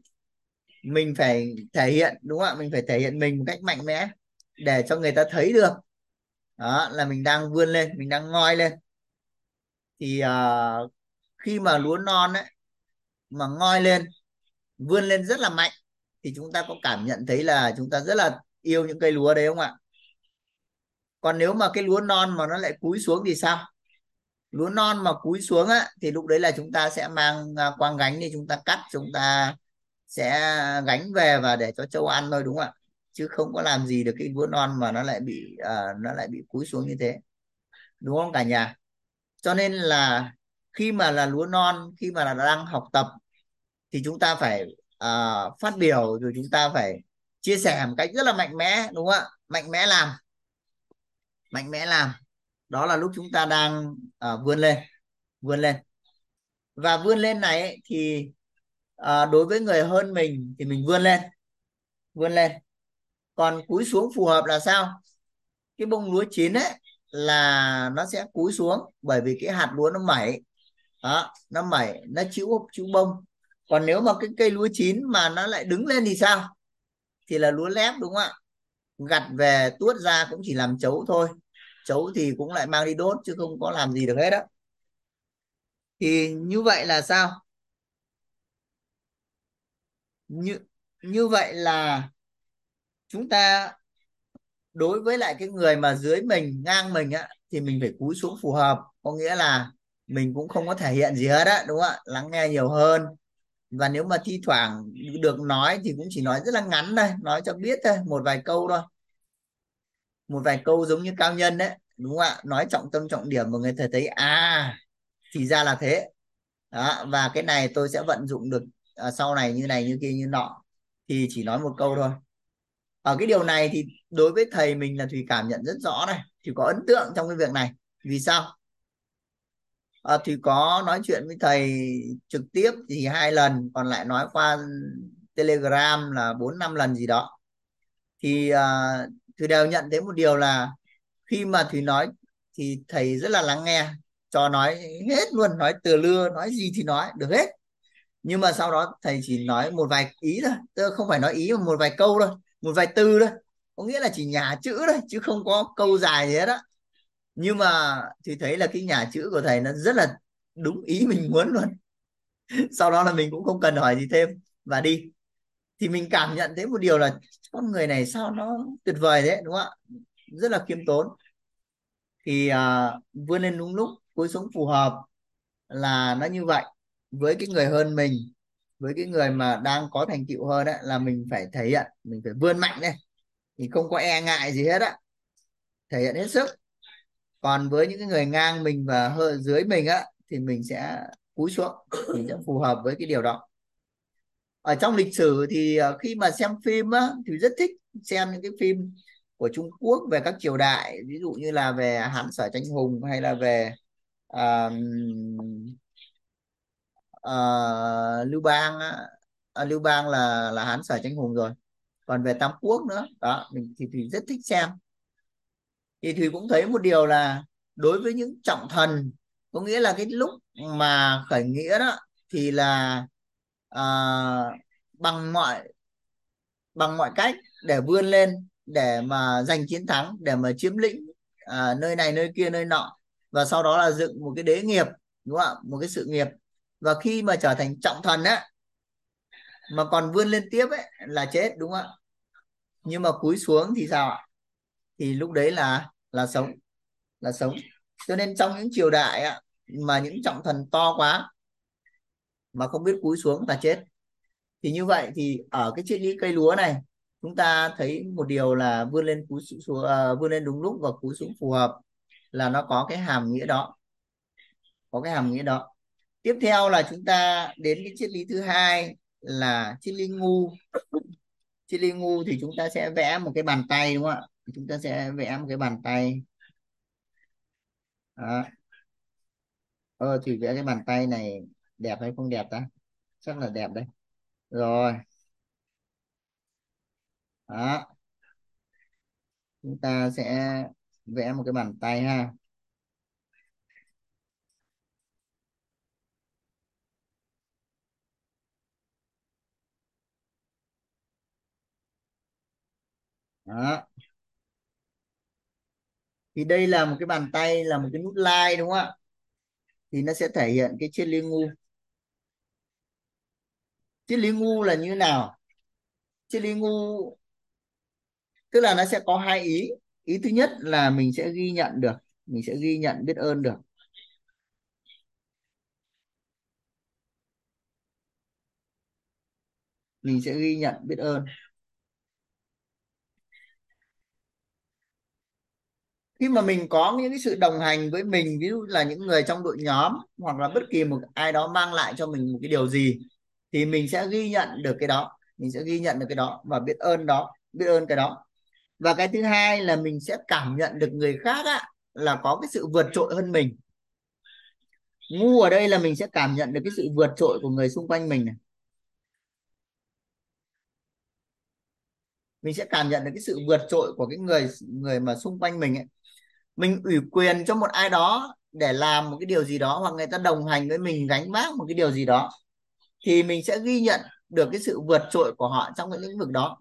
Mình phải thể hiện đúng không ạ? Mình phải thể hiện mình một cách mạnh mẽ để cho người ta thấy được. Đó là mình đang vươn lên mình đang ngoi lên. Thì uh, khi mà lúa non ấy mà ngoi lên vươn lên rất là mạnh thì chúng ta có cảm nhận thấy là chúng ta rất là yêu những cây lúa đấy không ạ? Còn nếu mà cái lúa non mà nó lại cúi xuống thì sao? Lúa non mà cúi xuống á thì lúc đấy là chúng ta sẽ mang à, quang gánh đi chúng ta cắt chúng ta sẽ gánh về và để cho trâu ăn thôi đúng không ạ? Chứ không có làm gì được cái lúa non mà nó lại bị uh, nó lại bị cúi xuống như thế. Đúng không cả nhà? Cho nên là khi mà là lúa non khi mà là đang học tập thì chúng ta phải uh, phát biểu rồi chúng ta phải chia sẻ một cách rất là mạnh mẽ đúng không ạ? Mạnh mẽ làm mạnh mẽ làm. Đó là lúc chúng ta đang uh, vươn lên vươn lên. Và vươn lên này ấy, thì uh, đối với người hơn mình thì mình vươn lên vươn lên. Còn cúi xuống phù hợp là sao? Cái bông lúa chín ấy là nó sẽ cúi xuống bởi vì cái hạt lúa nó mẩy. Đó nó mẩy nó chịu chịu bông. Còn nếu mà cái cây lúa chín mà nó lại đứng lên thì sao? Thì là lúa lép đúng không ạ? Gặt về tuốt ra cũng chỉ làm chấu thôi. Chấu thì cũng lại mang đi đốt chứ không có làm gì được hết á. Thì như vậy là sao? Như như vậy là chúng ta đối với lại cái người mà dưới mình, ngang mình á, thì mình phải cúi xuống phù hợp. Có nghĩa là mình cũng không có thể hiện gì hết á, đúng không ạ? Lắng nghe nhiều hơn và nếu mà thi thoảng được nói thì cũng chỉ nói rất là ngắn thôi nói cho biết thôi một vài câu thôi. Một vài câu giống như cao nhân đấy đúng không ạ? Nói trọng tâm trọng điểm mà người thầy thấy à thì ra là thế. Đó và cái này tôi sẽ vận dụng được à, sau này như này như kia như nọ. Thì chỉ nói một câu thôi. Ở cái điều này thì đối với thầy mình là thùy cảm nhận rất rõ này. Thì có ấn tượng trong cái việc này. Vì sao? À, thì có nói chuyện với thầy trực tiếp thì hai lần còn lại nói qua telegram là bốn năm lần gì đó. Thì ờ, à, thùy đều nhận thấy một điều là khi mà thùy nói thì thầy rất là lắng nghe cho nói hết luôn nói từ lưa nói gì thì nói được hết. Nhưng mà sau đó thầy chỉ nói một vài ý thôi tức không phải nói ý mà một vài câu thôi một vài từ thôi. Có nghĩa là chỉ nhà chữ thôi chứ không có câu dài gì hết á nhưng mà thì thấy là cái nhà chữ của thầy nó rất là đúng ý mình muốn luôn. Sau đó là mình cũng không cần hỏi gì thêm. Và đi. Thì mình cảm nhận thấy một điều là con người này sao nó tuyệt vời thế đúng không ạ? Rất là khiêm tốn. Thì à, vươn lên đúng lúc cuối sống phù hợp là nó như vậy. Với cái người hơn mình với cái người mà đang có thành tựu hơn đấy là mình phải thể hiện mình phải vươn mạnh đây thì không có e ngại gì hết á. Thể hiện hết sức còn với những cái người ngang mình và hơi dưới mình á thì mình sẽ cúi xuống mình sẽ phù hợp với cái điều đó. Ở trong lịch sử thì ờ, khi mà xem phim á thì rất thích xem những cái phim của Trung Quốc về các triều đại ví dụ như là về Hán Sở Tranh Hùng hay là về uh, uh, Lưu Bang uh, Lưu Bang là là Hán Sở Tranh Hùng rồi. Còn về Tam Quốc nữa đó mình thì thì rất thích xem thì Thùy cũng thấy một điều là đối với những trọng thần có nghĩa là cái lúc mà khởi nghĩa đó thì là à, bằng mọi bằng mọi cách để vươn lên để mà giành chiến thắng để mà chiếm lĩnh à, nơi này nơi kia nơi nọ. Và sau đó là dựng một cái đế nghiệp đúng không ạ? Một cái sự nghiệp. Và khi mà trở thành trọng thần á mà còn vươn lên tiếp ấy là chết đúng không ạ? Nhưng mà cúi xuống thì sao ạ? Thì lúc đấy là là sống là sống. Cho nên trong những triều đại á, mà những trọng thần to quá mà không biết cúi xuống là chết. Thì như vậy thì ở cái triết lý cây lúa này chúng ta thấy một điều là vươn lên cúi xuống uh, vươn lên đúng lúc và cúi xuống phù hợp là nó có cái hàm nghĩa đó. Có cái hàm nghĩa đó. Tiếp theo là chúng ta đến cái triết lý thứ hai là triết lý ngu. Triết lý ngu thì chúng ta sẽ vẽ một cái bàn tay đúng không ạ? Chúng ta sẽ vẽ một cái bàn tay. Đó. ờ thì vẽ cái bàn tay này đẹp hay không đẹp ta? Chắc là đẹp đấy. Rồi. Đó. Chúng ta sẽ vẽ một cái bàn tay ha. Đó thì đây là một cái bàn tay, là một cái nút like đúng không ạ? Thì nó sẽ thể hiện cái triết lý ngu. Triết lý ngu là như nào? Triết lý ngu, tức là nó sẽ có hai ý. Ý thứ nhất là mình sẽ ghi nhận được, mình sẽ ghi nhận biết ơn được. Mình sẽ ghi nhận biết ơn. Khi mà mình có những cái sự đồng hành với mình ví dụ là những người trong đội nhóm hoặc là bất kỳ một ai đó mang lại cho mình một cái điều gì thì mình sẽ ghi nhận được cái đó mình sẽ ghi nhận được cái đó và biết ơn đó biết ơn cái đó. Và cái thứ hai là mình sẽ cảm nhận được người khác á, là có cái sự vượt trội hơn mình. Ngu ở đây là mình sẽ cảm nhận được cái sự vượt trội của người xung quanh mình này. Mình sẽ cảm nhận được cái sự vượt trội của cái người người mà xung quanh mình ấy mình ủy quyền cho một ai đó để làm một cái điều gì đó hoặc người ta đồng hành với mình gánh vác một cái điều gì đó thì mình sẽ ghi nhận được cái sự vượt trội của họ trong cái lĩnh vực đó.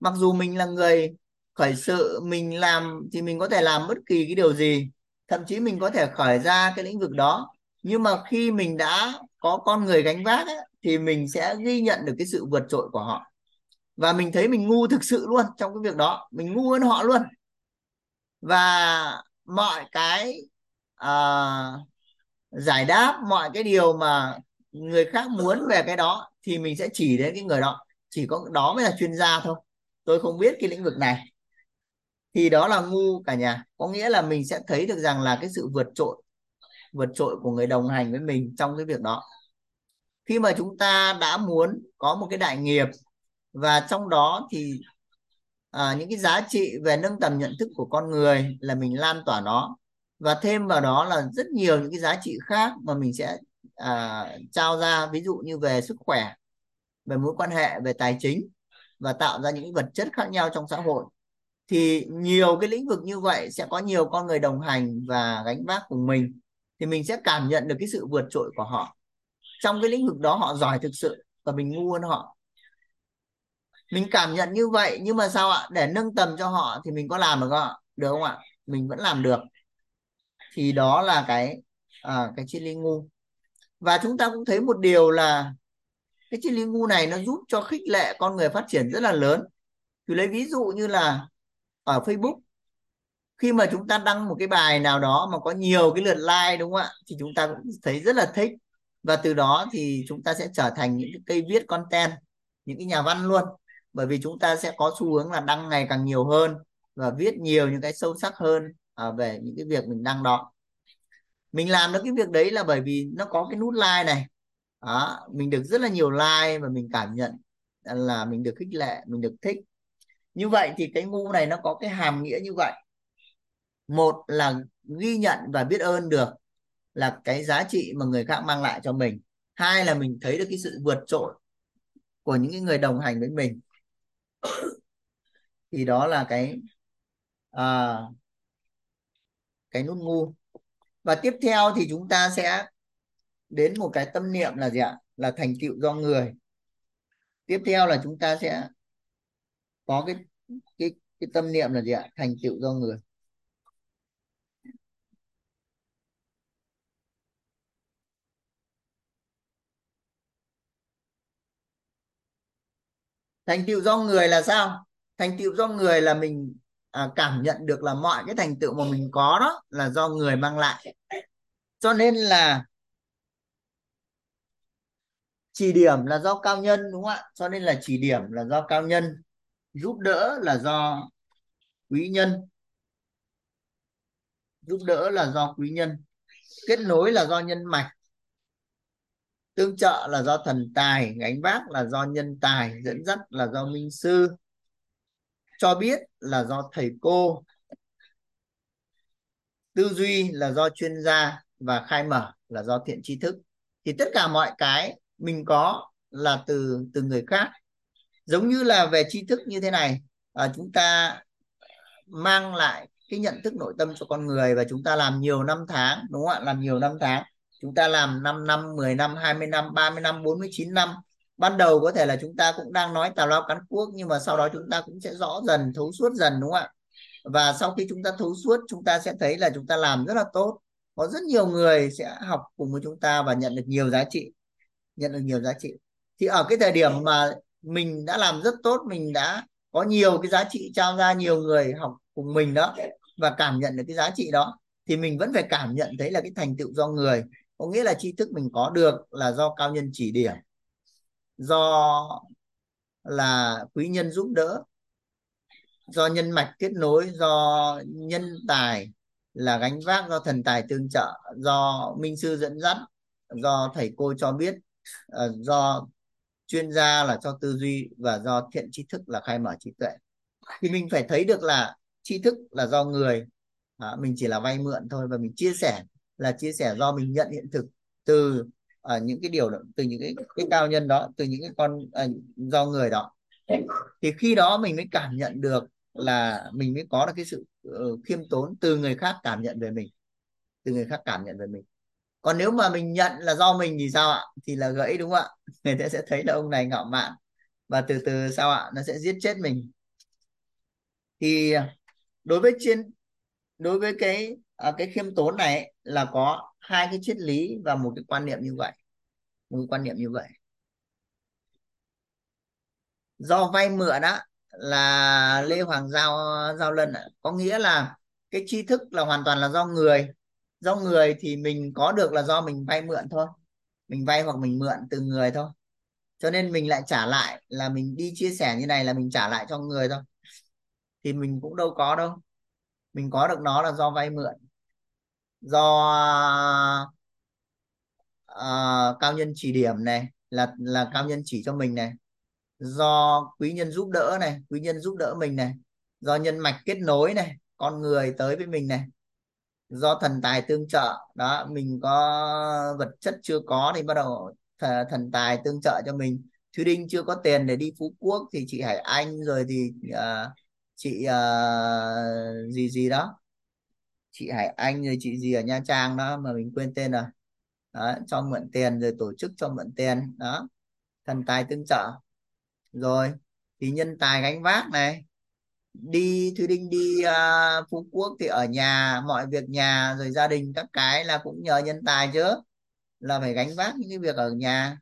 Mặc dù mình là người khởi sự mình làm thì mình có thể làm bất kỳ cái điều gì thậm chí mình có thể khởi ra cái lĩnh vực đó. Nhưng mà khi mình đã có con người gánh vác ấy, thì mình sẽ ghi nhận được cái sự vượt trội của họ. Và mình thấy mình ngu thực sự luôn trong cái việc đó mình ngu hơn họ luôn và mọi cái uh, giải đáp mọi cái điều mà người khác muốn về cái đó thì mình sẽ chỉ đến cái người đó. Chỉ có đó mới là chuyên gia thôi. Tôi không biết cái lĩnh vực này. Thì đó là ngu cả nhà. Có nghĩa là mình sẽ thấy được rằng là cái sự vượt trội vượt trội của người đồng hành với mình trong cái việc đó. Khi mà chúng ta đã muốn có một cái đại nghiệp và trong đó thì à, những cái giá trị về nâng tầm nhận thức của con người là mình lan tỏa nó. Và thêm vào đó là rất nhiều những cái giá trị khác mà mình sẽ à, trao ra ví dụ như về sức khỏe về mối quan hệ về tài chính và tạo ra những vật chất khác nhau trong xã hội. Thì nhiều cái lĩnh vực như vậy sẽ có nhiều con người đồng hành và gánh vác cùng mình thì mình sẽ cảm nhận được cái sự vượt trội của họ. Trong cái lĩnh vực đó họ giỏi thực sự và mình ngu hơn họ mình cảm nhận như vậy nhưng mà sao ạ? Để nâng tầm cho họ thì mình có làm được không ạ? Được không ạ? Mình vẫn làm được. Thì đó là cái à, cái triết lý ngu. Và chúng ta cũng thấy một điều là cái triết lý ngu này nó giúp cho khích lệ con người phát triển rất là lớn. Thì lấy ví dụ như là ở Facebook khi mà chúng ta đăng một cái bài nào đó mà có nhiều cái lượt like đúng không ạ? Thì chúng ta cũng thấy rất là thích. Và từ đó thì chúng ta sẽ trở thành những cái cây viết content những cái nhà văn luôn bởi vì chúng ta sẽ có xu hướng là đăng ngày càng nhiều hơn và viết nhiều những cái sâu sắc hơn à, về những cái việc mình đăng đó. Mình làm được cái việc đấy là bởi vì nó có cái nút like này. Đó, mình được rất là nhiều like và mình cảm nhận là mình được khích lệ mình được thích. Như vậy thì cái ngu này nó có cái hàm nghĩa như vậy. Một là ghi nhận và biết ơn được là cái giá trị mà người khác mang lại cho mình. Hai là mình thấy được cái sự vượt trội của những người đồng hành với mình. thì đó là cái à, cái nút ngu. Và tiếp theo thì chúng ta sẽ đến một cái tâm niệm là gì ạ? Là thành tựu do người. Tiếp theo là chúng ta sẽ có cái cái cái tâm niệm là gì ạ? Thành tựu do người. Thành tựu do người là sao? Thành tựu do người là mình à, cảm nhận được là mọi cái thành tựu mà mình có đó là do người mang lại. Cho nên là chỉ điểm là do cao nhân đúng không ạ? Cho nên là chỉ điểm là do cao nhân giúp đỡ là do quý nhân. Giúp đỡ là do quý nhân kết nối là do nhân mạch tương trợ là do thần tài gánh vác là do nhân tài dẫn dắt là do minh sư cho biết là do thầy cô tư duy là do chuyên gia và khai mở là do thiện tri thức. Thì tất cả mọi cái mình có là từ từ người khác. Giống như là về tri thức như thế này à, chúng ta mang lại cái nhận thức nội tâm cho con người và chúng ta làm nhiều năm tháng đúng không ạ? Làm nhiều năm tháng chúng ta làm 5 năm 10 năm 20 năm 30 năm 49 năm. Ban đầu có thể là chúng ta cũng đang nói tào lao cắn cuốc nhưng mà sau đó chúng ta cũng sẽ rõ dần, thấu suốt dần, đúng không ạ? Và sau khi chúng ta thấu suốt, chúng ta sẽ thấy là chúng ta làm rất là tốt. Có rất nhiều người sẽ học cùng với chúng ta và nhận được nhiều giá trị, nhận được nhiều giá trị. Thì ở cái thời điểm mà mình đã làm rất tốt, mình đã có nhiều cái giá trị trao ra, nhiều người học cùng mình đó, và cảm nhận được cái giá trị đó, thì mình vẫn phải cảm nhận thấy là cái thành tựu do người có nghĩa là tri thức mình có được là do cao nhân chỉ điểm do là quý nhân giúp đỡ do nhân mạch kết nối do nhân tài là gánh vác do thần tài tương trợ do minh sư dẫn dắt do thầy cô cho biết ờ, do chuyên gia là cho tư duy và do thiện tri thức là khai mở trí tuệ. Thì mình phải thấy được là tri thức là do người. À, mình chỉ là vay mượn thôi và mình chia sẻ là chia sẻ do mình nhận hiện thực từ uh, những cái điều đó, từ những cái, cái cao nhân đó từ những cái con uh, do người đó. Thì khi đó mình mới cảm nhận được là mình mới có được cái sự uh, khiêm tốn từ người khác cảm nhận về mình từ người khác cảm nhận về mình. Còn nếu mà mình nhận là do mình thì sao ạ? Thì là gãy đúng không ạ? Người ta sẽ thấy là ông này ngạo mạn và từ từ sao ạ? Nó sẽ giết chết mình. Thì à, đối với trên đối với cái à, cái khiêm tốn này là có hai cái triết lý và một cái quan niệm như vậy. Một cái quan niệm như vậy. Do vay mượn đó là Lê Hoàng Giao Giao Lân có nghĩa là cái tri thức là hoàn toàn là do người. Do người thì mình có được là do mình vay mượn thôi. Mình vay hoặc mình mượn từ người thôi. Cho nên mình lại trả lại là mình đi chia sẻ như này là mình trả lại cho người thôi. Thì mình cũng đâu có đâu. Mình có được nó là do vay mượn do uh, cao nhân chỉ điểm này là là cao nhân chỉ cho mình này. Do quý nhân giúp đỡ này quý nhân giúp đỡ mình này. Do nhân mạch kết nối này con người tới với mình này. Do thần tài tương trợ đó mình có vật chất chưa có thì bắt đầu thần tài tương trợ cho mình. Thúy Đinh chưa có tiền để đi Phú Quốc thì chị Hải Anh rồi thì uh, chị uh, gì gì đó chị Hải Anh rồi chị gì ở Nha Trang đó mà mình quên tên rồi. Đó, cho mượn tiền rồi tổ chức cho mượn tiền đó. Thần tài tương trợ. Rồi thì nhân tài gánh vác này. Đi Thúy Đinh đi uh, Phú Quốc thì ở nhà mọi việc nhà rồi gia đình các cái là cũng nhờ nhân tài chứ. Là phải gánh vác những cái việc ở nhà.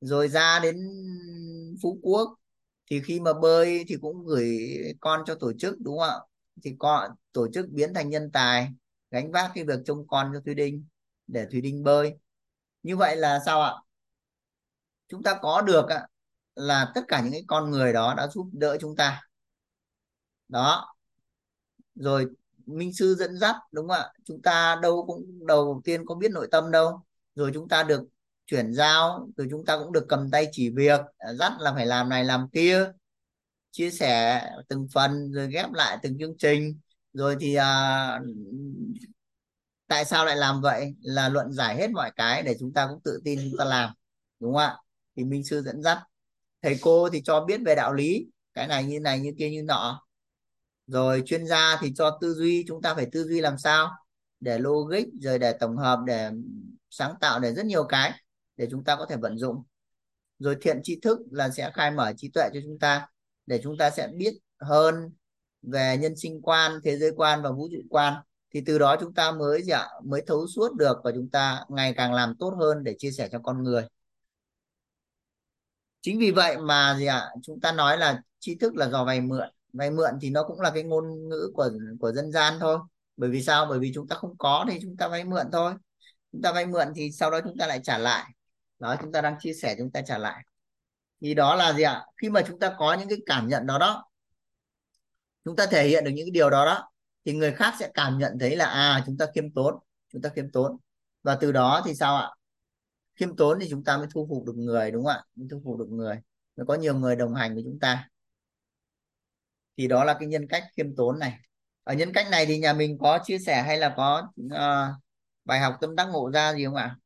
Rồi ra đến Phú Quốc thì khi mà bơi thì cũng gửi con cho tổ chức đúng không ạ? Thì có tổ chức biến thành nhân tài, gánh vác cái việc trông con cho Thùy Đinh để Thùy Đinh bơi. Như vậy là sao ạ? Chúng ta có được là tất cả những cái con người đó đã giúp đỡ chúng ta. Đó. Rồi minh sư dẫn dắt, đúng không ạ? Chúng ta đâu cũng, đầu tiên có biết nội tâm đâu. Rồi chúng ta được chuyển giao, rồi chúng ta cũng được cầm tay chỉ việc, dắt là phải làm này, làm kia chia sẻ từng phần rồi ghép lại từng chương trình. Rồi thì à, tại sao lại làm vậy? Là luận giải hết mọi cái để chúng ta cũng tự tin chúng ta làm đúng không ạ? Thì minh sư dẫn dắt thầy cô thì cho biết về đạo lý cái này như này như kia như nọ. Rồi chuyên gia thì cho tư duy chúng ta phải tư duy làm sao để logic rồi để tổng hợp để sáng tạo để rất nhiều cái để chúng ta có thể vận dụng. Rồi thiện tri thức là sẽ khai mở trí tuệ cho chúng ta để chúng ta sẽ biết hơn về nhân sinh quan, thế giới quan và vũ trụ quan. Thì từ đó chúng ta mới gì ạ? Mới thấu suốt được và chúng ta ngày càng làm tốt hơn để chia sẻ cho con người. Chính vì vậy mà gì ạ? Chúng ta nói là tri thức là do vay mượn. Vay mượn thì nó cũng là cái ngôn ngữ của của dân gian thôi. Bởi vì sao? Bởi vì chúng ta không có thì chúng ta vay mượn thôi. Chúng ta vay mượn thì sau đó chúng ta lại trả lại. Đó, chúng ta đang chia sẻ, chúng ta trả lại thì đó là gì ạ? Khi mà chúng ta có những cái cảm nhận đó đó chúng ta thể hiện được những cái điều đó đó thì người khác sẽ cảm nhận thấy là à chúng ta khiêm tốn chúng ta khiêm tốn. Và từ đó thì sao ạ? Khiêm tốn thì chúng ta mới thu phục được người đúng không ạ? Mới thu phục được người. Mới có nhiều người đồng hành với chúng ta. Thì đó là cái nhân cách khiêm tốn này. Ở nhân cách này thì nhà mình có chia sẻ hay là có uh, bài học tâm đắc ngộ ra gì không ạ?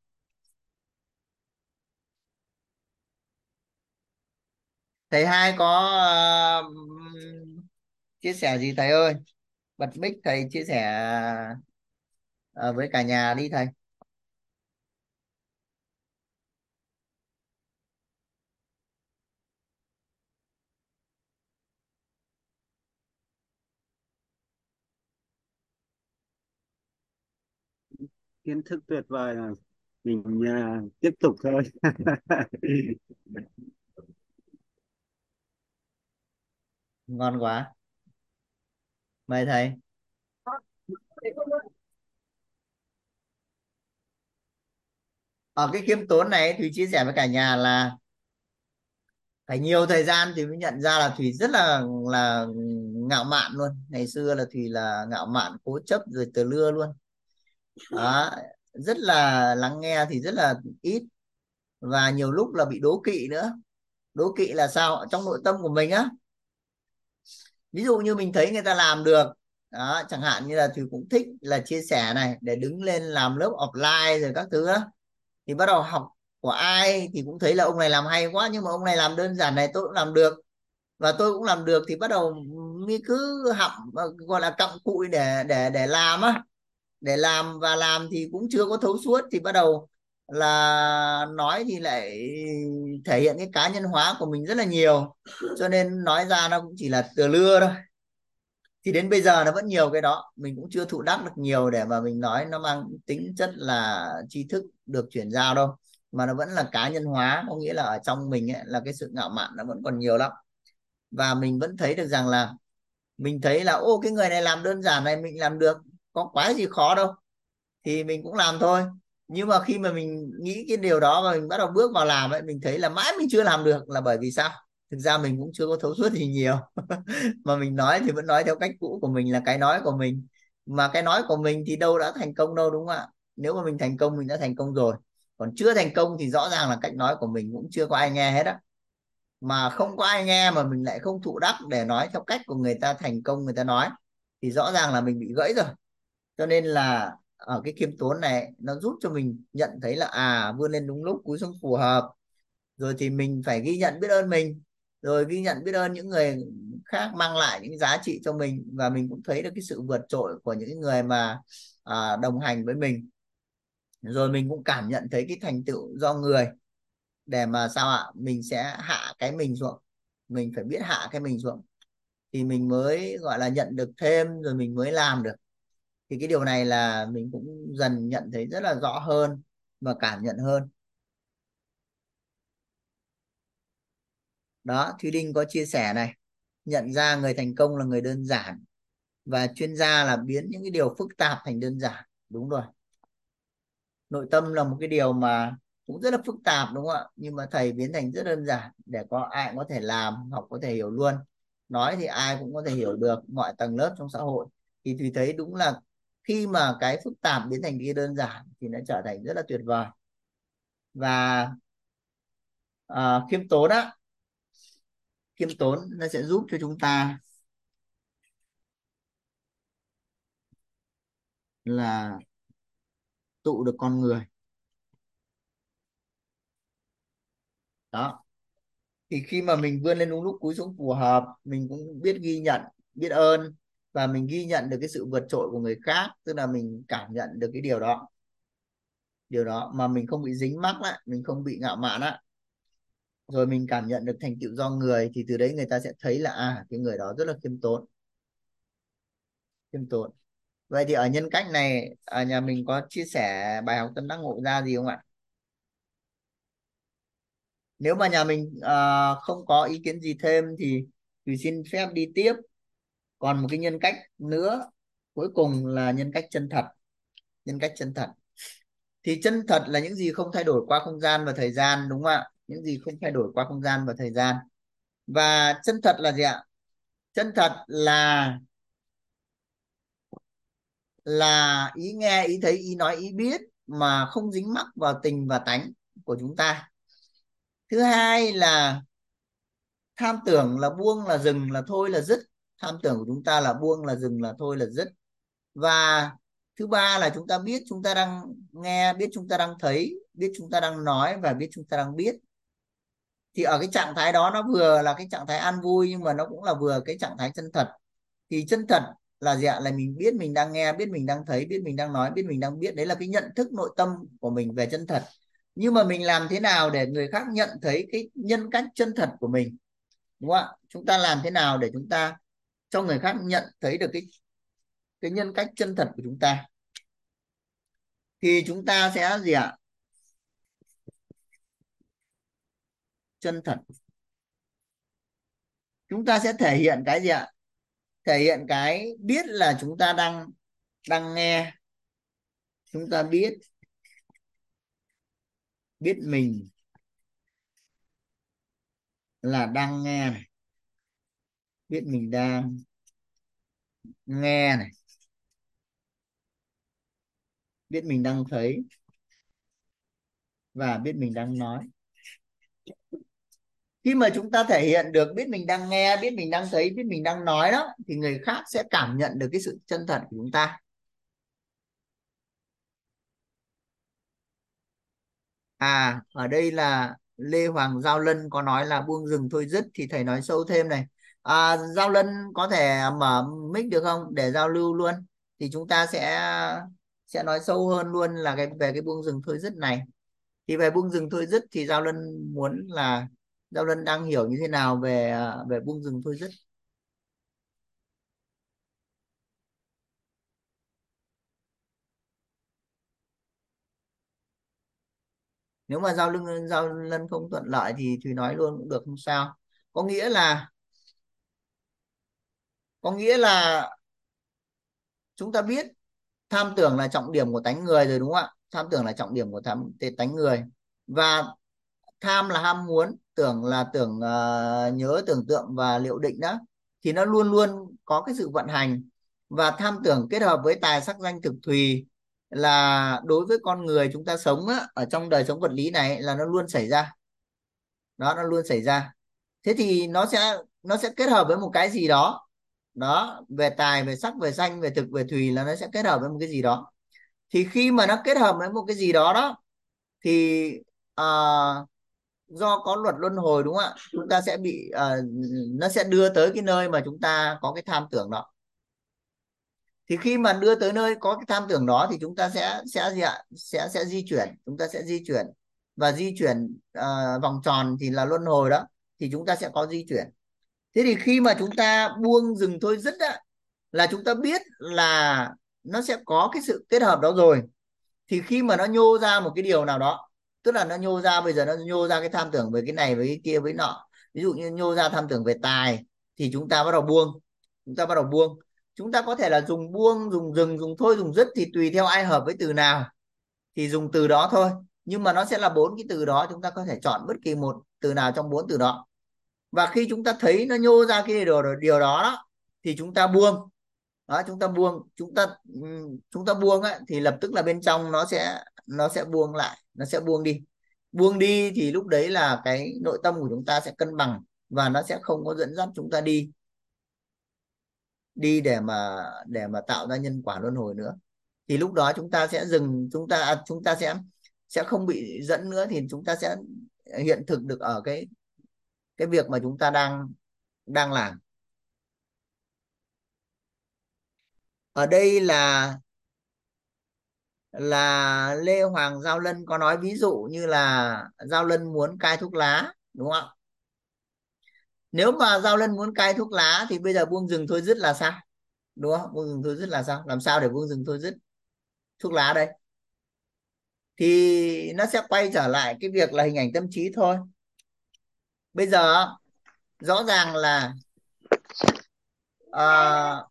Thầy hai có uh, chia sẻ gì thầy ơi? Bật mic thầy chia sẻ uh, với cả nhà đi thầy. Kiến thức tuyệt vời rồi. Mình uh, tiếp tục thôi. ngon quá. Mời thầy. Ở cái khiêm tốn này thùy chia sẻ với cả nhà là phải nhiều thời gian thì mới nhận ra là thùy rất là là ngạo mạn luôn. Ngày xưa là thùy là ngạo mạn, cố chấp rồi từ lưa luôn. Đó, rất là lắng nghe thì rất là ít. Và nhiều lúc là bị đố kỵ nữa. Đố kỵ là sao? Trong nội tâm của mình á ví dụ như mình thấy người ta làm được, đó, chẳng hạn như là thì cũng thích là chia sẻ này, để đứng lên làm lớp offline rồi các thứ đó thì bắt đầu học của ai thì cũng thấy là ông này làm hay quá, nhưng mà ông này làm đơn giản này, tôi cũng làm được. Và tôi cũng làm được thì bắt đầu mới cứ học gọi là cặm cụi để để để làm á. Để làm và làm thì cũng chưa có thấu suốt, thì bắt đầu là nói thì lại thể hiện cái cá nhân hóa của mình rất là nhiều. Cho nên nói ra nó cũng chỉ là từ lưa thôi. Thì đến bây giờ nó vẫn nhiều cái đó. Mình cũng chưa thụ đắc được nhiều để mà mình nói. Nó mang tính chất là tri thức được chuyển giao đâu. Mà nó vẫn là cá nhân hóa. Có nghĩa là ở trong mình ấy, là cái sự ngạo mạn nó vẫn còn nhiều lắm. Và mình vẫn thấy được rằng là mình thấy là ô cái người này làm đơn giản này mình làm được. Có quá gì khó đâu. Thì mình cũng làm thôi nhưng mà khi mà mình nghĩ cái điều đó và mình bắt đầu bước vào làm ấy, mình thấy là mãi mình chưa làm được là bởi vì sao? Thực ra mình cũng chưa có thấu suốt gì nhiều. Mà mình nói thì vẫn nói theo cách cũ của mình là cái nói của mình. Mà cái nói của mình thì đâu đã thành công đâu, đúng không ạ? Nếu mà mình thành công, mình đã thành công rồi. Còn chưa thành công thì rõ ràng là cách nói của mình cũng chưa có ai nghe hết á. Mà không có ai nghe mà mình lại không thụ đắc để nói theo cách của người ta thành công, người ta nói, thì rõ ràng là mình bị gãy rồi. Cho nên là ở cái khiêm tốn này nó giúp cho mình nhận thấy là à vươn lên đúng lúc cúi xuống phù hợp. Rồi thì mình phải ghi nhận biết ơn mình. Rồi ghi nhận biết ơn những người khác mang lại những giá trị cho mình. Và mình cũng thấy được cái sự vượt trội của những người mà à, đồng hành với mình. Rồi mình cũng cảm nhận thấy cái thành tựu do người để mà sao ạ? Mình sẽ hạ cái mình xuống. Mình phải biết hạ cái mình xuống. Thì mình mới gọi là nhận được thêm rồi mình mới làm được thì cái điều này là mình cũng dần nhận thấy rất là rõ hơn và cảm nhận hơn. Đó, Thúy Đinh có chia sẻ này. Nhận ra người thành công là người đơn giản và chuyên gia là biến những cái điều phức tạp thành đơn giản. Đúng rồi. Nội tâm là một cái điều mà cũng rất là phức tạp, đúng không ạ? Nhưng mà thầy biến thành rất đơn giản để có ai cũng có thể làm, học có thể hiểu luôn. Nói thì ai cũng có thể hiểu được, mọi tầng lớp trong xã hội. Thì thùy thấy đúng là khi mà cái phức tạp biến thành cái đơn giản thì nó trở thành rất là tuyệt vời. Và à, khiêm tốn á. Khiêm tốn nó sẽ giúp cho chúng ta là tụ được con người. Đó. Thì khi mà mình vươn lên đúng lúc cúi xuống phù hợp mình cũng biết ghi nhận biết ơn và mình ghi nhận được cái sự vượt trội của người khác tức là mình cảm nhận được cái điều đó. Điều đó mà mình không bị dính mắc lại mình không bị ngạo mạn á. Rồi mình cảm nhận được thành tựu do người thì từ đấy người ta sẽ thấy là à cái người đó rất là khiêm tốn. Khiêm tốn. Vậy thì ở nhân cách này ở nhà mình có chia sẻ bài học tâm đắc ngộ ra gì không ạ? Nếu mà nhà mình uh, không có ý kiến gì thêm thì thì xin phép đi tiếp còn một cái nhân cách nữa, cuối cùng là nhân cách chân thật. Nhân cách chân thật. Thì chân thật là những gì không thay đổi qua không gian và thời gian, đúng không ạ? Những gì không thay đổi qua không gian và thời gian. Và chân thật là gì ạ? Chân thật là là ý nghe, ý thấy, ý nói, ý biết mà không dính mắc vào tình và tánh của chúng ta. Thứ hai là tham tưởng là buông, là dừng, là thôi, là dứt tham tưởng của chúng ta là buông, là dừng, là thôi, là dứt. Và thứ ba là chúng ta biết chúng ta đang nghe, biết chúng ta đang thấy, biết chúng ta đang nói và biết chúng ta đang biết. Thì ở cái trạng thái đó nó vừa là cái trạng thái an vui, nhưng mà nó cũng là vừa cái trạng thái chân thật. Thì chân thật là gì ạ? Là mình biết mình đang nghe, biết mình đang thấy, biết mình đang nói, biết mình đang biết. Đấy là cái nhận thức nội tâm của mình về chân thật. Nhưng mà mình làm thế nào để người khác nhận thấy cái nhân cách chân thật của mình? Đúng không ạ? Chúng ta làm thế nào để chúng ta cho người khác nhận thấy được cái cái nhân cách chân thật của chúng ta. Thì chúng ta sẽ gì ạ? Chân thật. Chúng ta sẽ thể hiện cái gì ạ? Thể hiện cái biết là chúng ta đang đang nghe. Chúng ta biết biết mình là đang nghe này biết mình đang nghe này. Biết mình đang thấy và biết mình đang nói. Khi mà chúng ta thể hiện được biết mình đang nghe, biết mình đang thấy, biết mình đang nói đó, thì người khác sẽ cảm nhận được cái sự chân thật của chúng ta. À ở đây là Lê Hoàng Giao Lân có nói là buông rừng thôi dứt thì thầy nói sâu thêm này à, Giao Lân có thể mở mic được không? Để giao lưu luôn. Thì chúng ta sẽ sẽ nói sâu hơn luôn là cái về cái buông rừng thôi dứt này. Thì về buông rừng thôi dứt thì Giao Lân muốn là Giao Lân đang hiểu như thế nào về về buông rừng thôi dứt? Nếu mà giao lưng giao lân không thuận lợi thì thùy nói luôn cũng được không sao. Có nghĩa là có nghĩa là chúng ta biết tham tưởng là trọng điểm của tánh người rồi đúng không ạ? Tham tưởng là trọng điểm của tham tánh người. Và tham là ham muốn tưởng là tưởng uh, nhớ tưởng tượng và liệu định đó thì nó luôn luôn có cái sự vận hành. Và tham tưởng kết hợp với tài sắc danh thực thùy là đối với con người chúng ta sống á, ở trong đời sống vật lý này là nó luôn xảy ra. Đó nó luôn xảy ra. Thế thì nó sẽ nó sẽ kết hợp với một cái gì đó đó về tài về sắc về danh về thực về thùy là nó sẽ kết hợp với một cái gì đó. Thì khi mà nó kết hợp với một cái gì đó đó thì uh, do có luật luân hồi đúng không ạ? Chúng ta sẽ bị uh, nó sẽ đưa tới cái nơi mà chúng ta có cái tham tưởng đó. Thì khi mà đưa tới nơi có cái tham tưởng đó thì chúng ta sẽ sẽ gì ạ? Sẽ sẽ di chuyển chúng ta sẽ di chuyển. Và di chuyển uh, vòng tròn thì là luân hồi đó thì chúng ta sẽ có di chuyển thế thì khi mà chúng ta buông dừng thôi dứt á là chúng ta biết là nó sẽ có cái sự kết hợp đó rồi. Thì khi mà nó nhô ra một cái điều nào đó, tức là nó nhô ra, bây giờ nó nhô ra cái tham tưởng về cái này với cái kia với nọ. Ví dụ như nhô ra tham tưởng về tài, thì chúng ta bắt đầu buông, chúng ta bắt đầu buông. Chúng ta có thể là dùng buông, dùng dừng dùng thôi, dùng dứt thì tùy theo ai hợp với từ nào, thì dùng từ đó thôi. Nhưng mà nó sẽ là bốn cái từ đó, chúng ta có thể chọn bất kỳ một từ nào trong bốn từ đó và khi chúng ta thấy nó nhô ra cái điều điều đó, đó thì chúng ta buông. Đó chúng ta buông. Chúng ta chúng ta buông ấy, thì lập tức là bên trong nó sẽ nó sẽ buông lại nó sẽ buông đi. Buông đi thì lúc đấy là cái nội tâm của chúng ta sẽ cân bằng và nó sẽ không có dẫn dắt chúng ta đi đi để mà để mà tạo ra nhân quả luân hồi nữa. Thì lúc đó chúng ta sẽ dừng chúng ta à, chúng ta sẽ sẽ không bị dẫn nữa thì chúng ta sẽ hiện thực được ở cái cái việc mà chúng ta đang đang làm. Ở đây là là Lê Hoàng Giao Lân có nói ví dụ như là Giao Lân muốn cai thuốc lá, đúng không ạ? Nếu mà Giao Lân muốn cai thuốc lá thì bây giờ buông rừng thôi dứt là sao? Đúng không? Buông rừng thôi dứt là sao? Làm sao để buông rừng thôi dứt thuốc lá đây? Thì nó sẽ quay trở lại cái việc là hình ảnh tâm trí thôi bây giờ rõ ràng là uh,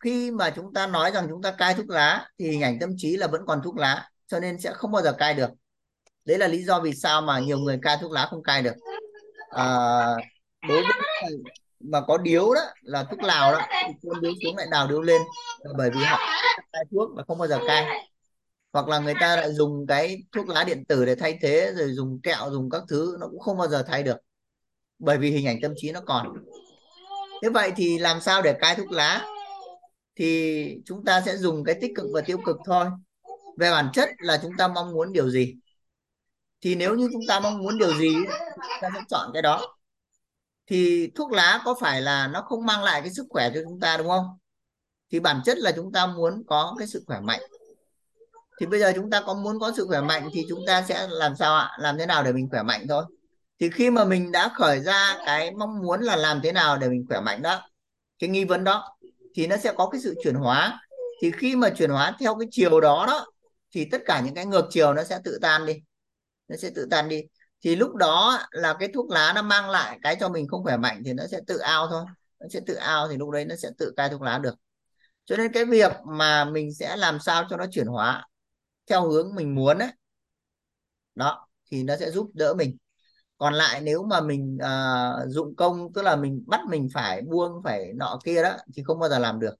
khi mà chúng ta nói rằng chúng ta cai thuốc lá thì hình ảnh tâm trí là vẫn còn thuốc lá cho nên sẽ không bao giờ cai được. Đấy là lý do vì sao mà nhiều người cai thuốc lá không cai được. À, đối với mà có điếu đó là thuốc lào đó thì điếu xuống lại đào điếu lên bởi vì họ cai thuốc và không bao giờ cai hoặc là người ta lại dùng cái thuốc lá điện tử để thay thế, rồi dùng kẹo, dùng các thứ, nó cũng không bao giờ thay được. Bởi vì hình ảnh tâm trí nó còn. Thế vậy thì làm sao để cai thuốc lá? Thì chúng ta sẽ dùng cái tích cực và tiêu cực thôi. Về bản chất là chúng ta mong muốn điều gì? Thì nếu như chúng ta mong muốn điều gì, chúng ta sẽ chọn cái đó. Thì thuốc lá có phải là nó không mang lại cái sức khỏe cho chúng ta, đúng không? Thì bản chất là chúng ta muốn có cái sự khỏe mạnh thì bây giờ chúng ta có muốn có sự khỏe mạnh thì chúng ta sẽ làm sao ạ? Làm thế nào để mình khỏe mạnh thôi? Thì khi mà mình đã khởi ra cái mong muốn là làm thế nào để mình khỏe mạnh đó, cái nghi vấn đó, thì nó sẽ có cái sự chuyển hóa. Thì khi mà chuyển hóa theo cái chiều đó đó, thì tất cả những cái ngược chiều nó sẽ tự tan đi. Nó sẽ tự tan đi. Thì lúc đó là cái thuốc lá nó mang lại cái cho mình không khỏe mạnh thì nó sẽ tự ao thôi. Nó sẽ tự ao thì lúc đấy nó sẽ tự cai thuốc lá được. Cho nên cái việc mà mình sẽ làm sao cho nó chuyển hóa theo hướng mình muốn ấy đó thì nó sẽ giúp đỡ mình. Còn lại nếu mà mình uh, dụng công tức là mình bắt mình phải buông phải nọ kia đó thì không bao giờ làm được.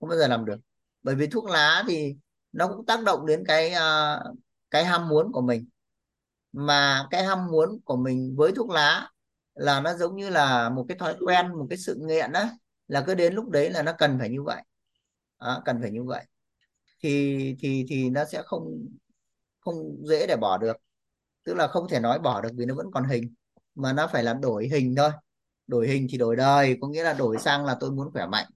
Không bao giờ làm được. Bởi vì thuốc lá thì nó cũng tác động đến cái uh, cái ham muốn của mình. Mà cái ham muốn của mình với thuốc lá là nó giống như là một cái thói quen một cái sự nghiện đó là cứ đến lúc đấy là nó cần phải như vậy. À, cần phải như vậy thì thì thì nó sẽ không không dễ để bỏ được. Tức là không thể nói bỏ được vì nó vẫn còn hình mà nó phải là đổi hình thôi. Đổi hình thì đổi đời có nghĩa là đổi sang là tôi muốn khỏe mạnh.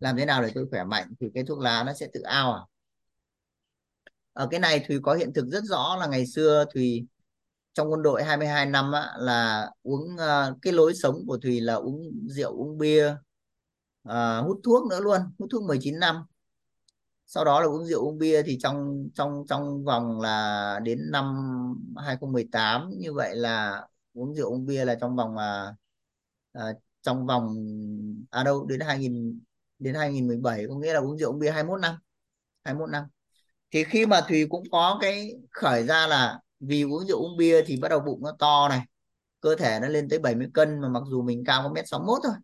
Làm thế nào để tôi khỏe mạnh thì cái thuốc lá nó sẽ tự ao à? Ở cái này Thùy có hiện thực rất rõ là ngày xưa Thùy trong quân đội 22 năm á, là uống uh, cái lối sống của Thùy là uống rượu uống bia uh, hút thuốc nữa luôn hút thuốc 19 năm sau đó là uống rượu uống bia thì trong trong trong vòng là đến năm 2018 như vậy là uống rượu uống bia là trong vòng là à, trong vòng à đâu đến 2000 đến 2017 có nghĩa là uống rượu uống bia 21 năm 21 năm. Thì khi mà Thùy cũng có cái khởi ra là vì uống rượu uống bia thì bắt đầu bụng nó to này cơ thể nó lên tới 70 cân mà mặc dù mình cao có mét sáu mốt thôi.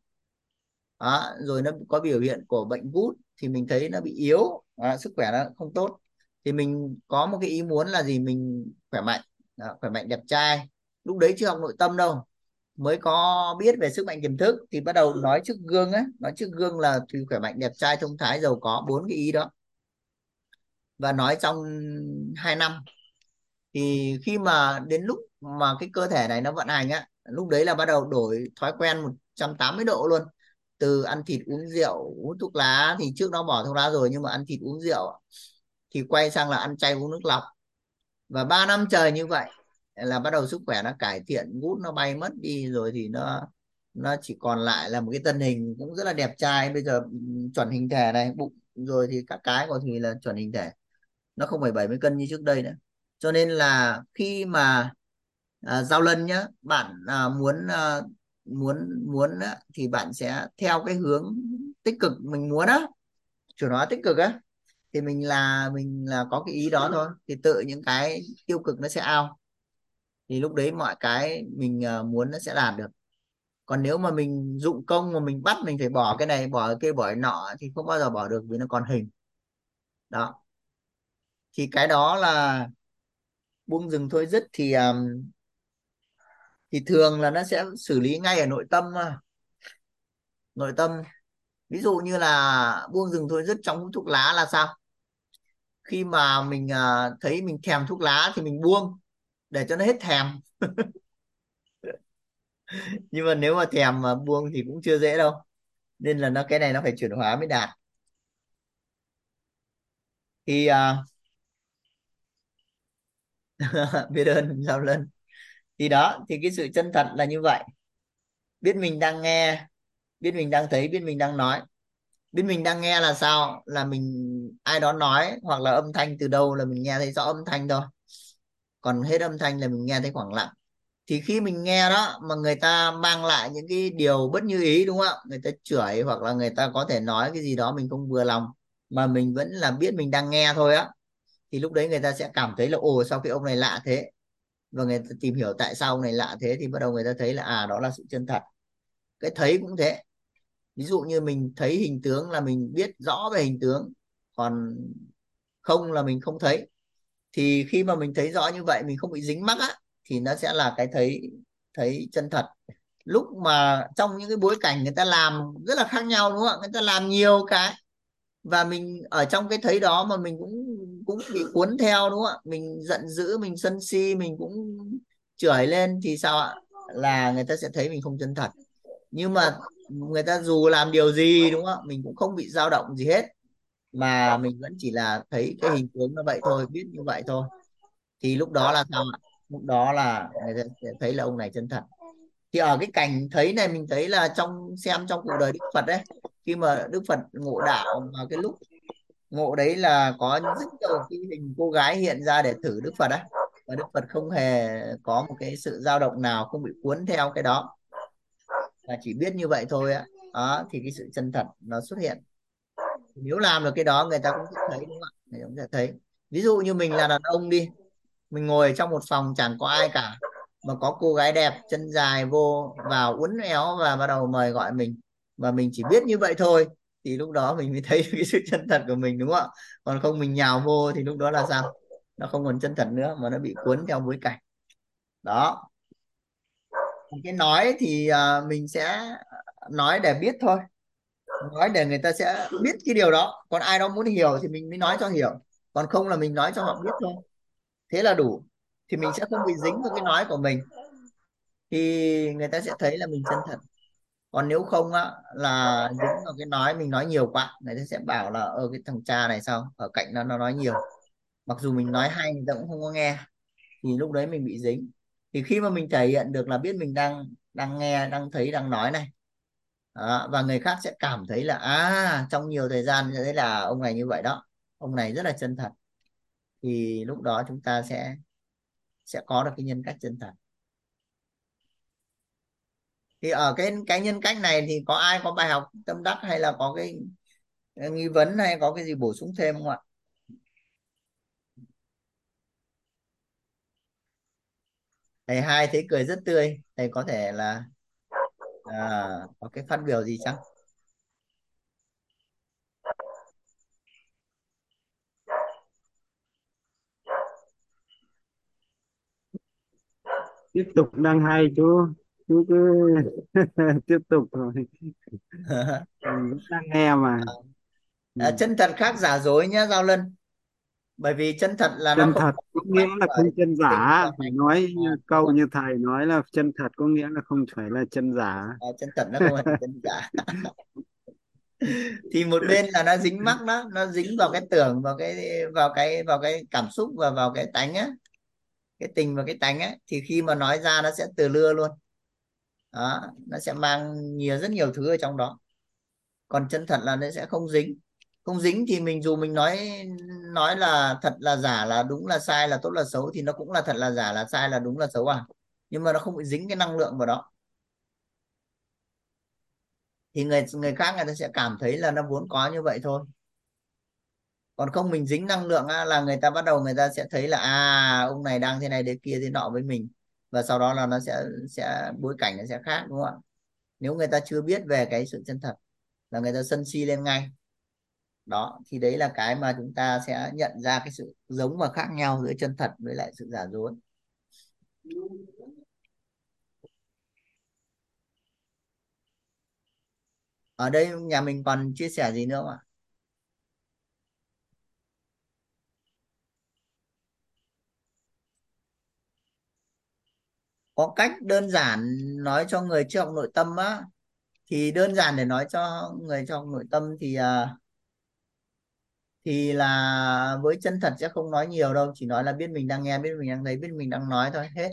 Đó, rồi nó có biểu hiện của bệnh gút thì mình thấy nó bị yếu à, sức khỏe nó không tốt. Thì mình có một cái ý muốn là gì? Mình khỏe mạnh. Đó, khỏe mạnh đẹp trai. Lúc đấy chưa học nội tâm đâu. Mới có biết về sức mạnh tiềm thức thì bắt đầu nói trước gương ấy nói trước gương là thì khỏe mạnh đẹp trai thông thái giàu có. Bốn cái ý đó. Và nói trong 2 năm. Thì khi mà đến lúc mà cái cơ thể này nó vận hành á lúc đấy là bắt đầu đổi thói quen 180 độ luôn từ ăn thịt uống rượu uống thuốc lá thì trước đó bỏ thuốc lá rồi nhưng mà ăn thịt uống rượu thì quay sang là ăn chay uống nước lọc. Và 3 năm trời như vậy là bắt đầu sức khỏe nó cải thiện gút nó bay mất đi rồi thì nó nó chỉ còn lại là một cái thân hình cũng rất là đẹp trai. Bây giờ chuẩn hình thể này bụng rồi thì các cái của thì là chuẩn hình thể. Nó không phải 70 cân như trước đây nữa. Cho nên là khi mà à, giao lân nhá bạn à, muốn à, muốn muốn á, thì bạn sẽ theo cái hướng tích cực mình muốn á. Chủ nó tích cực á thì mình là mình là có cái ý đó thôi thì tự những cái tiêu cực nó sẽ ao thì lúc đấy mọi cái mình ờ, muốn nó sẽ đạt được. Còn nếu mà mình dụng công mà mình bắt mình phải bỏ cái này bỏ cái kia bỏ cái nọ thì không bao giờ bỏ được vì nó còn hình. Đó. Thì cái đó là buông rừng thôi. Dứt thì um, thì thường là nó sẽ xử lý ngay ở nội tâm nội tâm. Ví dụ như là buông rừng thôi dứt trong hút thuốc lá là sao? Khi mà mình uh, thấy mình thèm thuốc lá thì mình buông để cho nó hết thèm. Nhưng mà nếu mà thèm mà buông thì cũng chưa dễ đâu. Nên là nó cái này nó phải chuyển hóa mới đạt. Thì uh, biết ơn giao lân thì đó, thì cái sự chân thật là như vậy. Biết mình đang nghe, biết mình đang thấy, biết mình đang nói. Biết mình đang nghe là sao? Là mình, ai đó nói, hoặc là âm thanh từ đâu là mình nghe thấy rõ âm thanh thôi. Còn hết âm thanh là mình nghe thấy khoảng lặng. Thì khi mình nghe đó, mà người ta mang lại những cái điều bất như ý, đúng không ạ? Người ta chửi hoặc là người ta có thể nói cái gì đó mình không vừa lòng, mà mình vẫn là biết mình đang nghe thôi á, thì lúc đấy người ta sẽ cảm thấy là, ồ, sao cái ông này lạ thế? Và người ta tìm hiểu tại sao này lạ thế thì bắt đầu người ta thấy là à đó là sự chân thật. Cái thấy cũng thế. Ví dụ như mình thấy hình tướng là mình biết rõ về hình tướng, còn không là mình không thấy. Thì khi mà mình thấy rõ như vậy, mình không bị dính mắc á, thì nó sẽ là cái thấy thấy chân thật. Lúc mà trong những cái bối cảnh người ta làm rất là khác nhau, đúng không ạ? Người ta làm nhiều cái và mình, ở trong cái thấy đó mà mình cũng cũng bị cuốn theo, đúng không ạ? Mình giận dữ, mình sân si, mình cũng chửi lên thì sao ạ? Là người ta sẽ thấy mình không chân thật. Nhưng mà người ta dù làm điều gì, đúng không ạ? Mình cũng không bị dao động gì hết. Mà mình vẫn chỉ là thấy cái hình tướng nó vậy thôi, biết như vậy thôi. Thì lúc đó là sao ạ? Lúc đó là người ta sẽ thấy là ông này chân thật. Thì ở cái cảnh thấy này mình thấy là trong, xem trong cuộc đời Đức Phật đấy khi mà Đức Phật ngộ đạo vào cái lúc ngộ đấy là có rất nhiều cái hình cô gái hiện ra để thử Đức Phật á. Và Đức Phật không hề có một cái sự dao động nào, không bị cuốn theo cái đó. Là chỉ biết như vậy thôi á. Đó, thì cái sự chân thật nó xuất hiện. Nếu làm được cái đó, người ta cũng sẽ thấy, đúng không ạ? Người cũng sẽ thấy. Ví dụ như mình là đàn ông đi. Mình ngồi trong một phòng chẳng có ai cả. Mà có cô gái đẹp, chân dài, vô, vào uốn éo và bắt đầu mời gọi mình và mình chỉ biết như vậy thôi thì lúc đó mình mới thấy cái sự chân thật của mình đúng không ạ? Còn không mình nhào vô thì lúc đó là sao? Nó không còn chân thật nữa mà nó bị cuốn theo bối cảnh. Đó. Cái nói thì uh, mình sẽ nói để biết thôi. Nói để người ta sẽ biết cái điều đó. Còn ai đó muốn hiểu thì mình mới nói cho hiểu. Còn không là mình nói cho họ biết thôi. Thế là đủ. Thì mình sẽ không bị dính vào cái nói của mình. Thì người ta sẽ thấy là mình chân thật còn nếu không á là dính vào cái nói mình nói nhiều quá người ta sẽ bảo là ở cái thằng cha này sao? Ở cạnh nó nó nói nhiều. Mặc dù mình nói hay người ta cũng không có nghe. Thì lúc đấy mình bị dính. Thì khi mà mình thể hiện được là biết mình đang đang nghe đang thấy đang nói này. Đó, và người khác sẽ cảm thấy là à trong nhiều thời gian sẽ thấy là ông này như vậy đó. Ông này rất là chân thật. Thì lúc đó chúng ta sẽ sẽ có được cái nhân cách chân thật thì ở cái cái nhân cách này thì có ai có bài học tâm đắc hay là có cái nghi vấn hay có cái gì bổ sung thêm không ạ? Thầy hai thấy cười rất tươi. Thầy có thể là à, có cái phát biểu gì chăng? Tiếp tục đăng hai chú chú cứ tiếp tục rồi mình vẫn đang nghe mà. Ừ. à, chân thật khác giả dối nhé Giao Lân. Bởi vì chân thật là nó chân không thật có nghĩa là không chân giả. phải nói như à, câu như thầy nói là chân thật có nghĩa là không phải là chân giả. À, chân thật nó không phải chân giả. Thì một bên là nó dính mắc đó nó dính vào cái tưởng vào cái vào cái vào cái cảm xúc và vào cái tánh á. Cái tình và cái tánh á. Thì khi mà nói ra nó sẽ từ lưa luôn đó nó sẽ mang nhiều rất nhiều thứ ở trong đó. Còn chân thật là nó sẽ không dính. Không dính thì mình dù mình nói nói là thật là giả là đúng là sai là tốt là xấu thì nó cũng là thật là giả là sai là đúng là xấu à. Nhưng mà nó không bị dính cái năng lượng vào đó. Thì người người khác người ta sẽ cảm thấy là nó vốn có như vậy thôi. Còn không mình dính năng lượng á, là người ta bắt đầu người ta sẽ thấy là à ông này đang thế này thế kia thế nọ với mình và sau đó là nó sẽ sẽ, bối cảnh nó sẽ khác, đúng không ạ? Nếu người ta chưa biết về cái sự chân thật là người ta sân si lên ngay. Đó, thì đấy là cái mà chúng ta sẽ nhận ra cái sự giống và khác nhau giữa chân thật với lại sự giả dối. Ở đây nhà mình còn chia sẻ gì nữa không ạ? Có cách đơn giản nói cho người chưa học nội tâm á. Thì đơn giản để nói cho người trong nội tâm thì à, thì là với chân thật sẽ không nói nhiều đâu chỉ nói là biết mình đang nghe biết mình đang thấy biết mình đang nói thôi hết.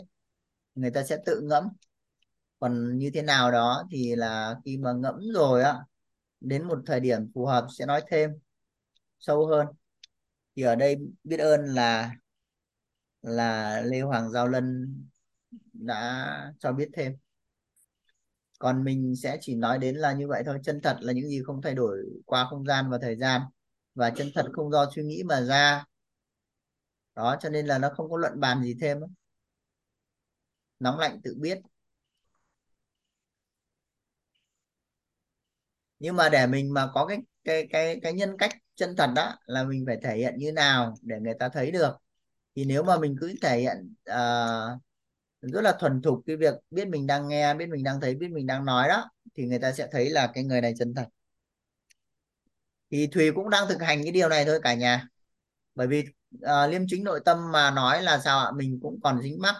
Người ta sẽ tự ngẫm. Còn như thế nào đó thì là khi mà ngẫm rồi á đến một thời điểm phù hợp sẽ nói thêm sâu hơn. Thì ở đây biết ơn là là Lê Hoàng Giao Lân đã cho biết thêm. Còn mình sẽ chỉ nói đến là như vậy thôi. Chân thật là những gì không thay đổi qua không gian và thời gian. Và chân thật không do suy nghĩ mà ra. Đó cho nên là nó không có luận bàn gì thêm nóng lạnh tự biết. Nhưng mà để mình mà có cái cái cái cái nhân cách chân thật đó là mình phải thể hiện như nào để người ta thấy được. Thì nếu mà mình cứ thể hiện uh, rất là thuần thục cái việc biết mình đang nghe biết mình đang thấy biết mình đang nói đó thì người ta sẽ thấy là cái người này chân thật. Thì Thùy cũng đang thực hành cái điều này thôi cả nhà. Bởi vì uh, liêm chính nội tâm mà nói là sao ạ? Mình cũng còn dính mắc.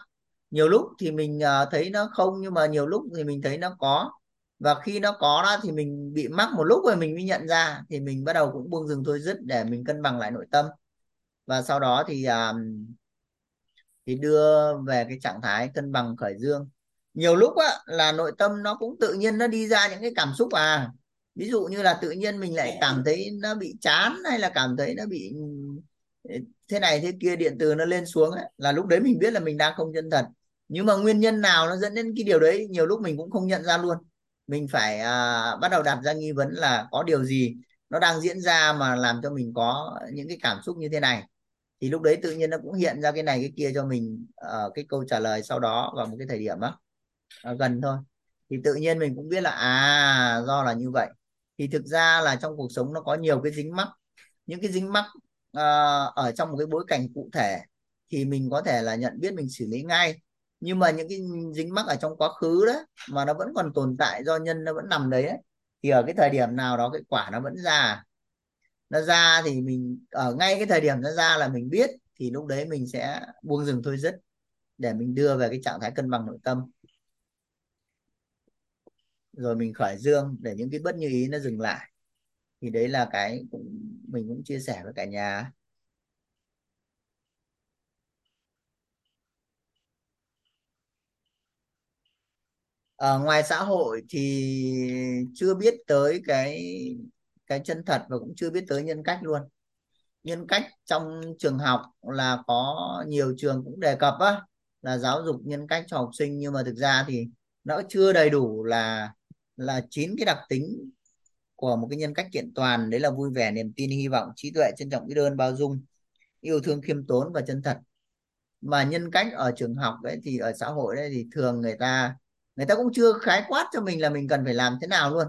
Nhiều lúc thì mình uh, thấy nó không nhưng mà nhiều lúc thì mình thấy nó có. Và khi nó có đó thì mình bị mắc một lúc rồi mình mới nhận ra thì mình bắt đầu cũng buông dừng thôi dứt để mình cân bằng lại nội tâm. Và sau đó thì uh, thì đưa về cái trạng thái cân bằng khởi dương. Nhiều lúc á, là nội tâm nó cũng tự nhiên nó đi ra những cái cảm xúc à. Ví dụ như là tự nhiên mình lại cảm thấy nó bị chán hay là cảm thấy nó bị ừ, thế này thế kia điện từ nó lên xuống ấy, là lúc đấy mình biết là mình đang không chân thật. Nhưng mà nguyên nhân nào nó dẫn đến cái điều đấy nhiều lúc mình cũng không nhận ra luôn. Mình phải à, bắt đầu đặt ra nghi vấn là có điều gì nó đang diễn ra mà làm cho mình có những cái cảm xúc như thế này thì lúc đấy tự nhiên nó cũng hiện ra cái này cái kia cho mình ở uh, cái câu trả lời sau đó vào một cái thời điểm đó uh, ờ, gần thôi. Thì tự nhiên mình cũng biết là à do là như vậy. Thì thực ra là trong cuộc sống nó có nhiều cái dính mắc. Những cái dính mắc uh, ở trong một cái bối cảnh cụ thể thì mình có thể là nhận biết mình xử lý ngay. Nhưng mà những cái dính mắc ở trong quá khứ đó mà nó vẫn còn tồn tại do nhân nó vẫn nằm đấy ấy, thì ở cái thời điểm nào đó cái quả nó vẫn ra nó ra thì mình, ở ngay cái thời điểm nó ra là mình biết, thì lúc đấy mình sẽ buông dừng thôi dứt, để mình đưa về cái trạng thái cân bằng nội tâm. Rồi mình khởi dương để những cái bất như ý nó dừng lại. Thì đấy là cái cũng, mình cũng chia sẻ với cả nhà. Ở ngoài xã hội thì chưa biết tới cái cái chân thật và cũng chưa biết tới nhân cách luôn. Nhân cách trong trường học là có nhiều trường cũng đề cập á, là giáo dục nhân cách cho học sinh, nhưng mà thực ra thì nó chưa đầy đủ là là chín cái đặc tính của một cái nhân cách kiện toàn. Đấy là vui vẻ, niềm tin, hy vọng, trí tuệ, trân trọng, biết ơn, bao dung, yêu thương, khiêm tốn và chân thật. Mà nhân cách ở trường học đấy thì ở xã hội đấy thì thường người ta người ta cũng chưa khái quát cho mình là mình cần phải làm thế nào luôn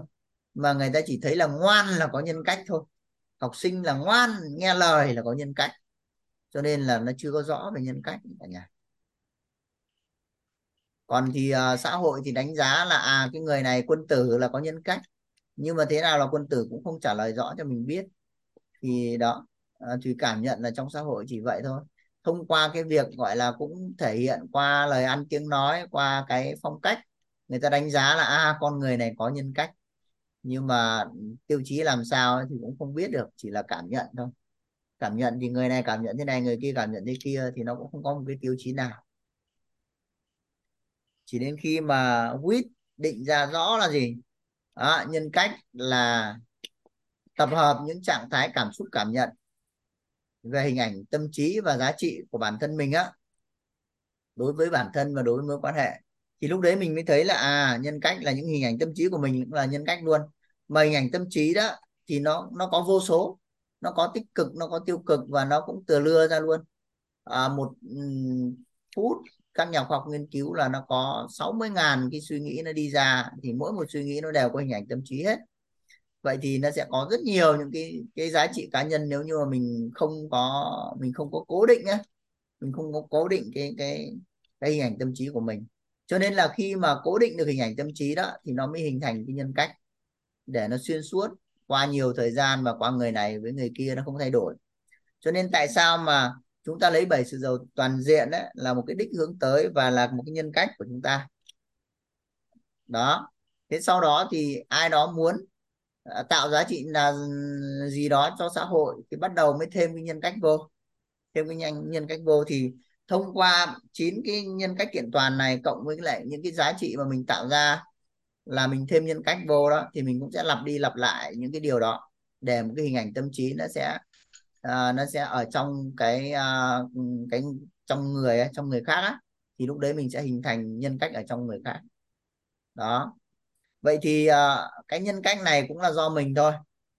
mà người ta chỉ thấy là ngoan là có nhân cách thôi. Học sinh là ngoan nghe lời là có nhân cách. Cho nên là nó chưa có rõ về nhân cách cả nhà. Còn thì uh, xã hội thì đánh giá là à cái người này quân tử là có nhân cách. Nhưng mà thế nào là quân tử cũng không trả lời rõ cho mình biết. Thì đó uh, thì cảm nhận là trong xã hội chỉ vậy thôi. Thông qua cái việc gọi là cũng thể hiện qua lời ăn tiếng nói qua cái phong cách người ta đánh giá là à con người này có nhân cách nhưng mà tiêu chí làm sao thì cũng không biết được chỉ là cảm nhận thôi. Cảm nhận thì người này cảm nhận thế này người kia cảm nhận thế kia thì nó cũng không có một cái tiêu chí nào. Chỉ đến khi mà quyết định ra rõ là gì? À, nhân cách là tập hợp những trạng thái cảm xúc cảm nhận về hình ảnh tâm trí và giá trị của bản thân mình á. Đối với bản thân và đối với mối quan hệ. Thì lúc đấy mình mới thấy là à nhân cách là những hình ảnh tâm trí của mình cũng là nhân cách luôn mà hình ảnh tâm trí đó thì nó nó có vô số. Nó có tích cực nó có tiêu cực và nó cũng từ lưa ra luôn. À, một phút các nhà khoa học nghiên cứu là nó có 60.000 cái suy nghĩ nó đi ra thì mỗi một suy nghĩ nó đều có hình ảnh tâm trí hết. Vậy thì nó sẽ có rất nhiều những cái cái giá trị cá nhân nếu như mà mình không có mình không có cố định á mình không có cố định cái cái cái hình ảnh tâm trí của mình. Cho nên là khi mà cố định được hình ảnh tâm trí đó thì nó mới hình thành cái nhân cách để nó xuyên suốt qua nhiều thời gian và qua người này với người kia nó không thay đổi. Cho nên tại sao mà chúng ta lấy bảy sự giàu toàn diện đấy là một cái đích hướng tới và là một cái nhân cách của chúng ta? Đó. Thế sau đó thì ai đó muốn à, tạo giá trị là gì đó cho xã hội thì bắt đầu mới thêm cái nhân cách vô. Thêm cái nhân nhân cách vô thì thông qua chín cái nhân cách kiện toàn này cộng với lại những cái giá trị mà mình tạo ra là mình thêm nhân cách vô đó thì mình cũng sẽ lặp đi lặp lại những cái điều đó để một cái hình ảnh tâm trí nó sẽ uh, nó sẽ ở trong cái uh, cái trong người trong người khác á, thì lúc đấy mình sẽ hình thành nhân cách ở trong người khác. Đó. Vậy thì uh, cái nhân cách này cũng là do mình thôi.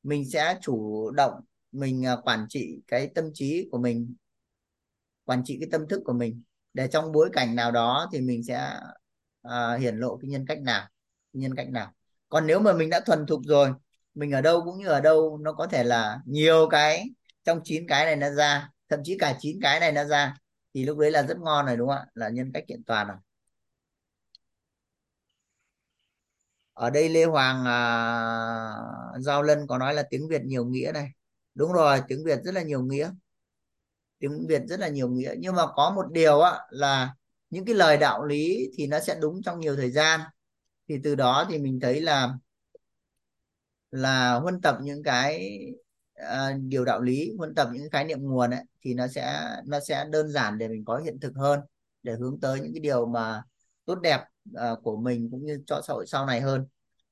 Mình sẽ chủ động mình uh, quản trị cái tâm trí của mình quản trị cái tâm thức của mình để trong bối cảnh nào đó thì mình sẽ uh, hiển lộ cái nhân cách nào nhân cách nào. Còn nếu mà mình đã thuần thục rồi mình ở đâu cũng như ở đâu nó có thể là nhiều cái trong chín cái này nó ra thậm chí cả chín cái này nó ra thì lúc đấy là rất ngon rồi đúng không ạ? Là nhân cách kiện toàn rồi. Ở đây Lê Hoàng à, Giao Lân có nói là tiếng Việt nhiều nghĩa này. Đúng rồi tiếng Việt rất là nhiều nghĩa. Tiếng Việt rất là nhiều nghĩa. Nhưng mà có một điều á là những cái lời đạo lý thì nó sẽ đúng trong nhiều thời gian thì từ đó thì mình thấy là là huân tập những cái uh, điều đạo lý huân tập những khái niệm nguồn ấy thì nó sẽ nó sẽ đơn giản để mình có hiện thực hơn để hướng tới những cái điều mà tốt đẹp uh, của mình cũng như cho xã hội sau này hơn.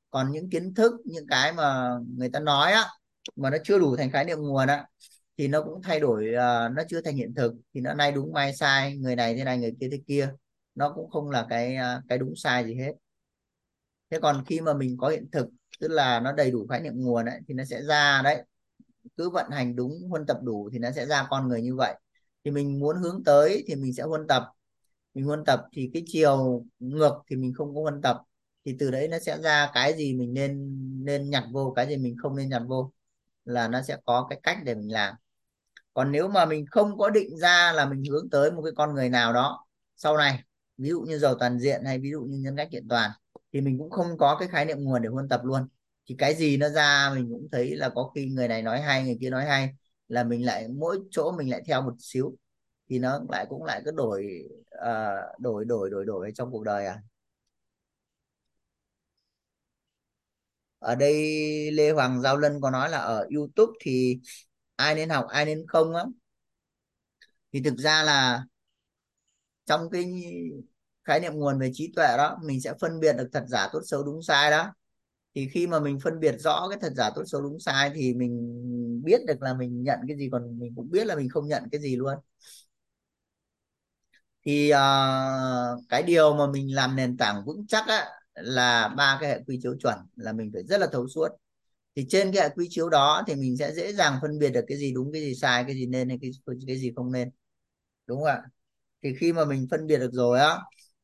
Còn những kiến thức những cái mà người ta nói á mà nó chưa đủ thành khái niệm nguồn á thì nó cũng thay đổi uh, nó chưa thành hiện thực. Thì nó nay đúng mai sai người này thế này người kia thế kia. Nó cũng không là cái uh, cái đúng sai gì hết thế còn khi mà mình có hiện thực tức là nó đầy đủ khái niệm nguồn ấy, thì nó sẽ ra đấy. Cứ vận hành đúng huân tập đủ thì nó sẽ ra con người như vậy. Thì mình muốn hướng tới thì mình sẽ huân tập. Mình huân tập thì cái chiều ngược thì mình không có huân tập. Thì từ đấy nó sẽ ra cái gì mình nên nên nhặt vô cái gì mình không nên nhặt vô là nó sẽ có cái cách để mình làm. Còn nếu mà mình không có định ra là mình hướng tới một cái con người nào đó sau này ví dụ như giàu toàn diện hay ví dụ như nhân cách kiện toàn thì mình cũng không có cái khái niệm nguồn để huân tập luôn. Thì cái gì nó ra mình cũng thấy là có khi người này nói hay người kia nói hay là mình lại mỗi chỗ mình lại theo một xíu. Thì nó lại cũng lại cứ đổi uh, đổi đổi đổi đổi trong cuộc đời à? Ở đây Lê Hoàng Giao Lân có nói là ở YouTube thì ai nên học ai nên không á? Thì thực ra là trong cái khái niệm nguồn về trí tuệ đó mình sẽ phân biệt được thật giả tốt xấu đúng sai đó. Thì khi mà mình phân biệt rõ cái thật giả tốt xấu đúng sai thì mình biết được là mình nhận cái gì còn mình cũng biết là mình không nhận cái gì luôn. Thì uh, cái điều mà mình làm nền tảng vững chắc á, là ba cái hệ quy chiếu chuẩn là mình phải rất là thấu suốt. Thì trên cái hệ quy chiếu đó thì mình sẽ dễ dàng phân biệt được cái gì đúng cái gì sai cái gì nên hay cái, cái gì không nên. Đúng không ạ? Thì khi mà mình phân biệt được rồi á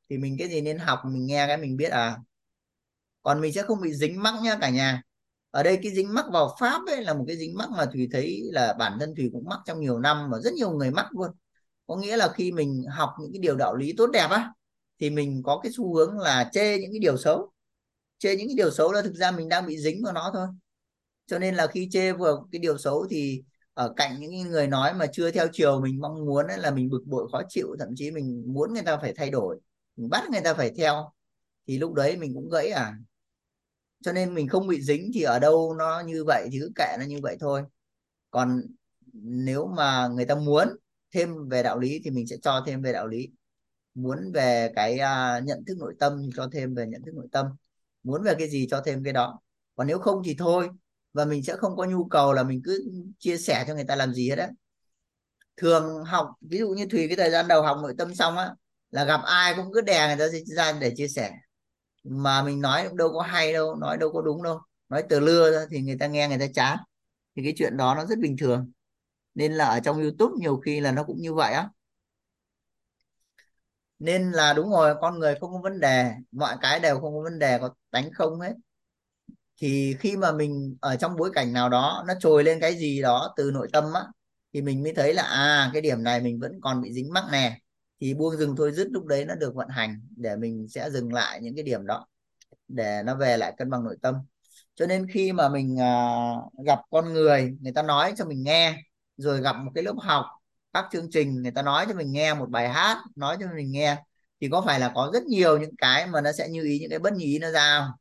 thì mình cái gì nên học, mình nghe cái mình biết à. Còn mình sẽ không bị dính mắc nhá cả nhà. Ở đây cái dính mắc vào pháp ấy là một cái dính mắc mà thùy thấy là bản thân thùy cũng mắc trong nhiều năm và rất nhiều người mắc luôn. Có nghĩa là khi mình học những cái điều đạo lý tốt đẹp á, thì mình có cái xu hướng là chê những cái điều xấu. Chê những cái điều xấu là thực ra mình đang bị dính vào nó thôi. Cho nên là khi chê vào cái điều xấu thì ở cạnh những người nói mà chưa theo chiều mình mong muốn ấy là mình bực bội, khó chịu, thậm chí mình muốn người ta phải thay đổi mình bắt người ta phải theo. Thì lúc đấy mình cũng gãy à. Cho nên mình không bị dính thì ở đâu nó như vậy thì cứ kệ nó như vậy thôi. Còn nếu mà người ta muốn thêm về đạo lý thì mình sẽ cho thêm về đạo lý. Muốn về cái uh, nhận thức nội tâm thì cho thêm về nhận thức nội tâm. Muốn về cái gì cho thêm cái đó. Còn nếu không thì thôi. Và mình sẽ không có nhu cầu là mình cứ chia sẻ cho người ta làm gì hết á. Thường học ví dụ như thùy cái thời gian đầu học nội tâm xong á là gặp ai cũng cứ đè người ta ra để chia sẻ. Mà mình nói cũng đâu có hay đâu, nói đâu có đúng đâu. Nói từ lưa ra thì người ta nghe người ta chán. Thì cái chuyện đó nó rất bình thường. Nên là ở trong YouTube nhiều khi là nó cũng như vậy á. Nên là đúng rồi, con người không có vấn đề. Mọi cái đều không có vấn đề, có đánh không hết. Thì khi mà mình ở trong bối cảnh nào đó, nó trồi lên cái gì đó từ nội tâm á, thì mình mới thấy là à cái điểm này mình vẫn còn bị dính mắc nè thì buông dừng thôi dứt lúc đấy nó được vận hành để mình sẽ dừng lại những cái điểm đó để nó về lại cân bằng nội tâm cho nên khi mà mình uh, gặp con người người ta nói cho mình nghe rồi gặp một cái lớp học các chương trình người ta nói cho mình nghe một bài hát nói cho mình nghe thì có phải là có rất nhiều những cái mà nó sẽ như ý những cái bất như ý nó ra không?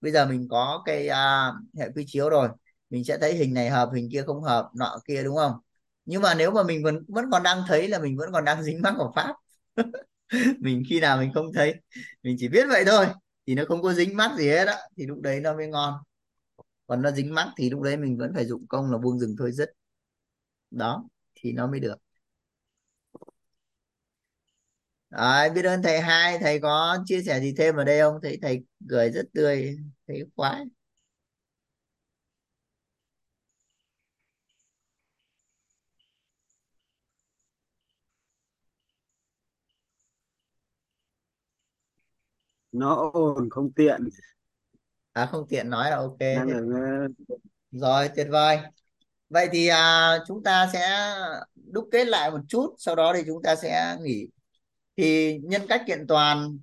bây giờ mình có cái uh, hệ quy chiếu rồi mình sẽ thấy hình này hợp hình kia không hợp nọ kia đúng không nhưng mà nếu mà mình vẫn vẫn còn đang thấy là mình vẫn còn đang dính mắc vào pháp mình khi nào mình không thấy mình chỉ biết vậy thôi. Thì nó không có dính mắc gì hết á thì lúc đấy nó mới ngon. Còn nó dính mắc thì lúc đấy mình vẫn phải dụng công là buông rừng thôi dứt. Đó thì nó mới được. Đấy, biết ơn thầy hai. Thầy có chia sẻ gì thêm ở đây không? Thấy thầy cười rất tươi thấy khoái. Nó ổn không tiện. À không tiện nói là ok. Đang rồi tuyệt vời. Vậy thì à, chúng ta sẽ đúc kết lại một chút sau đó thì chúng ta sẽ nghỉ. Thì nhân cách kiện toàn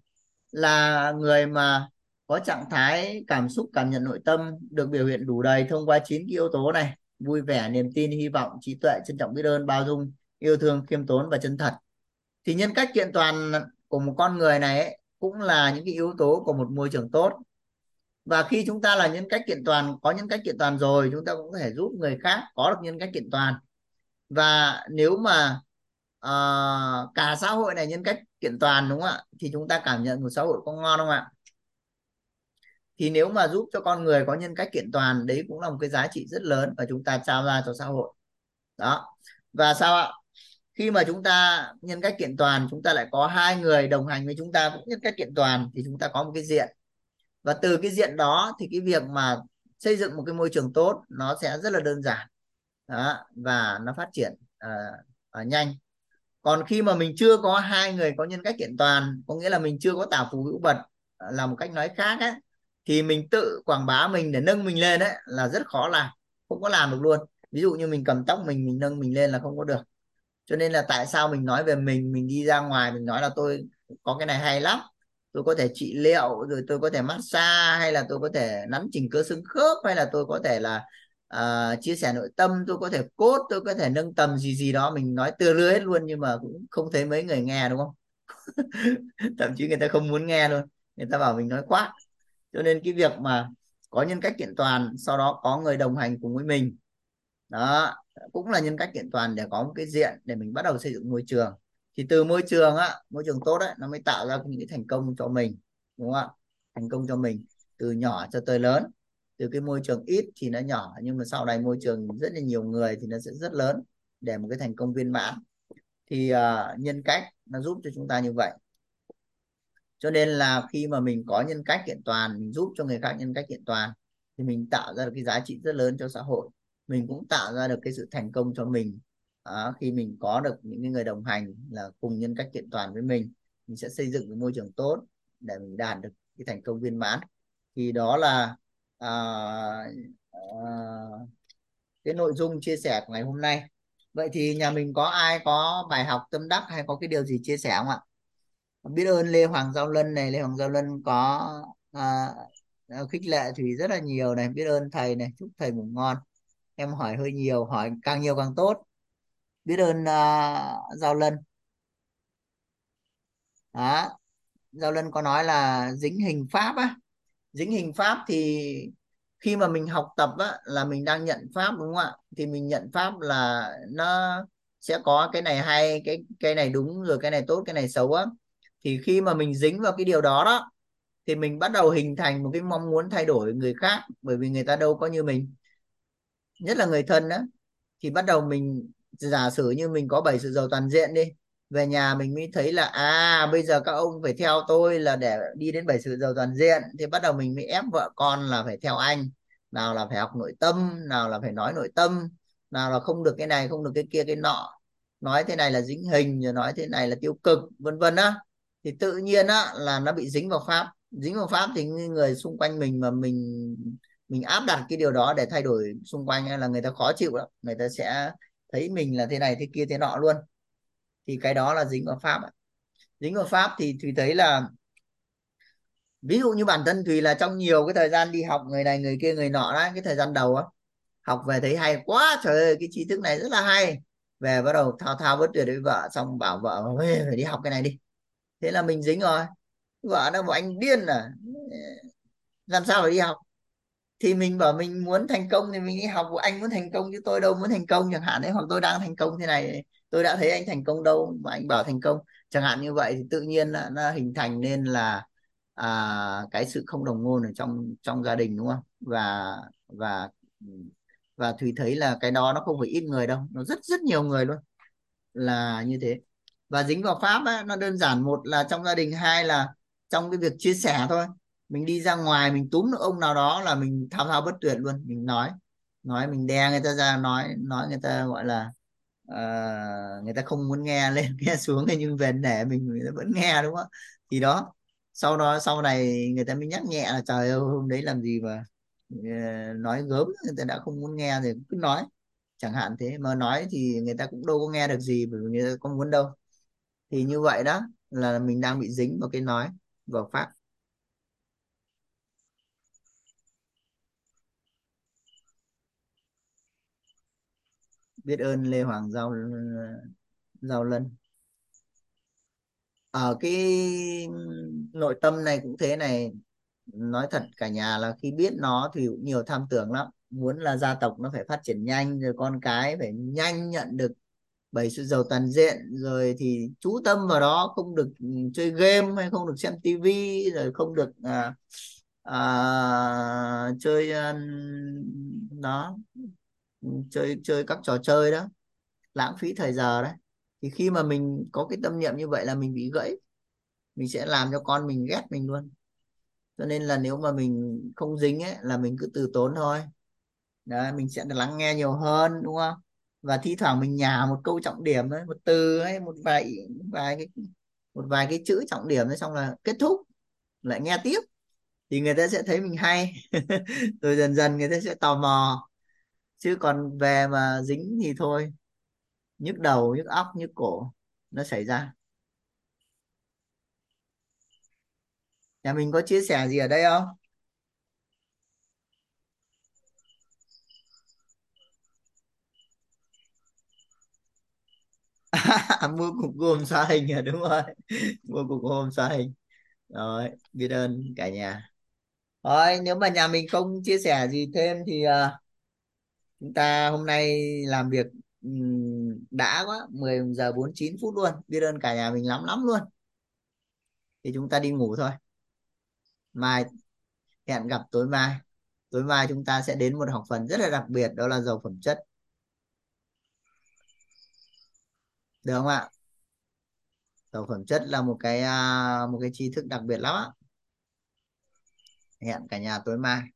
là người mà có trạng thái cảm xúc cảm nhận nội tâm được biểu hiện đủ đầy thông qua chín yếu tố này. Vui vẻ niềm tin hy vọng trí tuệ trân trọng biết ơn bao dung yêu thương khiêm tốn và chân thật. Thì nhân cách kiện toàn của một con người này ấy, cũng là những cái yếu tố của một môi trường tốt. Và khi chúng ta là nhân cách kiện toàn có nhân cách kiện toàn rồi chúng ta cũng có thể giúp người khác có được nhân cách kiện toàn. Và nếu mà uh, cả xã hội này nhân cách kiện toàn đúng không ạ? Thì chúng ta cảm nhận một xã hội có ngon không ạ? Thì nếu mà giúp cho con người có nhân cách kiện toàn đấy cũng là một cái giá trị rất lớn và chúng ta trao ra cho xã hội. Đó. Và sao ạ? Khi mà chúng ta nhân cách kiện toàn chúng ta lại có hai người đồng hành với chúng ta cũng nhân cách kiện toàn thì chúng ta có một cái diện. Và từ cái diện đó thì cái việc mà xây dựng một cái môi trường tốt nó sẽ rất là đơn giản. Đó, và nó phát triển uh, uh, nhanh. Còn khi mà mình chưa có hai người có nhân cách kiện toàn có nghĩa là mình chưa có tả phù hữu bật ờ, là một cách nói khác ấy, thì mình tự quảng bá mình để nâng mình lên đấy là rất khó làm không có làm được luôn. Ví dụ như mình cầm tóc mình mình nâng mình lên là không có được cho nên là tại sao mình nói về mình mình đi ra ngoài mình nói là tôi có cái này hay lắm. Tôi có thể trị liệu rồi tôi có thể massage hay là tôi có thể nắn chỉnh cơ xương khớp hay là tôi có thể là uh, chia sẻ nội tâm tôi có thể cốt tôi có thể nâng tầm gì gì đó. Mình nói tưa lưa hết luôn nhưng mà cũng không thấy mấy người nghe đúng không? Thậm chí người ta không muốn nghe luôn. Người ta bảo mình nói quá. Cho nên cái việc mà có nhân cách kiện toàn sau đó có người đồng hành cùng với mình. Đó cũng là nhân cách kiện toàn để có một cái diện để mình bắt đầu xây dựng môi trường. Thì từ môi trường á môi trường tốt đấy nó mới tạo ra những cái thành công cho mình đúng không ạ? Thành công cho mình từ nhỏ cho tới lớn. Từ cái môi trường ít thì nó nhỏ nhưng mà sau này môi trường rất là nhiều người thì nó sẽ rất lớn để một cái thành công viên mãn. Thì uh, nhân cách nó giúp cho chúng ta như vậy. Cho nên là khi mà mình có nhân cách kiện toàn mình giúp cho người khác nhân cách kiện toàn thì mình tạo ra được cái giá trị rất lớn cho xã hội mình cũng tạo ra được cái sự thành công cho mình. À, khi mình có được những người đồng hành là cùng nhân cách kiện toàn với mình mình sẽ xây dựng một môi trường tốt để mình đạt được cái thành công viên mãn. Thì đó là à, à, cái nội dung chia sẻ của ngày hôm nay. Vậy thì nhà mình có ai có bài học tâm đắc hay có cái điều gì chia sẻ không ạ? Biết ơn Lê Hoàng Giao Lân này. Lê Hoàng Giao Lân có à, khích lệ Thùy rất là nhiều này. Biết ơn thầy này. Chúc thầy ngủ ngon em hỏi hơi nhiều hỏi càng nhiều càng tốt. Biết ơn uh, Giao Lân. Đó. Giao Lân có nói là dính hình pháp á. Dính hình pháp thì khi mà mình học tập á là mình đang nhận pháp đúng không ạ? Thì mình nhận pháp là nó sẽ có cái này hay cái cái này đúng rồi cái này tốt cái này xấu á. Thì khi mà mình dính vào cái điều đó đó thì mình bắt đầu hình thành một cái mong muốn thay đổi người khác bởi vì người ta đâu có như mình nhất là người thân đó thì bắt đầu mình giả sử như mình có bảy sự giàu toàn diện đi, về nhà mình mới thấy là à bây giờ các ông phải theo tôi là để đi đến bảy sự giàu toàn diện. Thì bắt đầu mình mới ép vợ con là phải theo anh, nào là phải học nội tâm, nào là phải nói nội tâm, nào là không được cái này, không được cái kia, cái nọ. Nói thế này là dính hình, rồi nói thế này là tiêu cực, vân vân á. Thì tự nhiên á là nó bị dính vào pháp. Dính vào pháp thì người xung quanh mình mà mình mình áp đặt cái điều đó để thay đổi xung quanh là người ta khó chịu lắm. Người ta sẽ thấy mình là thế này thế kia thế nọ luôn. Thì cái đó là dính vào pháp dính vào pháp thì thùy thấy là, ví dụ như bản thân thùy là trong nhiều cái thời gian đi học người này người kia người nọ đó, cái thời gian đầu á, học về thấy hay quá, trời ơi, cái tri thức này rất là hay. Về bắt đầu thao thao bất tuyệt với vợ, xong bảo vợ phải đi học cái này đi. Thế là mình dính rồi. Vợ nó bảo, anh điên à? Làm sao phải đi học? Thì mình bảo mình muốn thành công thì mình đi học của anh muốn thành công chứ tôi đâu muốn thành công chẳng hạn đấy hoặc tôi đang thành công thế này tôi đã thấy anh thành công đâu mà anh bảo thành công. Chẳng hạn như vậy thì tự nhiên là nó hình thành nên là à, cái sự không đồng ngôn ở trong trong gia đình đúng không? Và và và thùy thấy là cái đó nó không phải ít người đâu nó rất rất nhiều người luôn là như thế. Và dính vào pháp á, nó đơn giản một là trong gia đình hai là trong cái việc chia sẻ thôi mình đi ra ngoài mình túm được ông nào đó là mình thao thao bất tuyệt luôn. Mình nói nói mình đe người ta ra nói nói người ta gọi là uh, người ta không muốn nghe lên nghe xuống nhưng về để mình người ta vẫn nghe đúng không? Thì đó sau đó sau này người ta mới nhắc nhẹ là trời ơi hôm đấy làm gì mà uh, nói gớm người ta đã không muốn nghe thì cứ nói. Chẳng hạn thế mà nói thì người ta cũng đâu có nghe được gì bởi vì người ta không muốn đâu. Thì như vậy đó là mình đang bị dính vào cái nói vào pháp. Biết ơn Lê Hoàng Giao Giao Lân. Ở cái nội tâm này cũng thế này. Nói thật cả nhà là khi biết nó thì cũng nhiều tham tưởng lắm. Muốn là gia tộc nó phải phát triển nhanh rồi con cái phải nhanh nhận được bảy sự giàu toàn diện rồi thì chú tâm vào đó không được chơi game hay không được xem tivi rồi không được à, à, chơi à, đó. Ừ, chơi chơi các trò chơi đó. Lãng phí thời giờ đấy. Thì khi mà mình có cái tâm niệm như vậy là mình bị gãy. Mình sẽ làm cho con mình ghét mình luôn. Cho nên là nếu mà mình không dính ấy là mình cứ từ tốn thôi. Đấy mình sẽ lắng nghe nhiều hơn đúng không? Và thi thoảng mình nhả một câu trọng điểm ấy, một từ hay một vài một vài cái một vài cái chữ trọng điểm ấy xong là kết thúc lại nghe tiếp. Thì người ta sẽ thấy mình hay. Rồi dần dần người ta sẽ tò mò chứ còn về mà dính thì thôi. Nhức đầu nhức óc nhức cổ nó xảy ra. Nhà mình có chia sẻ gì ở đây không? Mua cục gồm xóa hình à? Đúng rồi. Mua cục gồm xóa hình. Rồi biết ơn cả nhà. Thôi nếu mà nhà mình không chia sẻ gì thêm thì uh, chúng ta hôm nay làm việc đã quá 10 giờ 49 phút luôn, biết ơn cả nhà mình lắm lắm luôn. Thì chúng ta đi ngủ thôi. Mai, hẹn gặp tối mai. Tối mai chúng ta sẽ đến một học phần rất là đặc biệt, đó là giàu phẩm chất. Được không ạ? Giàu phẩm chất là một cái à, một cái tri thức đặc biệt lắm ạ. Hẹn cả nhà tối mai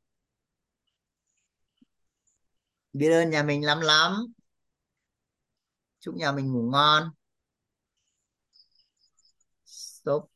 biết ơn nhà mình lắm lắm. Chúc nhà mình ngủ ngon. Stop